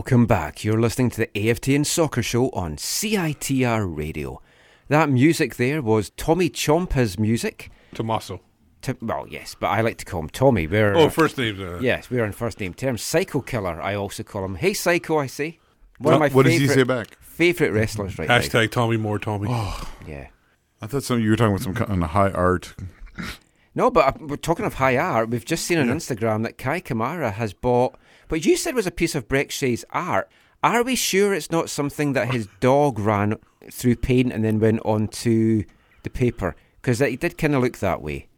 Welcome back. You're listening to the AFTN Soccer Show on CITR Radio. That music there was Tommy Chompa's music. Tommaso. To, well, yes, but I like to call him Tommy. We're, Oh, first names, uh, yes, we're on first name terms. Psycho Killer, I also call him. Hey, Psycho, I say. One of What- my what does he say back? Favourite wrestlers right now. Hashtag Tommy More Tommy. Oh, yeah. I thought some you were talking about some kind of high art. No, but uh, we're talking of high art. We've just seen on Instagram that Kei Kamara has bought what you said was a piece of Brek Shea's art. Are we sure it's not something that his dog ran through paint and then went onto the paper? Because it did kind of look that way.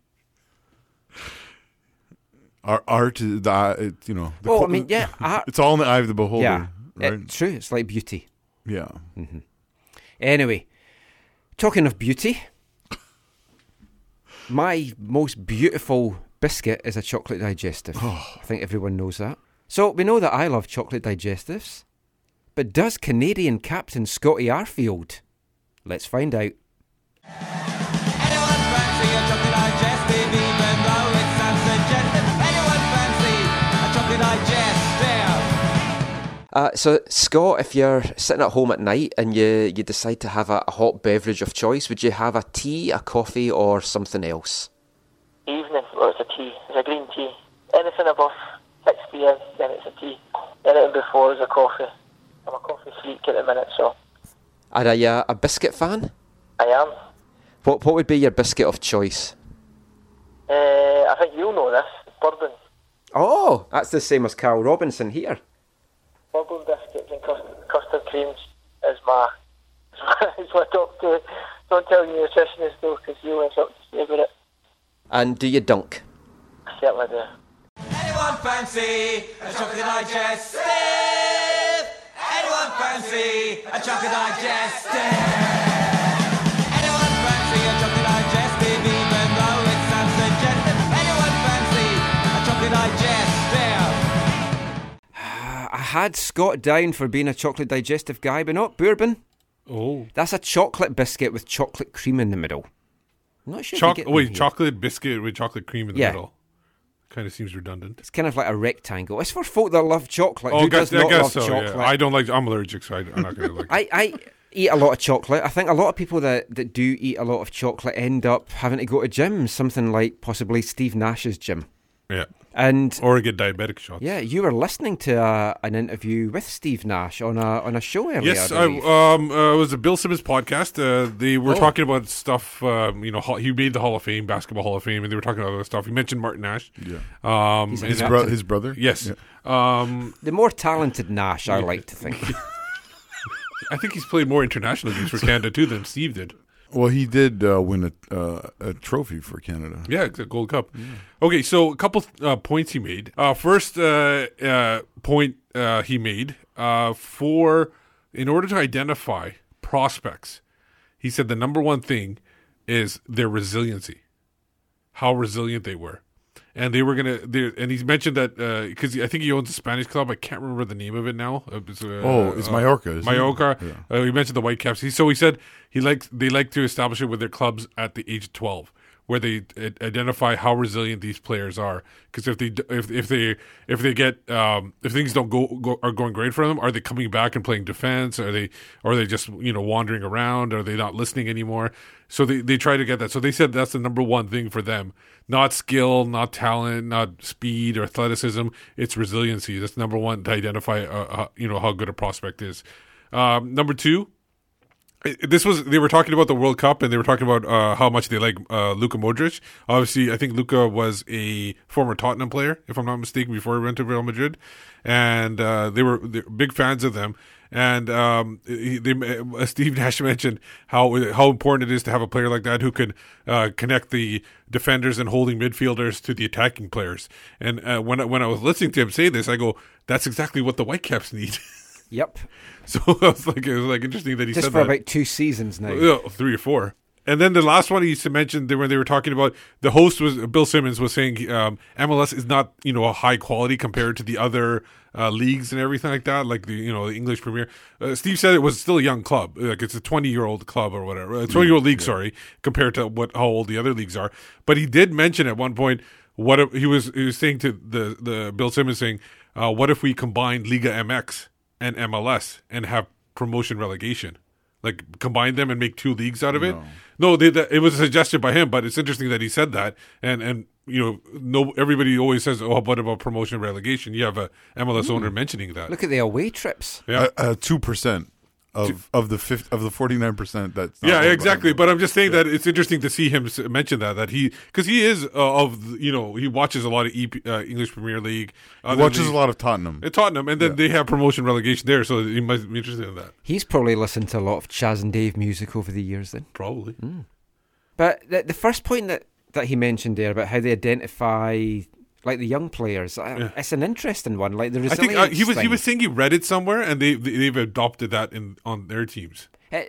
Art, art is the eye- it, you know. the Well, I mean, yeah, art- it's all in the eye of the beholder. yeah, right? it's true. It's like beauty. yeah. hmm Anyway, talking of beauty, my most beautiful biscuit is a chocolate digestive. Oh. I think everyone knows that. So we know that I love chocolate digestives, but does Canadian captain Scotty Arfield? Let's find out. Uh, so, Scott, if you're sitting at home at night and you, you decide to have a, a hot beverage of choice, would you have a tea, a coffee, or something else? Evening, well, it's a tea. It's a green tea. Anything above 6 pm, then it's a tea. Anything before is a coffee. I'm a coffee freak at the minute, so Are you a, a biscuit fan? I am. What What would be your biscuit of choice? Uh, I think you'll know this. Bourbon. Oh, that's the same as Carl Robinson here. Bourbon biscuits and custard, custard creams is my, is my top two. Don't tell your nutritionist though, because you'll have something to say about it. And do you dunk? I certainly do. Anyone fancy a chocolate digestive? Anyone fancy a chocolate digestive? Anyone fancy a chocolate digestive, even though it's unsuggestive? Anyone fancy a chocolate digestive? I had Scott down for being a chocolate digestive guy, but not bourbon. Oh. That's a chocolate biscuit with chocolate cream in the middle. I'm not sure. if Choc- you get wait, here. chocolate biscuit with chocolate cream in the Yeah. middle. Kind of seems redundant. It's kind of like a rectangle. It's for folk that love chocolate. oh, Who guess, does not I guess love so. chocolate? Yeah. I don't like. I'm allergic, so I, am not gonna like. I, I eat a lot of chocolate. I think a lot of people that, that do eat a lot of chocolate end up having to go to gyms, something like possibly Steve Nash's gym. Yeah. And or get diabetic shots. Yeah, you were listening to uh, an interview with Steve Nash on a on a show earlier. Yes, I I, um, uh, it was a Bill Simmons podcast. Uh, they were Oh. talking about stuff. Um, you know, he made the Hall of Fame, basketball Hall of Fame, and they were talking about other stuff. He mentioned Martin Nash. Yeah. um, his, captain. his brother? Yes. Um, the more talented Nash, I like to think. I think he's played more international games for Canada too than Steve did. Well, he did uh, win a uh, a trophy for Canada. Yeah, it's a Gold Cup. Okay, so a couple uh, points he made. Uh, first uh, uh, point he made for in order to identify prospects, he said the number one thing is their resiliency, how resilient they were, and they were gonna. they And he's mentioned that because I think he owns a Spanish club. I can't remember the name of it now. Uh, It's, uh, Oh, it's Mallorca, isn't it? Mallorca. Yeah. Uh, he mentioned the Whitecaps. He, so he said he likes they like to establish it with their clubs at the age of twelve, where they uh, identify how resilient these players are. Because if they if if they if they get um, if things don't go, go are going great for them, are they coming back and playing defense? Are they are they just you know wandering around? Are they not listening anymore? So they they try to get that. So they said that's the number one thing for them. Not skill, not talent, not speed or athleticism. It's resiliency. That's number one to identify uh, uh, you know how good a prospect is. Um, number two, This was they were talking about the World Cup and they were talking about uh, how much they like uh, Luka Modric. Obviously, I think Luka was a former Tottenham player, if I'm not mistaken, before he went to Real Madrid, and uh, they were big fans of them. And um, he, they, uh, Steve Nash mentioned how how important it is to have a player like that who can uh, connect the defenders and holding midfielders to the attacking players. And uh, when I, when I was listening to him say this, I go, "That's exactly what the Whitecaps need." Yep. So I was like, it was like interesting that he Just said for that. about two seasons now. Yeah, three or four. And then the last one he s- mentioned that when they were talking about the host was Bill Simmons was saying um, MLS is not you know a high quality compared to the other uh, leagues and everything like that, like the you know the English Premier. Uh, Steve said it was still a young club, like it's a twenty year old club or whatever, twenty year old league, sorry, compared to what how old the other leagues are. But he did mention at one point what if, he was he was saying to the the Bill Simmons saying, uh, what if we combined Liga MX and MLS and have promotion relegation? like combine them and make two leagues out of it. No, they, that, it was a suggestion by him, but it's interesting that he said that. And and you know, no, everybody always says, "Oh, what about promotion and relegation?" You have a MLS owner mentioning that. Look at the away trips. Yeah. Uh, two percent of of the fifth of the forty nine percent. That's not yeah, owned by exactly. But I'm just saying that it's interesting to see him mention that that he because he is uh, of the- you know he watches a lot of EP, uh, English Premier League. He watches a lot of Tottenham. Uh, Tottenham, and then they have promotion relegation there, so he might be interested in that. He's probably listened to a lot of Chas and Dave music over the years then. Probably. But the, the first point that, that he mentioned there about how they identify like the young players, uh, Yeah. it's an interesting one. Like the I think uh, he was he was saying he read it somewhere, and they they- they've adopted that in on their teams. Eh,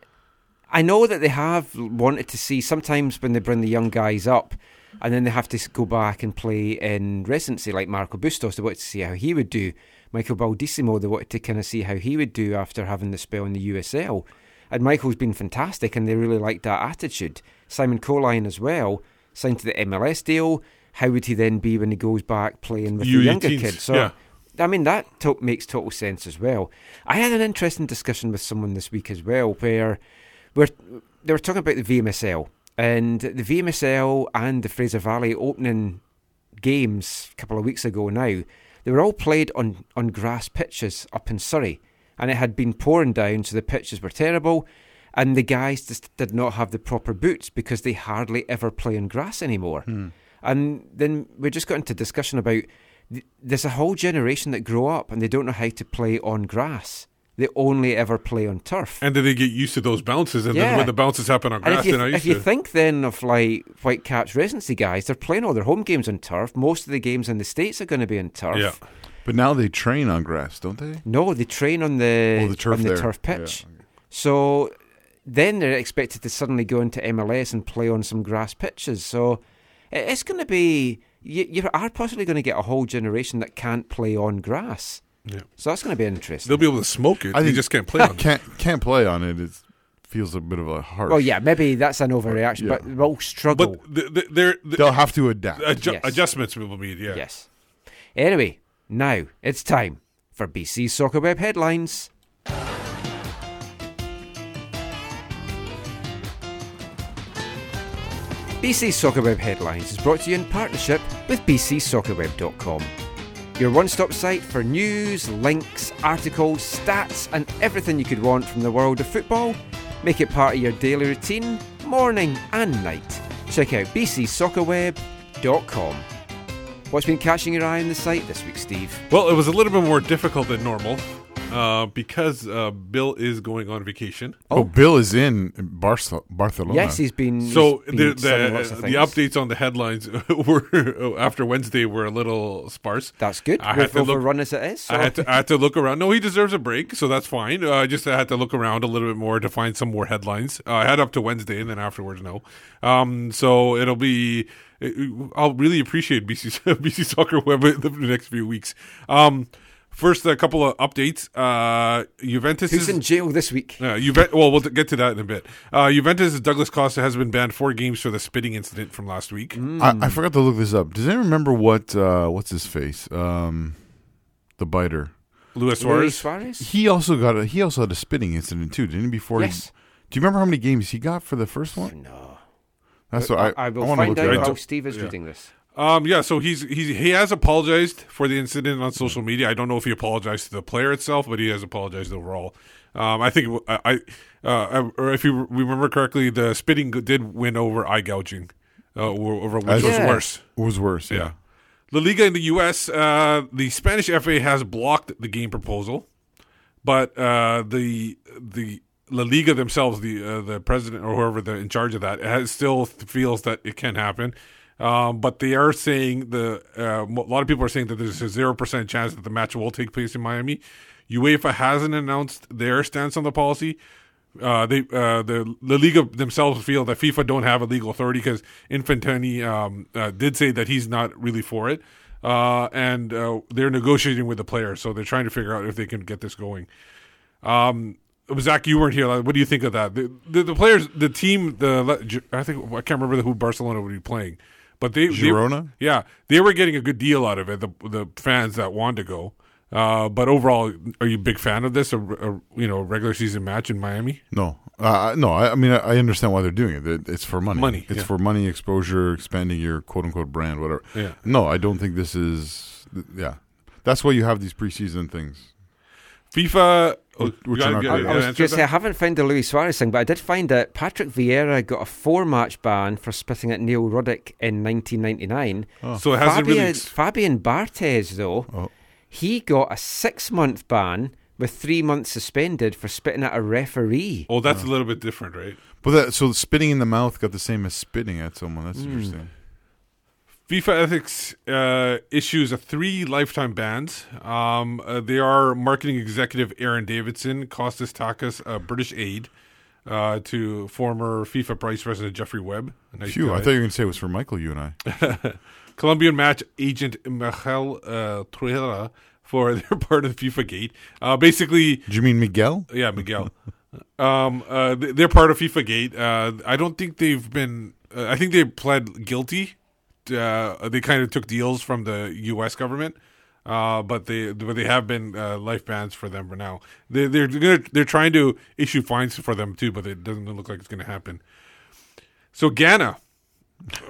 I know that they have wanted to see sometimes when they bring the young guys up, and then they have to go back and play in residency, like Marco Bustos. They wanted to see how he would do. Michael Baldisimo, they wanted to kind of see how he would do after having the spell in the USL. And Michael's been fantastic, and they really liked that attitude. Simon Colyn as well signed to the MLS deal. How would he then be when he goes back playing with the younger kids? So yeah. I mean, that to- makes total sense as well. I had an interesting discussion with someone this week as well, where we're, they were talking about the VMSL and the VMSL and the Fraser Valley opening games a couple of weeks ago now. They were all played on, on grass pitches up in Surrey, and it had been pouring down, so the pitches were terrible. And the guys just did not have the proper boots because they hardly ever play on grass anymore. And then we just got into discussion about th- there's a whole generation that grow up and they don't know how to play on grass. They only ever play on turf. And then they get used to those bounces, and then Yeah. when the bounces happen on And grass, if you, they're not if you to. think then of like Whitecaps residency guys, they're playing all their home games on turf. Most of the games in the states are going to be on turf. Yeah. But now they train on grass, don't they? No, they train on the, Oh, the turf on the there. turf Yeah, pitch. So then they're expected to suddenly go into MLS and play on some grass pitches. So it- it's going to be you, you are possibly going to get a whole generation that can't play on grass. Yeah. So that's going to be interesting. They'll be able to smoke it. I they think just can't play on it. Can't can't play on it. It feels a bit of a harsh. Well, yeah, maybe that's an overreaction, Yeah. but we'll struggle. But the, the, they're, the, They'll have to adapt. Adju- Yes. Adjustments will be yeah. Yes. Anyway, now it's time for BC Soccer Web headlines. BC Soccer Web Headlines is brought to you in partnership with bcsoccerweb.com. Your one stop site for news, links, articles, stats, and everything you could want from the world of football. Make it part of your daily routine, morning and night. Check out bcsoccerweb.com. What's been catching your eye on the site this week, Steve? Well, it was a little bit more difficult than normal uh, because uh, Bill is going on vacation. Oh, Bill is in Barce- Barcelona. Yes, he's been. So he's been the selling lots the, of the updates on the headlines were after Wednesday were a little sparse. That's good. I With had to look, overrun as it is. I had to I had to look around. No, he deserves a break, so that's fine. Uh, I just had to look around a little bit more to find some more headlines. Uh, I had up to Wednesday, and then afterwards, no. Um, so it'll be. I'll really appreciate BC BC Soccer Web the next few weeks. Um, First, a couple of updates. Uh, Juventus Who's is in jail this week? Uh, Juventus. Well, we'll get to that in a bit. Uh, Juventus' Douglas Costa has been banned four games for the spitting incident from last week. I, I forgot to look this up. Does anyone remember what uh, what's his face? Um, the biter. Luis Suarez? Luis Suarez? He also got a he also had a spitting incident too, didn't he? Before Yes. he, do you remember how many games he got for the first one? No. That's what I, I will wanna find look out up. while Steve is Yeah. reading this. Um, yeah, so he's he's he has apologized for the incident on social media. I don't know if he apologized to the player itself, but he has apologized overall. Um, I think it, I, I- uh, or if you remember correctly, the spitting did win over eye gouging, uh, over which was Yeah. worse. Was worse, yeah. La Liga in the U.S., uh, the Spanish FA has blocked the game proposal, but uh, the the La Liga themselves, the uh, the president or whoever the in charge of that, has still feels that it can happen. Um, but they are saying the uh, a lot of people are saying that there's a zero percent chance that the match will take place in Miami. UEFA hasn't announced their stance on the policy. Uh, they uh, the La Liga themselves feel that FIFA don't have a legal authority because Infantino um, uh, did say that he's not really for it, uh, and uh, they're negotiating with the players, so they're trying to figure out if they can get this going. Um, Zach, you weren't here. What do you think of that? The, the, the players, the team, the I think I can't remember who Barcelona would be playing, but they they- yeah, they were getting a good deal out of it. The the fans that wanted to go. Uh, but overall, are you a big fan of this? A, a you know regular season match in Miami? No, uh, no. I, I mean, I, I understand why they're doing it. It- It's for money. Money, It's yeah. for money exposure, expanding your quote unquote brand, whatever. Yeah. No, I don't think this is. Yeah, that's why you have these preseason things. FIFA. Oh, Which you gotta not get- I was answer going to say, I haven't found the Luis Suarez thing, but I did find that Patrick Vieira got a four match ban for spitting at Neil Ruddock in 1999. Oh. So it hasn't Fabian, ex- Fabian Barthez, though, Oh. he got a six month ban with three months suspended for spitting at a referee. Oh, that's a little bit different, right? But that so spitting in the mouth got the same as spitting at someone. That's Hmm. interesting. FIFA ethics uh, issues a three lifetime bans. Um, uh, they are marketing executive Aaron Davidson, Costas Takkas, a British aide, uh, to former FIFA vice president Jeffrey Webb. nice Phew, I thought you were going to say it was for Michael. You and I. Colombian match agent Miguel uh, Trujillo for their part of FIFA Gate. Uh, basically, Do you mean Miguel? yeah, Miguel. um, uh, they're part of FIFA Gate. Uh, I don't think they've been. Uh, I think they pled guilty. Uh, they kind of took deals from the U.S. government, uh, but they but they have been uh, life bans for them for now. They, they're gonna, they're trying to issue fines for them too, but it doesn't look like it's going to happen. So Ghana,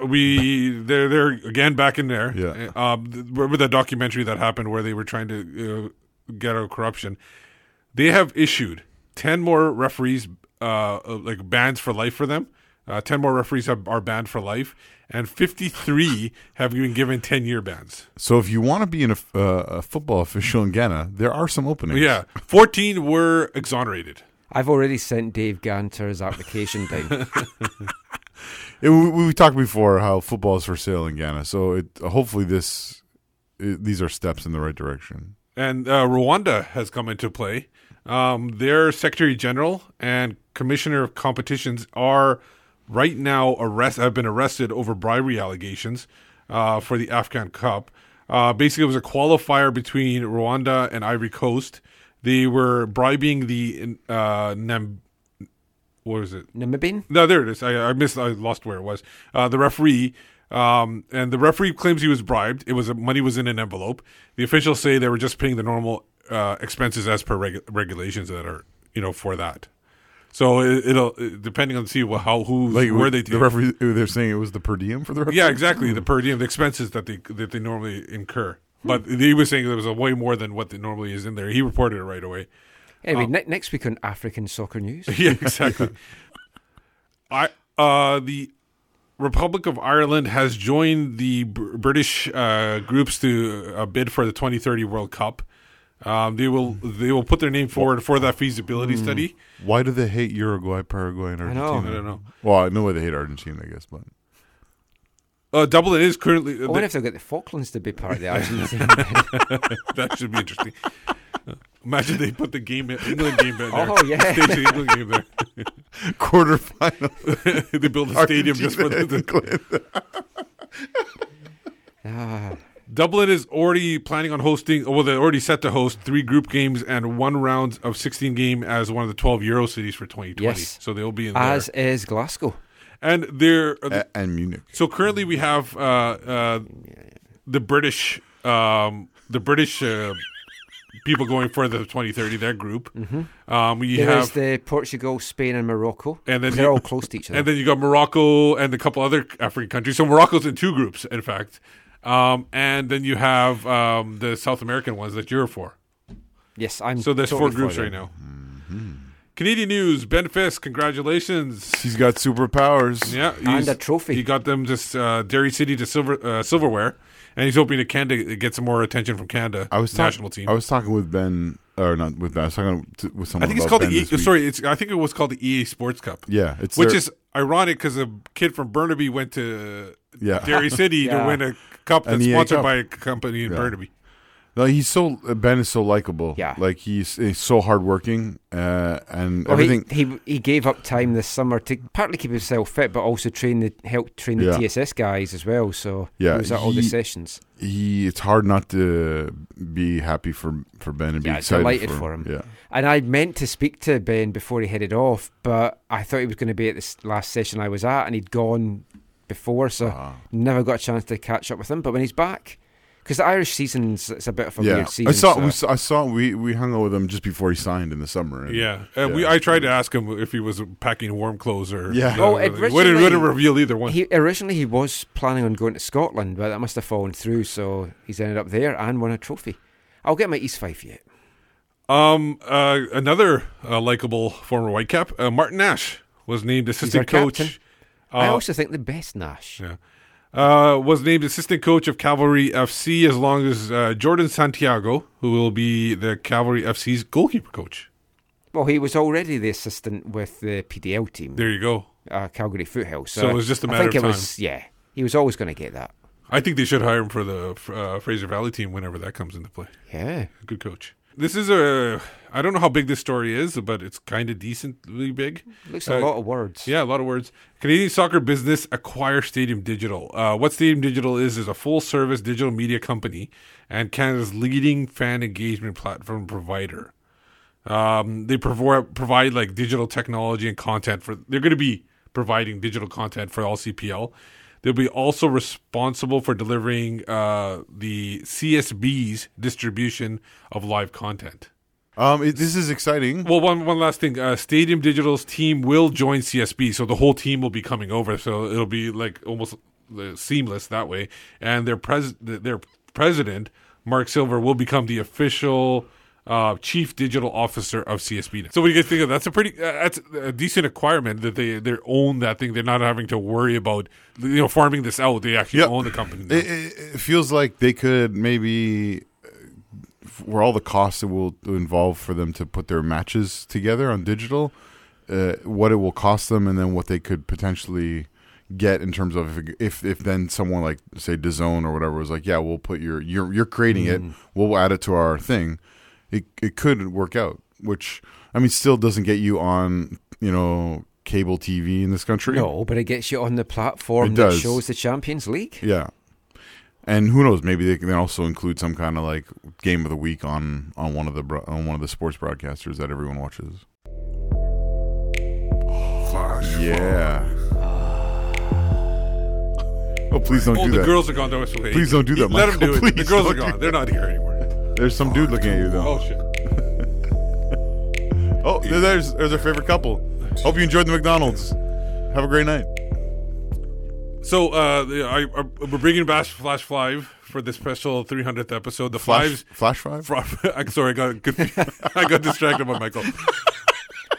we they're they're again back in there. Yeah. Um, th- remember the documentary that happened where they were trying to uh, get out corruption? They have issued ten more referees, uh, uh, like bans for life for them. Uh, ten more referees have, are banned for life, and fifty-three have been given ten-year bans. So if you want to be an, uh, a football official in Ghana, there are some openings. Yeah, fourteen were exonerated. I've already sent Dave Ganter's application down. It- we, we talked before how football is for sale in Ghana. So it, hopefully this it, these are steps in the right direction. And uh, Rwanda has come into play. Um, their Secretary General and Commissioner of Competitions are right now arrest have been arrested over bribery allegations uh, for the Afghan Cup. Uh, basically, it was a qualifier between Rwanda and Ivory Coast. They were bribing the uh, Nam- what is it? Namibian? No, there it is. I, I missed. I lost where it was. Uh, the referee, um, and the referee claims he was bribed. It was money was in an envelope. The officials say they were just paying the normal uh, expenses as per regu- regulations that are you know for that. So it, it'll depending on see wh- how who Like where they the referee, they're saying it was the per diem for the referee. yeah exactly the per diem the expenses that they that they normally incur. But he was saying there was a way more than what normally is in there. He reported it right away. Anyway, Um, ne- next week on African Soccer News. yeah, exactly. I uh the Republic of Ireland has joined the Br- British uh, groups to uh, bid for the 2030 World Cup. Um, they will they will put their name forward for that feasibility Hmm. study. Why do they hate Uruguay, Paraguay, and I Argentina? know. I don't know. Well, I know why they hate Argentina, I guess, but Uh, Dublin is currently. I wonder if they'll get the Falklands to be part of the Argentina. that should be interesting. Uh, Imagine they put the game, in, England game there. Oh, yeah. Stage the England game there. Quarterfinal. they build a stadium just for the, Ah. Dublin is already planning on hosting. Well, they're already set to host three group games and one round of 16 game as one of the 12 Euro cities for 2020. Yes. So they'll be in As there. is Glasgow. And they're and Munich. So currently we have uh, uh, the British, um, the British uh, people going for the 2030. Their group. Mm-hmm. Um, we There is have the Portugal, Spain, and Morocco. and then they're you- all close to each other. And then you got Morocco and a couple other African countries. So Morocco's in two groups, in fact. Um, and then you have um, the South American ones that you're for. yes, I'm. So there's totally four groups for right them. now. Canadian news: Ben Fisk, congratulations. He's got superpowers. Yeah, And he's- a trophy. He got them just uh, Derry City to silver uh, silverware, and he's hoping to Canada get some more attention from Canada I was talk- national team. I was talking with Ben, or not with Ben. I was talking to, with someone. I think it's called ben the. E- sorry, it's. I think it was called the EA Sports Cup. Yeah, it's which their- is ironic because a kid from Burnaby went to Yeah. Derry City to win a cup that's sponsored Cup. by a company in Yeah. Burnaby. No, he's so Ben is so likable. Yeah. like he's, he's so hardworking uh, and Well, everything. he he gave up time this summer to partly keep himself fit, but also train the help train the Yeah. TSS guys as well. So yeah, he was at all the sessions. He, it's hard not to be happy for for Ben and be Yeah, excited delighted for for him. him. Yeah, And I meant to speak to Ben before he headed off, but I thought he was going to be at this last session I was at, and he'd gone before, so Ah. never got a chance to catch up with him. But when he's back, because the Irish season's it's a bit of a yeah. weird season. I saw, so- we saw, I saw, we we hung out with him just before he signed in the summer. and- Yeah, uh, we. I tried to ask him if he was packing warm clothes or. Yeah. you Oh, know, he originally, wouldn't, wouldn't reveal either one. He originally he was planning on going to Scotland, but that must have fallen through. So he's ended up there and won a trophy. I'll get my East Fife yet. Um, uh, another uh, likable former Whitecap, uh, Martin Nash, was named assistant coach. captain. I uh, also think the best Nash. Yeah. Uh, was named assistant coach of Cavalry FC as long as uh, Jordan Santiago, who will be the Cavalry FC's goalkeeper coach. Well, he was already the assistant with the PDL team. There you go. Uh, Calgary Foothills. So, So it was just a I matter think of it was, time. yeah, he was always going to get that. I think they should hire him for the uh, Fraser Valley team whenever that comes into play. Yeah. Good coach. This is a. I don't know how big this story is, but it's kind of decently big. Looks a lot of words. Yeah, a lot of words. Canadian soccer business acquire Stadium Digital. Uh, what Stadium Digital is is a full service digital media company and Canada's leading fan engagement platform provider. Um, they provide provide like digital technology and content for. They're going to be providing digital content for all CPL. They'll be also responsible for delivering uh, the CSB's distribution of live content. Um, it, this is exciting. Well, one one last thing. Uh, Stadium Digital's team will join CSB, so the whole team will be coming over. So it'll be like almost uh, seamless that way. And their pres their president Mark Silver will become the official uh, chief digital officer of CSB. So what do you guys think of that? That's a pretty uh, that's a decent acquirement that they they own that thing. They're not having to worry about you know farming this out. They actually Yeah. own the company. It, it, feels like they could maybe uh, where all the costs it will involve for them to put their matches together on digital, uh, what it will cost them, and then what they could potentially get in terms of if if, if then someone like say DAZN or whatever was like, yeah, we'll put your you're you're creating it, Mm. we'll add it to our thing. It it could work out, which I mean, still doesn't get you on you know cable TV in this country. No, but it gets you on the platform It that does. shows the Champions League. Yeah. And who knows? Maybe they can also include some kind of like game of the week on on one of the bro- on one of the sports broadcasters that everyone watches. Yeah. Oh, please don't oh, do the that. girls are gone. Don't wait. Please don't do that. Let Michael. them do it. The Please girls are don't do gone. They're not here anymore. There's some dude looking at you though. Oh shit. Oh, there- there's there's our favorite couple. Hope you enjoyed the McDonald's. Have a great night. So uh, the- I, I, we're bringing back Flash Five for this special 300th episode. The Flash- fives, Flash Five. I'm sorry, I got confused. I got distracted by Michael.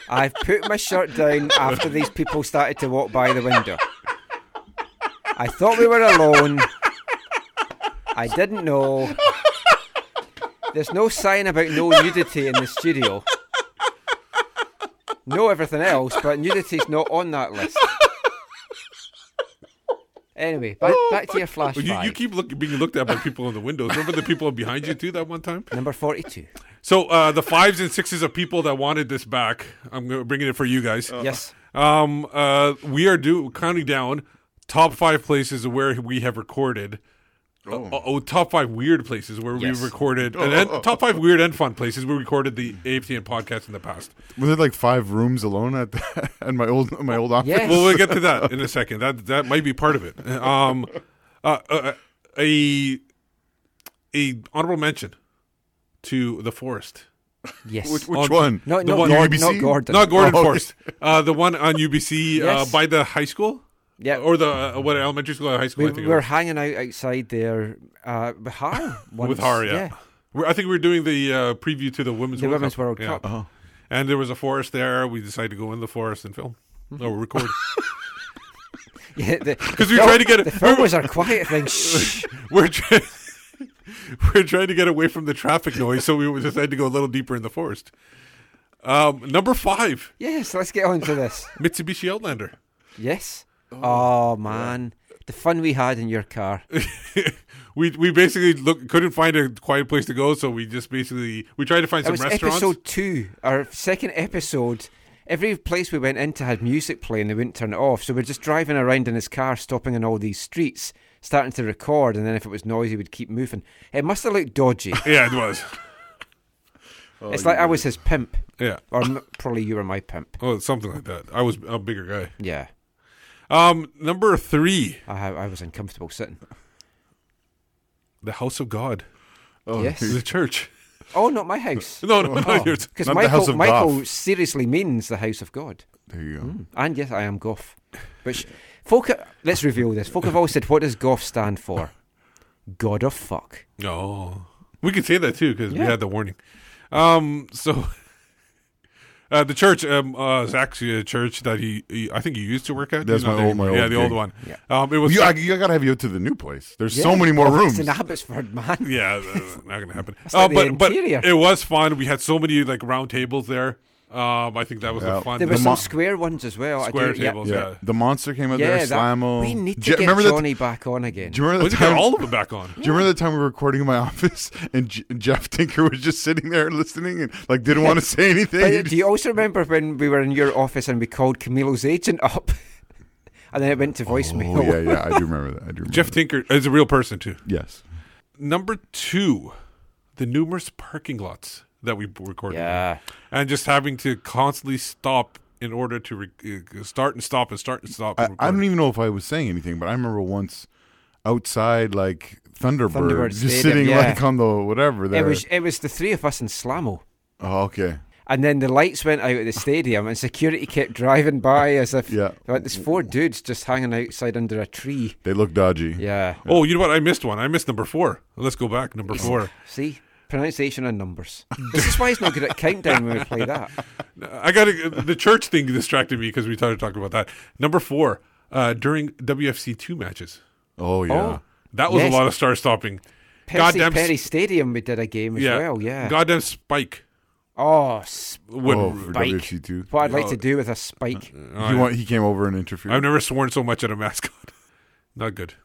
I've put my shirt down after these people started to walk by the window. I thought we were alone. I didn't know. There's no sign about no nudity in the studio. No everything else, but nudity's not on that list. Anyway, back, back to your flash You, you five. keep look, being looked at by people in the windows. Remember the people behind you too that one time? Number 42. So uh, the fives and sixes of people that wanted this back, I'm bringing it for you guys. Yes. Um. Uh. We are do counting down top five places where we have recorded. Oh, oh top five weird places where Yes. we've recorded, Oh, and then oh, oh. top five weird and fun places we recorded the AFTN podcast in the past. Was it like five rooms alone at at my old my old office? Yes. Well, we'll get to that in a second. That that might be part of it. Um, uh, uh, a a honorable mention to the Forest. Yes. Which- which one? No, the not one Gord- not Gordon. Not Gordon Oh, okay. Forest. Uh, the one on UBC uh, by the high school. Yeah. Or the uh, what elementary school or high school? We, I think we were hanging out outside there uh, with Har. with. Har. Yeah. We're, I think we were doing the uh, preview to the women's The World Women's Cup. World Yeah. Cup. Uh-huh. and there was a forest there. We decided to go in the forest and film. No, record. Yeah, because we tried to get it. the film was our quiet thing. We're trying. we're trying to get away from the traffic noise, so we decided to go a little deeper in the forest. Um, number five, Yes, let's get on to this. Mitsubishi Outlander. Yes. Oh, oh man, the fun we had in your car. we we basically look couldn't find a quiet place to go, so we just basically we tried to find That some was restaurants. episode two, our second episode. Every place we went into had music playing, they wouldn't turn it off. So we're just driving around in his car, stopping in all these streets, starting to record, and then if it was noisy, we'd keep moving. It must have looked dodgy. Yeah, it was. Oh, it's like I was his pimp. Yeah. Or probably you were my pimp. Oh, something like that. I was a bigger guy. Yeah. Um, number three, I, I was uncomfortable sitting. the House of God. Oh, Yes. the church. Oh, not my house. No, no, not yours. Because Not the Michael, House of Michael Goth. seriously means the house of God. There you go. Mm. And yes, I am Goff. Which folk, let's reveal this. Folk have all said, "What does Goff stand for?" God of fuck. Oh, we could say that too because we Yeah. had the warning. Um, so uh, the church, um, uh, is actually a church that he, he I think he used to work at. That's He's not my there old, my old yeah, the old gig. one. Yeah. Um, it was You, I, you gotta have you to the new place. There's so many more rooms. It's in Abbotsford, man. yeah, that's not gonna happen. That's like Uh, the but but it was fun. We had so many like round tables there. Um, I think that was Yeah. the fun. There were The some mo- square ones as well. Square do- tables, yeah. The monster came out Yeah, there. that- Slammo. we need to Do you get remember the- Johnny back on again. Do you remember We the got time? all of them back on. Do you remember the time we were recording in my office and J- Jeff Tinker was just sitting there listening and like didn't want to say anything? But do you also remember when we were in your office and we called Camilo's agent up, and then it went to voicemail? Oh yeah, yeah, I do remember that. I do. Remember Jeff Tinker is a real person too. Yes. Number two, the numerous parking lots that we recorded. in. Yeah. and just having to constantly stop in order to re- uh, start and stop and start and stop. I, and I record. don't even know if I was saying anything, but I remember once outside like Thunderbird, Thunderbird just Stadium, sitting yeah. like on the whatever there. It was it was the three of us in Slamo. oh, okay. And then the lights went out at the stadium, and security kept driving by as if Yeah. like there's four dudes just hanging outside under a tree. They look dodgy. Yeah. Oh, you know what? I missed one. I missed number four. Let's go back. Number four. See, pronunciation and numbers. this is why he's not good at countdown when we play that. I got to the church thing distracted me because we started talking about that. Number four. Uh, during WFC two matches. Oh yeah. Oh. That was Yes. a lot of star stopping. Percy Goddamn Perry Stadium, we did a game as yeah. well. Yeah. Goddamn spike. Oh, Would- Oh, spike. WFC2. What I'd like Oh. to do with a spike. Oh, he, yeah. wa- he came over and interfered. I've never sworn so much at a mascot. Not good,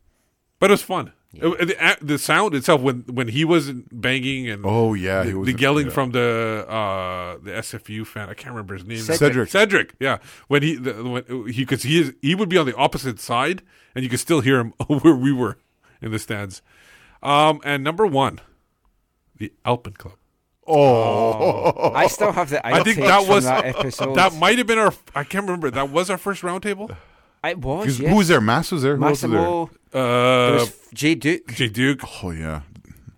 but it was fun. It- the, the sound itself when when he was banging and Oh, yeah, he the, was the yelling yeah. from the uh, the SFU fan. I can't remember his name. Cedric. Cedric. Cedric. Yeah, when he the, when he because he is he would be on the opposite side and you could still hear him where we were in the stands. Um, and number one, the Alpen Club. Oh, I still have the I think that was that episode. that might have been our. I can't remember. That was our first roundtable. It was. 'Cause Yes. Who was there? Mass was there. Who else was there? Massimo. there Uh, was Jay Duke. Jay Duke. Oh yeah.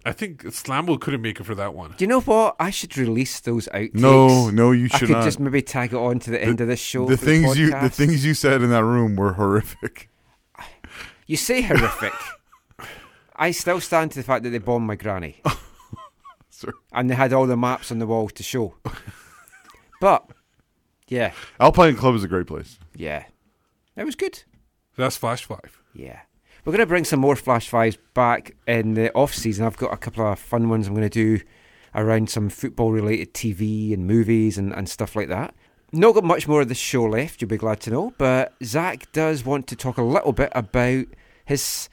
I think Slambo couldn't make it for that one. Do you know what? I should release those outtakes. No, no, you should I should could not. just maybe tag it on to the, end of this show. The for things you the podcast. things you said in that room were horrific. You say horrific. I still stand to the fact that they bombed my granny. Sorry. and they had all the maps on the wall to show. but, yeah, Alpen Club is a great place. yeah. It was good. That's Flash Five. Yeah. We're going to bring some more Flash Fives back in the off season. I've got a couple of fun ones I'm going to do around some football related TV and movies and, and stuff like that. Not got much more of the show left, you'll be glad to know, but Zach does want to talk a little bit about his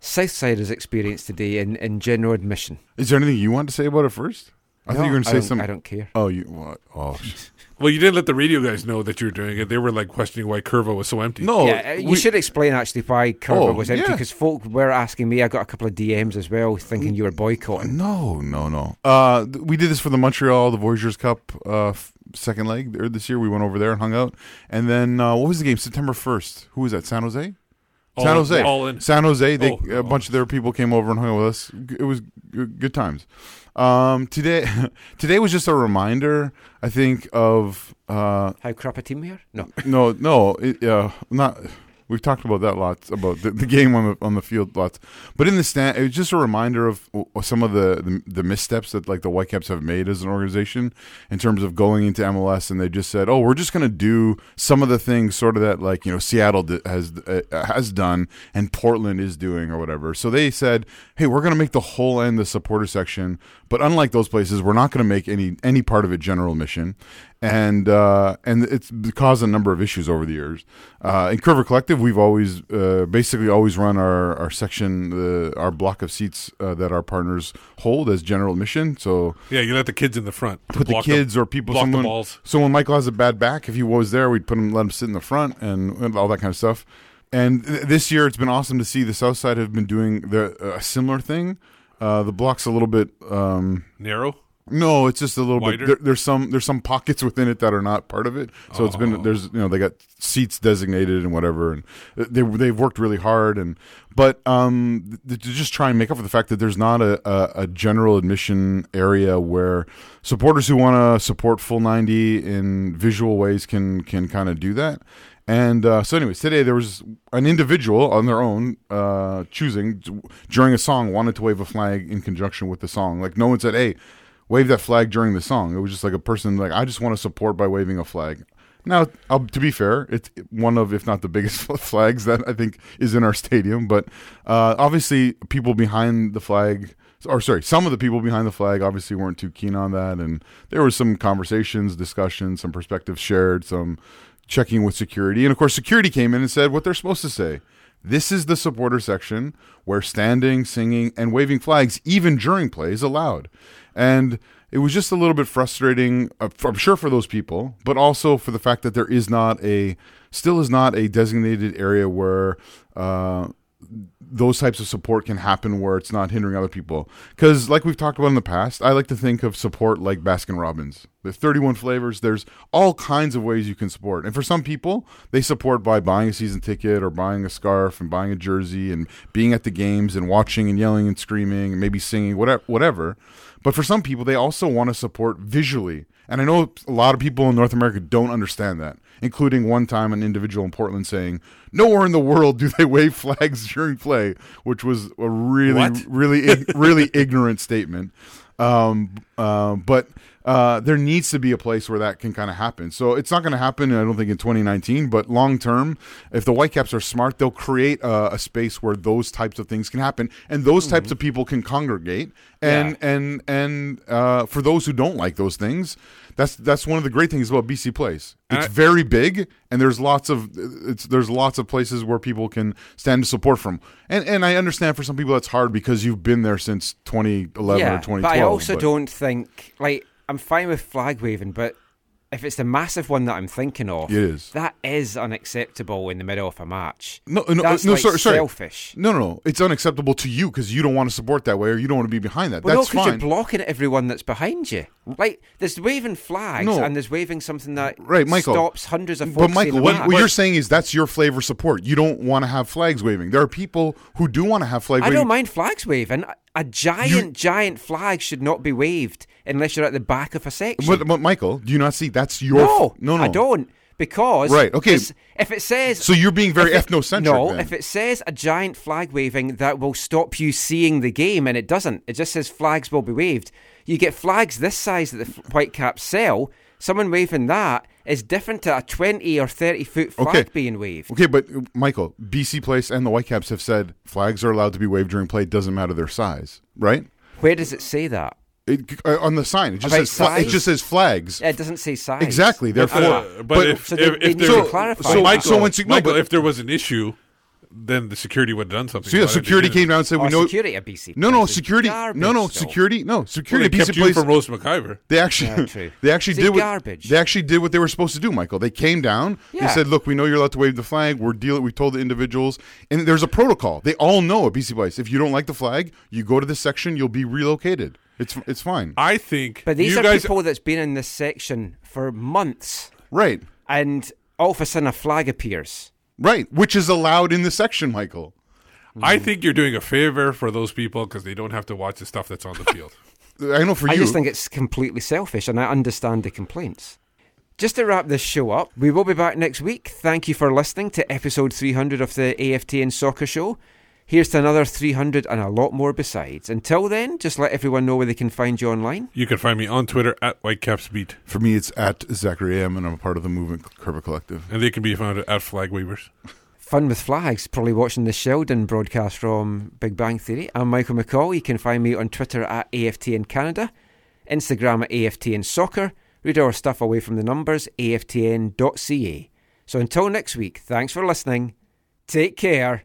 Southsiders experience today in, in general admission. Is there anything you want to say about it first? I No, thought you were going to say something. I don't care. Oh, you what? Oh, Well, you didn't let the radio guys know that you were doing it. They were like questioning why Curva was so empty. no. yeah, uh, you we- should explain actually why Curva Oh, was empty yeah. because folk were asking me. I got a couple of DMs as well, thinking you were boycotting. No, no, no. Uh, we did this for the Montreal, the Voyageurs Cup uh, second leg there this year. We went over there and hung out. And then uh, what was the game? September first. Who was that? San Jose. All- San Jose. all in. San Jose. They Oh, a bunch of their people came over and hung out with us. It was g- good times. Um, today, today was just a reminder. I think of uh, How crap a team we are? No. no, no, it, uh, not. We've talked about that lots about the, the game on the on the field lots, but in the stand, it was just a reminder of some of the, the the missteps that like the Whitecaps have made as an organization in terms of going into MLS, and they just said, "Oh, we're just going to do some of the things sort of that like you know Seattle has uh, has done and Portland is doing or whatever." So they said, "Hey, we're going to make the whole end the supporter section, but unlike those places, we're not going to make any any part of it general admission." And uh, and it's caused a number of issues over the years. Uh, in Curva Collective, we've always uh, basically always run our our section, uh, our block of seats uh, that our partners hold as general admission. So Yeah, you let the kids in the front. put the kids or people block someone the balls. so when Michael has a bad back, if he was there, we'd put him let him sit in the front and, and all that kind of stuff. And th- this year, it's been awesome to see the South Side have been doing the a similar thing. Uh, the block's a little bit um, Narrow? No, it's just a little Wider? bit. There, there's some there's some pockets within it that are not part of it. So it's been there's you know they got seats designated and whatever, and they they've worked really hard and but um to just try and make up for the fact that there's not a a, a general admission area where supporters who want to support full 90 in visual ways can can kind of do that. And uh, so, anyways, today there was an individual on their own uh, choosing during a song wanted to wave a flag in conjunction with the song. Like no one said, "Hey, wave that flag during the song." It was just like a person like, "I just want to support by waving a flag." Now, uh, to be fair, it's one of, if not the biggest flags that I think is in our stadium. But uh, obviously, people behind the flag, or sorry, some of the people behind the flag obviously weren't too keen on that. And there was some conversations, discussions, some perspectives shared, some checking with security. And of course, security came in and said what they're supposed to say. This is the supporter section where standing, singing, and waving flags, even during play, is allowed. And it was just a little bit frustrating, uh, I'm sure, for those people, but also for the fact that there is not a, still is not a designated area where uh, those types of support can happen where it's not hindering other people. Because, like we've talked about in the past, I like to think of support like Baskin Robbins. There's 31 flavors, there's all kinds of ways you can support. And for some people, they support by buying a season ticket or buying a scarf and buying a jersey and being at the games and watching and yelling and screaming and maybe singing, whatever. whatever. But for some people, they also want to support visually. And I know a lot of people in North America don't understand that, including one time an individual in Portland saying, Nowhere in the world do they wave flags during play, which was a really, What? really, really ignorant statement. Um, uh, but uh, there needs to be a place where that can kind of happen. So it's not going to happen, I don't think, in 2019. But long term, if the Whitecaps are smart, they'll create a, a space where those types of things can happen, and those types of people can congregate. And and and uh, for those who don't like those things, that's that's one of the great things about BC Place. It's I- very big, and there's lots of it's there's lots of places where people can stand to support from. And and I understand for some people that's hard because you've been there since 2011 yeah, or 2012. but I also but- don't think like I'm fine with flag waving, but if it's the massive one that I'm thinking of, is. that is unacceptable in the middle of a match. No, no, That's no, like sorry, sorry. selfish. No, no, no. It's unacceptable to you because you don't want to support that way or you don't want to be behind that. Well, That's no, because fine. you're blocking everyone that's behind you. Like there's waving flags No. and there's waving something that right, Michael. stops hundreds of But folks. Michael, what, what you're saying is that's your flavor support. You don't want to have flags waving. There are people who do want to have flags. waving. I waving. don't mind flags waving. A giant, giant flag should not be waved unless you're at the back of a section. But, but Michael, do you not see that's your no, f- no, no. I don't because Right, okay. If it says So you're being very it- ethnocentric No, then. if it says a giant flag waving that will stop you seeing the game, and it doesn't, it just says flags will be waved. You get flags this size that the Whitecaps sell. Someone waving that is different to a twenty or thirty foot flag Okay. being waved. Okay, but uh, Michael, BC Place and the Whitecaps have said flags are allowed to be waved during play. Doesn't matter their size, right? Where does it say that? It, uh, on the sign, it just About says fla- it just says flags. Yeah, it doesn't say size. Exactly. Therefore, Uh, but, if, so if, they- if, they need there, to clarify so that. Michael, So once you- no, Michael, but- if there was an issue, then the security would have done something. So yeah, about it. They security didn't. came down and said, Oh, "We know." security at BC No, no, Place security. garbage, No, no, though. security. No, Well, security. they at kept BC you Place. from Rose McIver. They actually, Yeah, true. they actually See, did what garbage. they actually did what they were supposed to do. Michael, they came down. They Yeah. said, "Look, we know you're allowed to wave the flag. We're dealing. We told the individuals, and there's a protocol. They all know at BC Place. If you don't like the flag, you go to this section. You'll be relocated. It's it's fine. I think But these you are guys. people that's been in this section for months, Right, and all of a sudden a flag appears. right. Which is allowed in the section, Michael. I think you're doing a favor for those people because they don't have to watch the stuff that's on the field. I know for I you. just think it's completely selfish, and I understand the complaints. Just to wrap this show up, we will be back next week. Thank you for listening to episode 300 of the AFTN Soccer Show. Here's to another 300 and a lot more besides. Until then, just let everyone know where they can find you online. You can find me on Twitter at WhitecapsBeat. For me, it's at Zachary M, and I'm a part of the Movement Curva Collective. And they can be found at Flag Wavers. Fun with Flags, probably watching the Sheldon broadcast from Big Bang Theory. I'm Michael McColl. You can find me on Twitter at AFTN Canada, Instagram at AFT AFTN Soccer. Read our stuff away from the numbers, aftn.ca. So until next week, thanks for listening, take care,